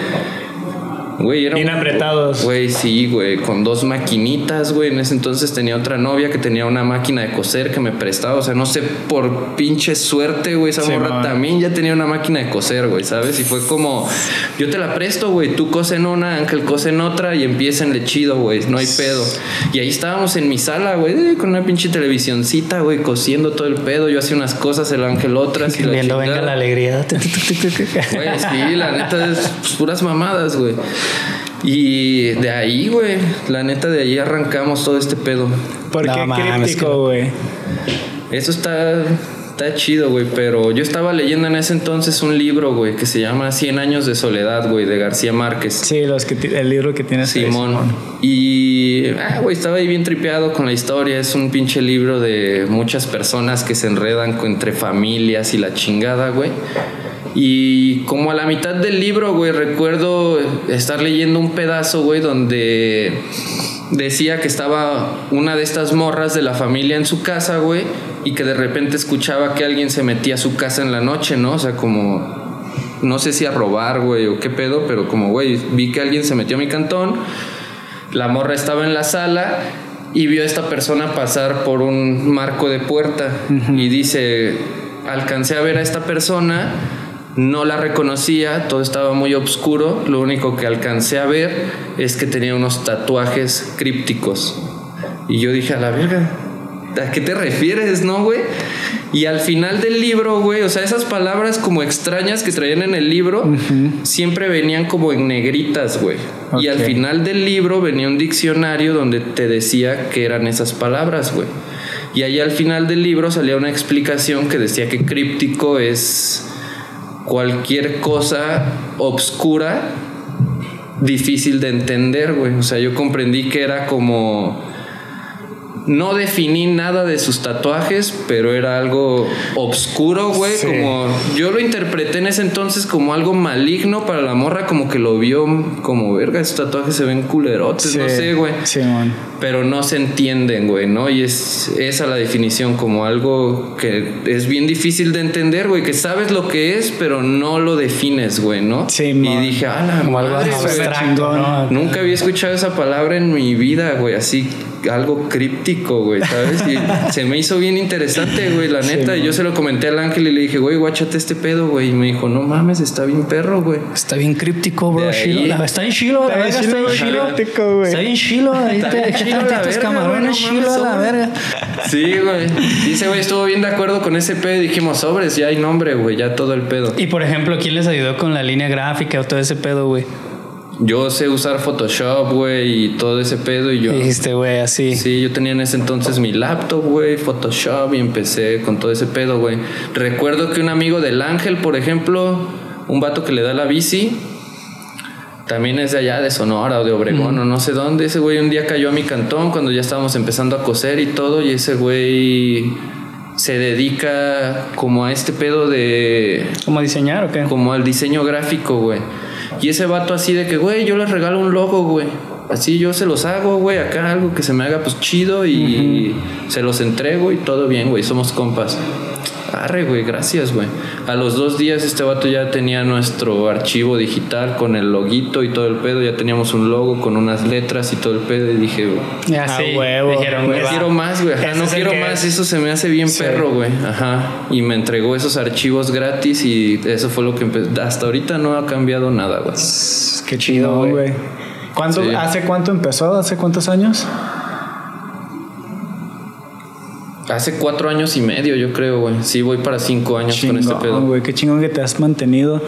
Güey, Bien apretados. Güey, sí, güey, con dos maquinitas, güey. En ese entonces tenía otra novia que tenía una máquina de coser que me prestaba. O sea, no sé, por pinche suerte, güey. Esa morra también ya tenía una máquina de coser, güey, ¿sabes? Y fue como, yo te la presto, güey. Tú cose en una, Ángel cose en otra y le chido, güey. No hay pedo. Y ahí estábamos en mi sala, güey, eh, con una pinche televisioncita, güey, cosiendo todo el pedo. Yo hacía unas cosas, el Ángel otras. Y Viendo, venga la alegría. Güey, sí, la neta es puras mamadas, güey. Y de ahí, güey, la neta de ahí arrancamos todo este pedo. ¿Por qué críptico, güey? Eso está, está chido, güey, pero yo estaba leyendo en ese entonces un libro, güey, que se llama Cien años de soledad, güey, de García Márquez. Sí, los que el libro que tiene Simón. Y, ah, güey, estaba ahí bien tripeado con la historia. Es un pinche libro de muchas personas que se enredan entre familias y la chingada, güey. Y como a la mitad del libro, güey, recuerdo estar leyendo un pedazo, güey, donde decía que estaba una de estas morras de la familia en su casa, güey, y que de repente escuchaba que alguien se metía a su casa en la noche, ¿no? O sea, como, no sé si a robar, güey, o qué pedo, pero como, güey, vi que alguien se metió a mi cantón, la morra estaba en la sala y vio a esta persona pasar por un marco de puerta y dice, alcancé a ver a esta persona no la reconocía, todo estaba muy oscuro, lo único que alcancé a ver es que tenía unos tatuajes crípticos. Y yo dije, a la verga, ¿a qué te refieres, no, güey? Y al final del libro, güey, o sea, esas palabras como extrañas que traían en el libro, siempre venían como en negritas, güey. Y al final del libro venía un diccionario donde te decía que eran esas palabras, güey. Y ahí al final del libro salía una explicación que decía que críptico es cualquier cosa obscura difícil de entender, güey. O sea, yo comprendí que era como no definí nada de sus tatuajes, pero era algo obscuro, güey. Como yo lo interpreté en ese entonces como algo maligno para la morra, como que lo vio como verga, esos tatuajes se ven culerotes, no sé, güey. Sí, pero no se entienden, güey, ¿no? Y es esa la definición, como algo que es bien difícil de entender, güey, que sabes lo que es, pero no lo defines, güey, ¿no? Sí, Y dije, ah, la madre, ¿no? Nunca había escuchado esa palabra en mi vida, güey, así algo críptico, güey, ¿sabes? Y se me hizo bien interesante, güey, la neta. y yo se lo comenté al ángel y le dije, güey, guáchate este pedo, güey. Y me dijo, no mames, está bien perro, güey. Está bien críptico, bro. está en chilo, la verga, está en chilo. Está bien chilo, ahí te echaste tus camarones chilo a la verga. Sí, güey. Dice, güey, estuvo bien de acuerdo con ese pedo. Y dijimos, sobres, ya hay nombre, güey, ya todo el pedo. Y por ejemplo, ¿quién les ayudó con la línea gráfica o todo ese pedo, güey? Yo sé usar Photoshop, güey, y todo ese pedo. Y yo. Dijiste, güey, así. Sí, yo tenía en ese entonces mi laptop, güey, Photoshop, y empecé con todo ese pedo, güey. Recuerdo que un amigo del Ángel, por ejemplo, un vato que le da la bici, también es de allá, de Sonora o de Obregón, o no sé dónde. Ese güey un día cayó a mi cantón cuando ya estábamos empezando a coser y todo, y ese güey se dedica como a este pedo de. ¿Como a diseñar o qué? Como al diseño gráfico, güey. Y ese vato así de que, güey, yo les regalo un logo, güey. Así yo se los hago, güey, acá algo que se me haga pues chido y se los entrego y todo bien, güey, somos compas. Arre, güey, gracias, güey. A los dos días este vato ya tenía nuestro archivo digital con el loguito y todo el pedo. Ya teníamos un logo con unas letras y todo el pedo. Y dije, güey, Ya, Ah, sí. huevo. Dijeron, güey, no va. quiero más, güey. Ajá, no quiero que más. es. Eso se me hace bien Sí. perro, güey. Ajá. Y me entregó esos archivos gratis y eso fue lo que empezó. Hasta ahorita no ha cambiado nada, güey. Qué chido, güey. ¿Cuánto, Sí. ¿Hace cuánto empezó? ¿Hace cuántos años? Hace cuatro años y medio, yo creo, güey. Sí, voy para cinco años con este Chingón, pedo. güey, qué chingón que te has mantenido.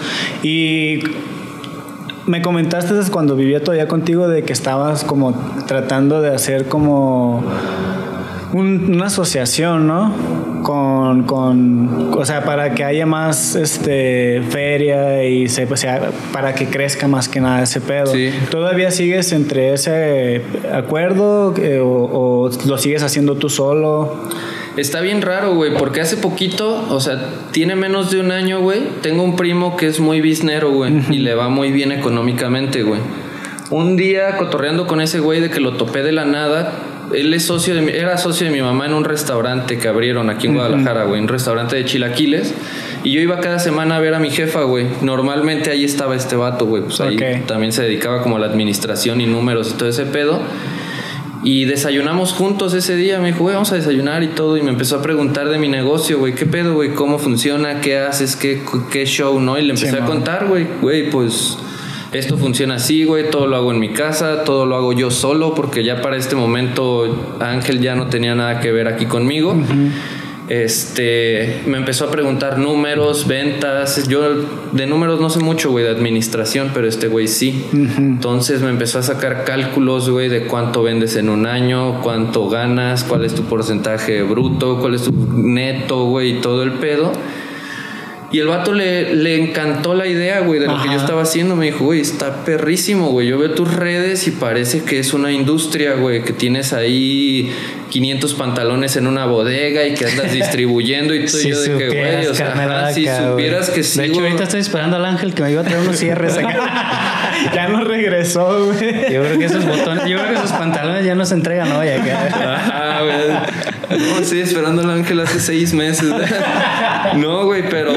Y me comentaste desde cuando vivía todavía contigo de que estabas como tratando de hacer como un- una asociación, ¿no? Con, con, o sea, para que haya más este, feria y se, o sea, para que crezca más que nada ese pedo. Sí. ¿Todavía sigues entre ese acuerdo eh, o, o lo sigues haciendo tú solo? Está bien raro, güey, porque hace poquito, o sea, tiene menos de un año, güey. Tengo un primo que es muy biznero, güey, y le va muy bien económicamente, güey. Un día cotorreando con ese güey de que lo topé de la nada, él es socio de mi, era socio de mi mamá en un restaurante que abrieron aquí en Guadalajara, güey, un restaurante de chilaquiles. Y yo iba cada semana a ver a mi jefa, güey. Normalmente ahí estaba este vato, güey. Pues ahí también se dedicaba como a la administración y números y todo ese pedo. Y desayunamos juntos ese día. Me dijo, güey, vamos a desayunar y todo. Y me empezó a preguntar de mi negocio, güey, ¿qué pedo, güey? ¿Cómo funciona? ¿Qué haces? ¿Qué, qué show, no? Y le empecé Sí, a man. contar, güey, güey, pues esto funciona así, güey. Todo lo hago en mi casa, todo lo hago yo solo, porque ya para este momento Ángel ya no tenía nada que ver aquí conmigo. Este, me empezó a preguntar números, ventas. Yo de números no sé mucho, güey, de administración, pero este güey sí. Entonces me empezó a sacar cálculos, güey, de cuánto vendes en un año, cuánto ganas, cuál es tu porcentaje bruto, cuál es tu neto, güey, todo el pedo. Y el vato le, le encantó la idea, güey, de lo que yo estaba haciendo. Me dijo, güey, está perrísimo, güey. Yo veo tus redes y parece que es una industria, güey, que tienes ahí 500 pantalones en una bodega y que andas distribuyendo y todo. Y yo de que, güey, o sea, ajá, si supieras que sí. De hecho, ahorita estoy esperando al ángel que me iba a traer unos cierres acá. ya no regresó, güey. Yo creo que esos botones, yo creo que esos pantalones ya no se entregan hoy acá. Ajá, güey. No, sí, esperando al ángel hace seis meses. No, güey, pero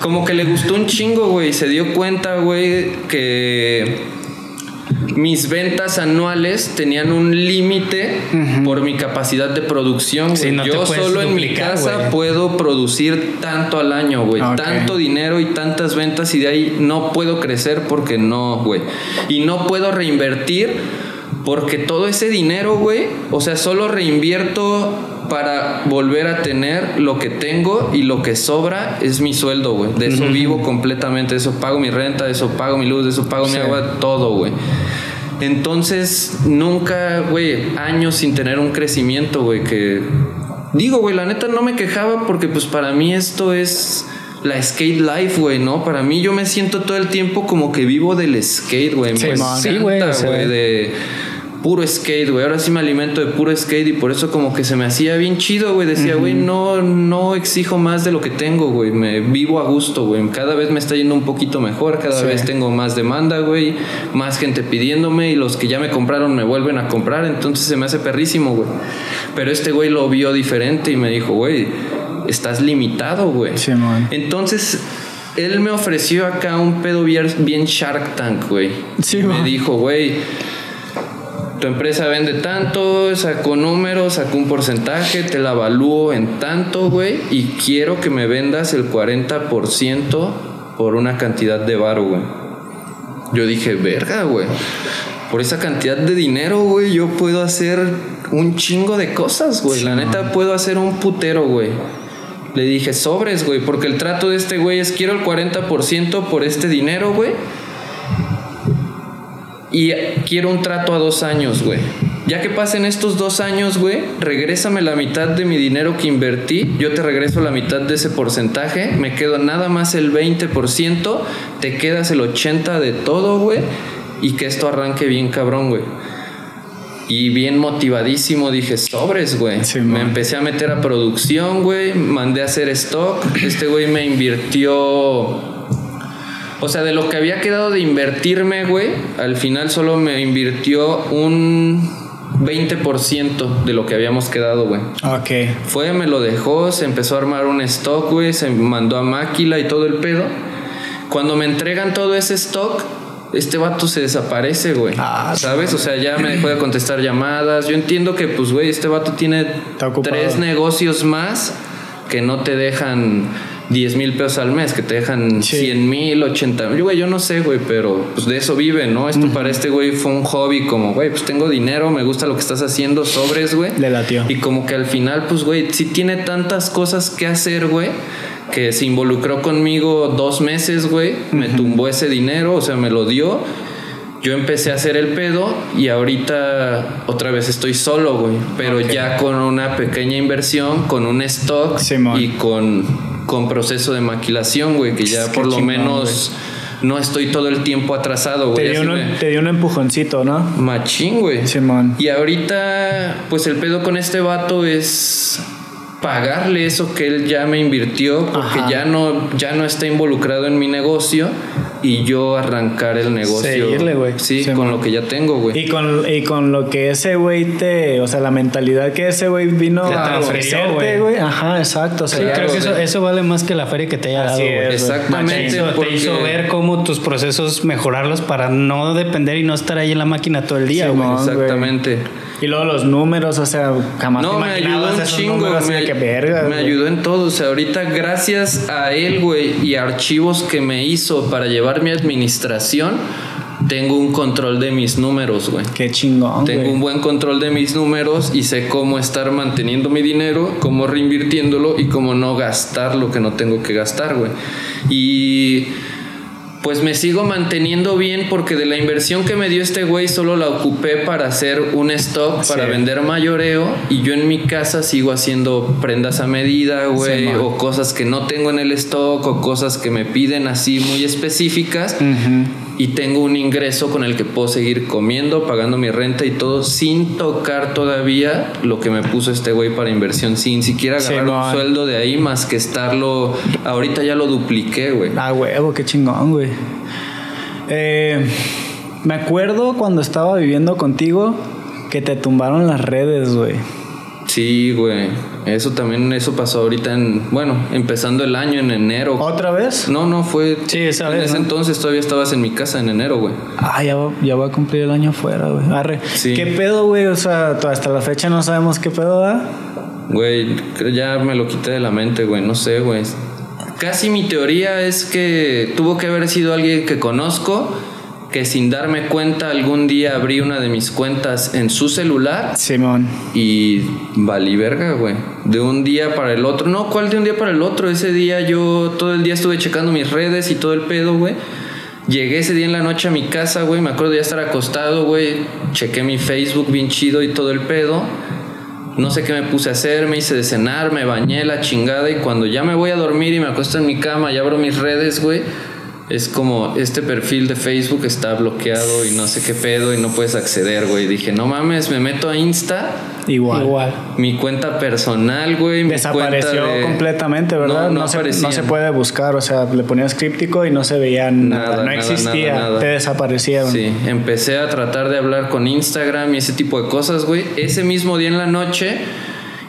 como que le gustó un chingo, güey. Se dio cuenta, güey, que mis ventas anuales tenían un límite por mi capacidad de producción. Sí, no Yo solo en mi casa puedo producir tanto al año, güey. Tanto dinero y tantas ventas y de ahí no puedo crecer porque no, güey. Y no puedo reinvertir porque todo ese dinero, güey, o sea, solo reinvierto para volver a tener lo que tengo y lo que sobra es mi sueldo, güey. De eso vivo completamente, de eso pago mi renta, de eso pago mi luz, de eso pago mi Sí. agua, todo, güey. Entonces, nunca, güey, años sin tener un crecimiento, güey, que... Digo, güey, la neta no me quejaba porque pues para mí esto es la skate life, güey, ¿no? Para mí yo me siento todo el tiempo como que vivo del skate, güey. Sí. Sí, güey, encanta, o sea, güey, de puro skate, güey. Ahora sí me alimento de puro skate y por eso como que se me hacía bien chido, güey. Decía, güey, no, no exijo más de lo que tengo, güey. Me vivo a gusto, güey. Cada vez me está yendo un poquito mejor, cada Sí. vez tengo más demanda, güey. Más gente pidiéndome y los que ya me compraron me vuelven a comprar. Entonces se me hace perrísimo, güey. Pero este güey lo vio diferente y me dijo, güey, estás limitado, güey. Simón. Entonces, él me ofreció acá un pedo bien, bien Shark Tank, güey. Sí, Y me dijo, güey, tu empresa vende tanto, sacó números, sacó un porcentaje, te la evalúo en tanto, güey, y quiero que me vendas el 40% por una cantidad de varo, güey. Yo dije, verga, güey. Por esa cantidad de dinero, güey, yo puedo hacer un chingo de cosas, güey. La neta, puedo hacer un putero, güey. Le dije, sobres, güey, porque el trato de este güey es quiero el 40% por este dinero, güey. Y quiero un trato a dos años, güey. Ya que pasen estos dos años, güey, regrésame la mitad de mi dinero que invertí. Yo te regreso la mitad de ese porcentaje. Me quedo nada más el 20%. Te quedas el 80% de todo, güey. Y que esto arranque bien cabrón, güey. Y bien motivadísimo dije, sobres, güey. Sí, me empecé a meter a producción, güey. Mandé a hacer stock. Este güey me invirtió o sea, de lo que había quedado de invertirme, güey, al final solo me invirtió un 20% de lo que habíamos quedado, güey. Ok. Fue, me lo dejó, se empezó a armar un stock, güey, se mandó a Máquila y todo el pedo. Cuando me entregan todo ese stock, este vato se desaparece, güey. Ah, ¿Sabes? O sea, ya me dejó de contestar llamadas. Yo entiendo que, pues, güey, este vato tiene tres negocios más que no te dejan 10 mil pesos al mes, que te dejan Sí. 100 mil, 80 mil. Güey, yo no sé, güey, pero pues de eso vive, ¿no? Esto para este güey fue un hobby como, güey, pues tengo dinero, me gusta lo que estás haciendo, sobres, güey. Le latió. Y como que al final, pues, güey, sí tiene tantas cosas que hacer, güey, que se involucró conmigo dos meses, güey, me tumbó ese dinero, o sea, me lo dio. Yo empecé a hacer el pedo y ahorita otra vez estoy solo, güey, pero ya con una pequeña inversión, con un stock Simón. y con, con proceso de maquilación, güey, que ya Qué por lo chingón, menos no estoy todo el tiempo atrasado, Te güey. dio, Así un, me- te dio un empujoncito, ¿no? Machín, güey. Simón. Y ahorita, pues el pedo con este vato es pagarle eso que él ya me invirtió porque Ajá. ya no ya no está involucrado en mi negocio y yo arrancar el negocio. Seguirle, güey. Sí, Sí, con man. lo que ya tengo, güey. Y con, y con lo que ese güey te. O sea, la mentalidad que ese güey vino a ofrecerte, güey. Ajá, exacto. O sea, Sí, Claro, creo que eso, sí. eso vale más que la feria que te haya dado. Así güey. Exactamente, Te hizo, te hizo ver cómo tus procesos mejorarlos para no depender y no estar ahí en la máquina todo el día, güey. Simón. Exactamente. Y luego los números, o sea, jamás No, te me ayudó un chingo. Me, que verga. me ayudó en todo. O sea, ahorita gracias a él, güey, y archivos que me hizo para llevar mi administración, tengo un control de mis números, güey. Qué chingón. Tengo güey. un buen control de mis números y sé cómo estar manteniendo mi dinero, cómo reinvirtiéndolo y cómo no gastar lo que no tengo que gastar, güey. Y pues me sigo manteniendo bien porque de la inversión que me dio este güey solo la ocupé para hacer un stock, para Sí. vender mayoreo y yo en mi casa sigo haciendo prendas a medida, güey, o cosas que no tengo en el stock o cosas que me piden así muy específicas Ujú. Y tengo un ingreso con el que puedo seguir comiendo, pagando mi renta y todo sin tocar todavía lo que me puso este güey para inversión, sin siquiera Sí, agarrar un man. sueldo de ahí más que estarlo. Ahorita ya lo dupliqué, güey. Ah, huevo, qué chingón, güey. Eh, me acuerdo cuando estaba viviendo contigo que te tumbaron las redes, güey. Sí, güey. Eso también, eso pasó ahorita en, bueno, empezando el año en enero. ¿Otra vez? No, no, fue. Sí, esa En vez, ese ¿no? entonces todavía estabas en mi casa en enero, güey. Ah, ya va, ya va a cumplir el año afuera, güey. Arre. Sí. ¿Qué pedo, güey? O sea, hasta la fecha no sabemos qué pedo da. Güey, ya me lo quité de la mente, güey. No sé, güey. Casi mi teoría es que tuvo que haber sido alguien que conozco, que sin darme cuenta algún día abrí una de mis cuentas en su celular Simón. y valí verga, güey. De un día para el otro. No, ¿cuál de un día para el otro? Ese día yo todo el día estuve checando mis redes y todo el pedo, güey. Llegué ese día en la noche a mi casa, güey. Me acuerdo de ya estar acostado, güey. Chequé mi Facebook bien chido y todo el pedo. No sé qué me puse a hacer, me hice de cenar, me bañé la chingada y cuando ya me voy a dormir y me acuesto en mi cama y abro mis redes, güey, es como este perfil de Facebook está bloqueado y no sé qué pedo y no puedes acceder, güey. Dije, no mames, me meto a Insta, Igual. Igual. mi cuenta personal, güey, Desapareció de- completamente, ¿verdad? No, no se, aparecían. no se puede buscar, o sea, le ponías críptico y no se veía nada, Nada, no nada, existía, nada, nada. te desaparecieron. Sí, empecé a tratar de hablar con Instagram y ese tipo de cosas, güey. Ese mismo día en la noche,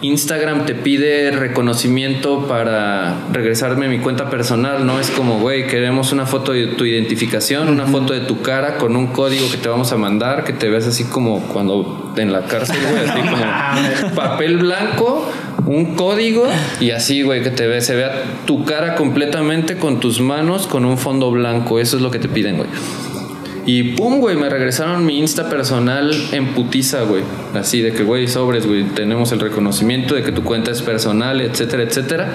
Instagram te pide reconocimiento para regresarme mi cuenta personal, ¿no? Es como, güey, queremos una foto de tu identificación, una foto de tu cara con un código que te vamos a mandar, que te veas así como cuando en la cárcel, güey, así como papel blanco, un código y así, güey, que te ve, se vea tu cara completamente con tus manos con un fondo blanco. Eso es lo que te piden, güey. Y pum, güey, me regresaron mi Insta personal en putiza, güey. Así de que, güey, sobres, güey, tenemos el reconocimiento de que tu cuenta es personal, etcétera, etcétera.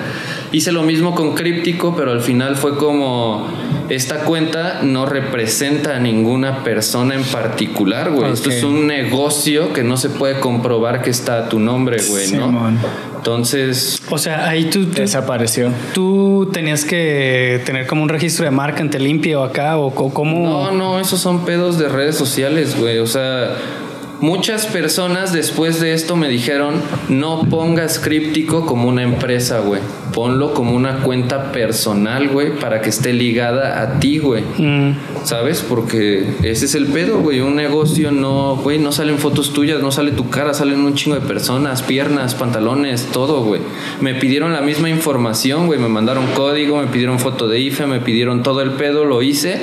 Hice lo mismo con Críptico, pero al final fue como, esta cuenta no representa a ninguna persona en particular, güey. Esto es un negocio que no se puede comprobar que está a tu nombre, güey, ¿no? Simón. Entonces, O sea, ahí tú, tú, Desapareció. tú tenías que tener como un registro de marca en Te Limpio acá o cómo... No, no, esos son pedos de redes sociales, güey. O sea, Muchas personas después de esto me dijeron, no pongas críptico como una empresa, güey. Ponlo como una cuenta personal, güey, para que esté ligada a ti, güey. Mm. ¿Sabes? Porque ese es el pedo, güey. Un negocio no, güey, no salen fotos tuyas, no sale tu cara, salen un chingo de personas, piernas, pantalones, todo, güey. Me pidieron la misma información, güey. Me mandaron código, me pidieron foto de IFE, me pidieron todo el pedo, lo hice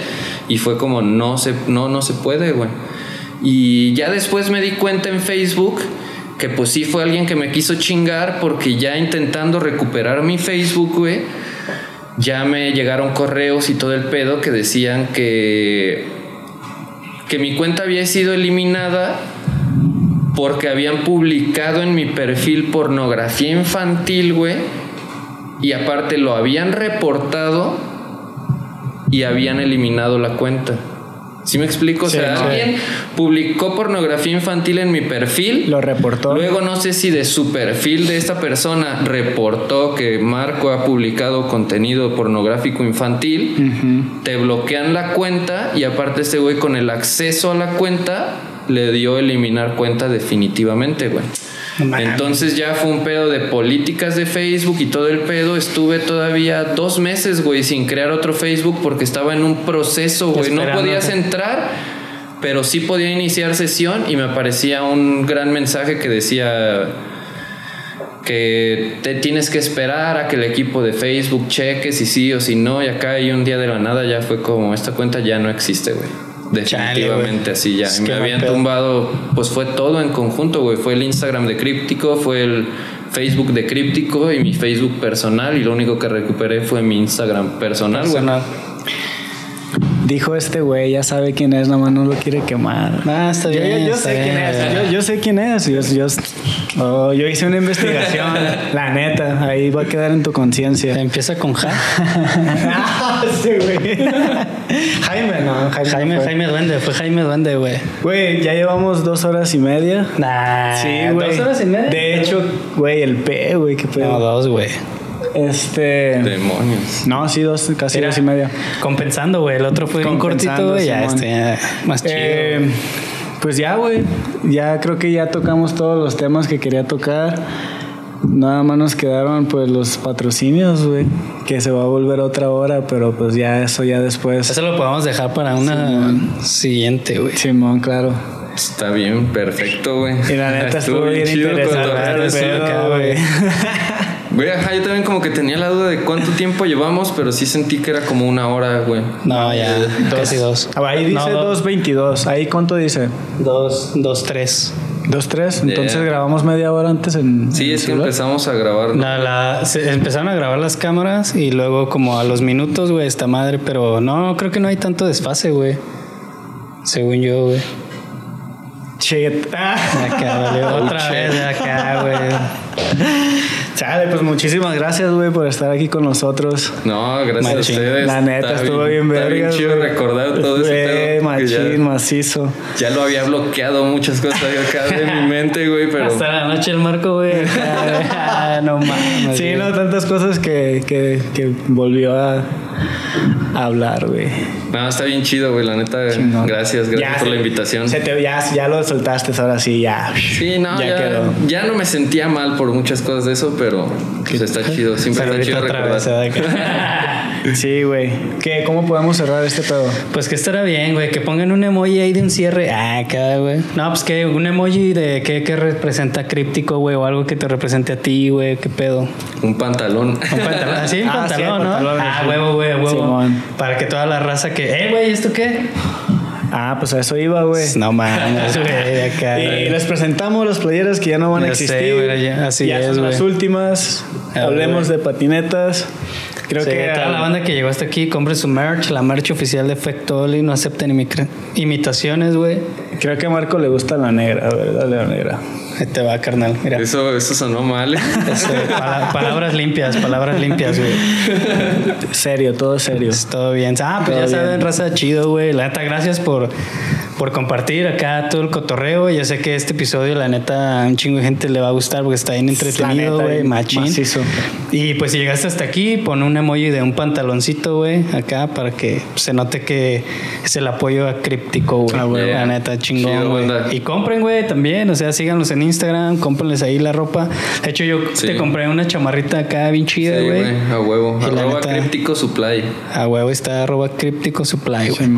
y fue como, no se, no, no se puede, güey. Y ya después me di cuenta en Facebook que pues sí fue alguien que me quiso chingar porque ya intentando recuperar mi Facebook, güey, ya me llegaron correos y todo el pedo que decían que que mi cuenta había sido eliminada porque habían publicado en mi perfil pornografía infantil, güey, y aparte lo habían reportado y habían eliminado la cuenta. ¿Sí me explico? O sea, sí. alguien publicó pornografía infantil en mi perfil. Lo reportó. Luego no sé si de su perfil de esta persona reportó que Marco ha publicado contenido pornográfico infantil. Te bloquean la cuenta y aparte este güey con el acceso a la cuenta le dio eliminar cuenta definitivamente, güey. Entonces ya fue un pedo de políticas de Facebook y todo el pedo. Estuve todavía dos meses, güey, sin crear otro Facebook porque estaba en un proceso, güey. No podías entrar, pero sí podía iniciar sesión y me aparecía un gran mensaje que decía que te tienes que esperar a que el equipo de Facebook cheque si sí o si no. Y acá y un día de la nada ya fue como, esta cuenta ya no existe, güey. Definitivamente güey. así ya. Es Y me habían pedo. tumbado, pues fue todo en conjunto, güey. Fue el Instagram de Críptico, fue el Facebook de Críptico y mi Facebook personal. Y lo único que recuperé fue mi Instagram personal, güey. Personal. Dijo este güey, ya sabe quién es, nomás no lo quiere quemar. Ah, está Yo- bien. Yo, yo está sé quién es. Yo, yo sé quién es. Yo, yo, oh, yo hice una investigación. la neta, ahí va a quedar en tu conciencia. Empieza con Ja. sí, güey. Jaime, no. Jaime, Jaime, fue. Jaime Duende, fue Jaime Duende, güey. Güey, ya llevamos dos horas y media. Nah, Sí, güey. ¿Dos horas y media? De hecho, güey, el P, güey, qué No, pedo. dos, güey. Este. Demonios. No, sí, dos, casi Mira, dos y media. Compensando, güey. El otro fue un cortito, güey. Ya este, más chido. Eh, pues ya, güey. Ya creo que ya tocamos todos los temas que quería tocar. Nada más nos quedaron pues los patrocinios, güey. Que se va a volver otra hora, pero pues ya eso ya después. Eso lo podemos dejar para una siguiente, güey. Simón, claro. Está bien, perfecto, güey. Y la neta estuvo bien chido interesante acá, güey. Güey, ajá, yo también como que tenía la duda de cuánto tiempo llevamos, pero sí sentí que era como una hora, güey. No, ya, casi dos. Ah, Ahí dice No, dos. 2.22. ¿Ahí cuánto dice? Dos, dos, tres. 2.3. Entonces Yeah. grabamos media hora antes en. Sí, en es que empezamos a grabar. ¿no? La- la- se empezaron a grabar las cámaras y luego como a los minutos, güey, esta madre, pero no, creo que no hay tanto desfase, güey. Según yo, güey. Shit. Acá, vale, otra vez acá, güey. Chale, pues muchísimas gracias, güey, por estar aquí con nosotros. No, gracias Machín. a ustedes. La neta, Está estuvo bien Está bien vergas, chido güey. recordar todo ese machín, Ya, macizo. ya lo había bloqueado muchas cosas acá de mi mente, güey, pero... Hasta la noche el marco, güey. Ah, no mames. Sí, no, tantas cosas que, que, que volvió a, a hablar, güey. No, está bien chido, güey, la neta. Chingón. Gracias, gracias Ya por la invitación. Se te, ya, ya lo soltaste, ahora sí, ya. Sí, no, Ya ya, quedó. ya no me sentía mal por muchas cosas de eso, pero pues está chido. Siempre Pero está chido otra vez, recordar. Sí, güey. ¿Qué? ¿Cómo podemos cerrar este pedo? Pues que estará bien, güey. Que pongan un emoji ahí de un cierre. Ah, acá, güey. No, pues que un emoji de qué, qué representa críptico, güey. O algo que te represente a ti, güey. ¿Qué pedo? Un pantalón. Un pantalón. Así, un Ah, sí, pantalón, el ¿no? pantalón, ah, sí. huevo, güey, huevo. Simón. Para que toda la raza que, eh, güey, ¿esto qué? Ah, pues a eso iba, güey. No mames, güey, de acá. Y les presentamos los playeras que ya no van a Ya sé, existir. güey, ya- así ya es, son las últimas. Ah, Hablemos de patinetas. Creo Sí, que toda la banda que llegó hasta aquí, compre su merch, la merch oficial de Efecto Oli, no acepten imitaciones, güey. creo que a Marco le gusta la negra, ¿verdad? La negra. Ahí te va, carnal. Mira. Eso, eso sonó mal. ¿eh? Eso, pala- palabras limpias, palabras limpias, güey. Serio, todo serio. Es todo bien. Ah, pues Todo ya saben, bien. raza, chido, güey. La neta, gracias por, por compartir acá todo el cotorreo. Yo sé que este episodio, la neta, a un chingo de gente le va a gustar porque está bien entretenido, güey. Machín. macizo. Y pues si llegaste hasta aquí, pon un emoji de un pantaloncito, güey, acá para que se note que es el apoyo a Críptico, güey. Ah. La neta, chingón, güey. Y compren, güey, también. O sea, síganlos en Instagram, cómprenles ahí la ropa. De hecho, yo Sí. te compré una chamarrita acá bien chida, Sí, güey. güey, a huevo. Y Arroba neta- críptico supply. A huevo está arroba críptico supply, güey.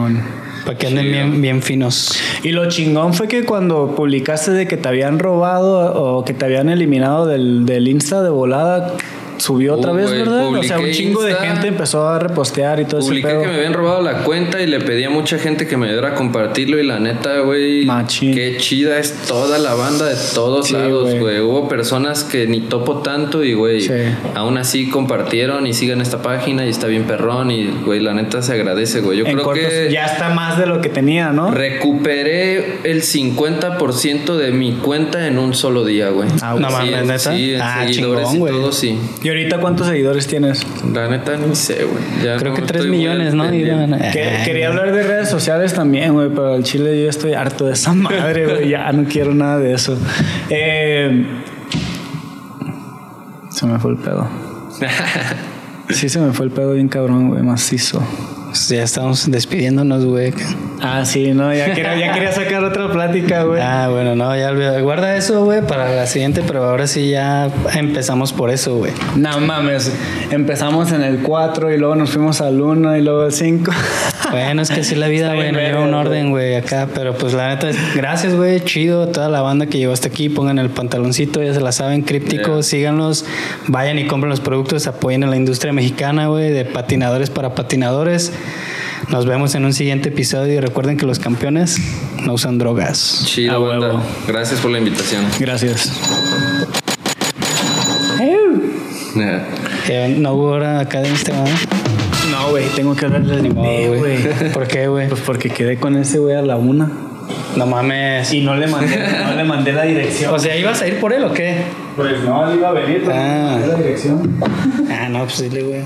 Para que anden bien finos. Y lo chingón fue que cuando publicaste de que te habían robado o que te habían eliminado del, del Insta de volada, subió otra Uh, vez, ¿verdad? O sea, un chingo Insta, de gente empezó a repostear y todo ese Publiqué pedo. que me habían robado la cuenta y le pedí a mucha gente que me ayudara a compartirlo y la neta, güey, qué chida es toda la banda de todos Sí, lados, güey. Hubo personas que ni topo tanto y, güey, Sí. aún así compartieron y sigan esta página y está bien perrón y, güey, la neta se agradece, güey. Yo En creo cortos, que ya está más de lo que tenía, ¿no? recuperé el 50% de mi cuenta en un solo día, güey. Ah, No Sí, mames, en- ¿neta? Sí, en Ah, chingón, güey. todo, sí. ¿Y ahorita cuántos seguidores tienes? La neta ni sé, güey. Ya Creo no que 3 estoy muy millones, ¿no? Que- Ah, quería hablar de redes sociales también, güey, pero al chile yo estoy harto de esa madre, güey. Ya no quiero nada de eso. Eh, se me fue el pedo. Sí, se me fue el pedo bien cabrón, güey, macizo. Pues ya estamos despidiéndonos, güey. Ah, sí, no, ya quería, ya quería sacar otra plática, güey. Ah, bueno, no, ya. Guarda eso, güey, para la siguiente, pero ahora sí ya empezamos por eso, güey. No mames, empezamos en el 4 y luego nos fuimos al 1 y luego al 5. Bueno, es que así la vida, güey, no lleva un orden, güey, acá. Pero pues la neta, gracias, güey, chido. Toda la banda que llegó hasta aquí, pongan el pantaloncito, ya se la saben, críptico, Yeah. síganlos, vayan y compren los productos, apoyen a la industria mexicana, güey, de patinadores para patinadores. Nos vemos en un siguiente episodio y recuerden que los campeones no usan drogas. Chido, banda. Gracias por la invitación. Gracias. Eh, no hubo hora acá de Instagram. No, güey, tengo que hablarle de No, güey. ¿Por qué, güey? Pues porque quedé con ese güey a la una. No mames. Y no le mandé, no le mandé la dirección. O sea, ¿ibas a ir por él o qué? Pues no, él iba a venir, pero Ah. no le mandé la dirección. Ah, no, pues dile, güey.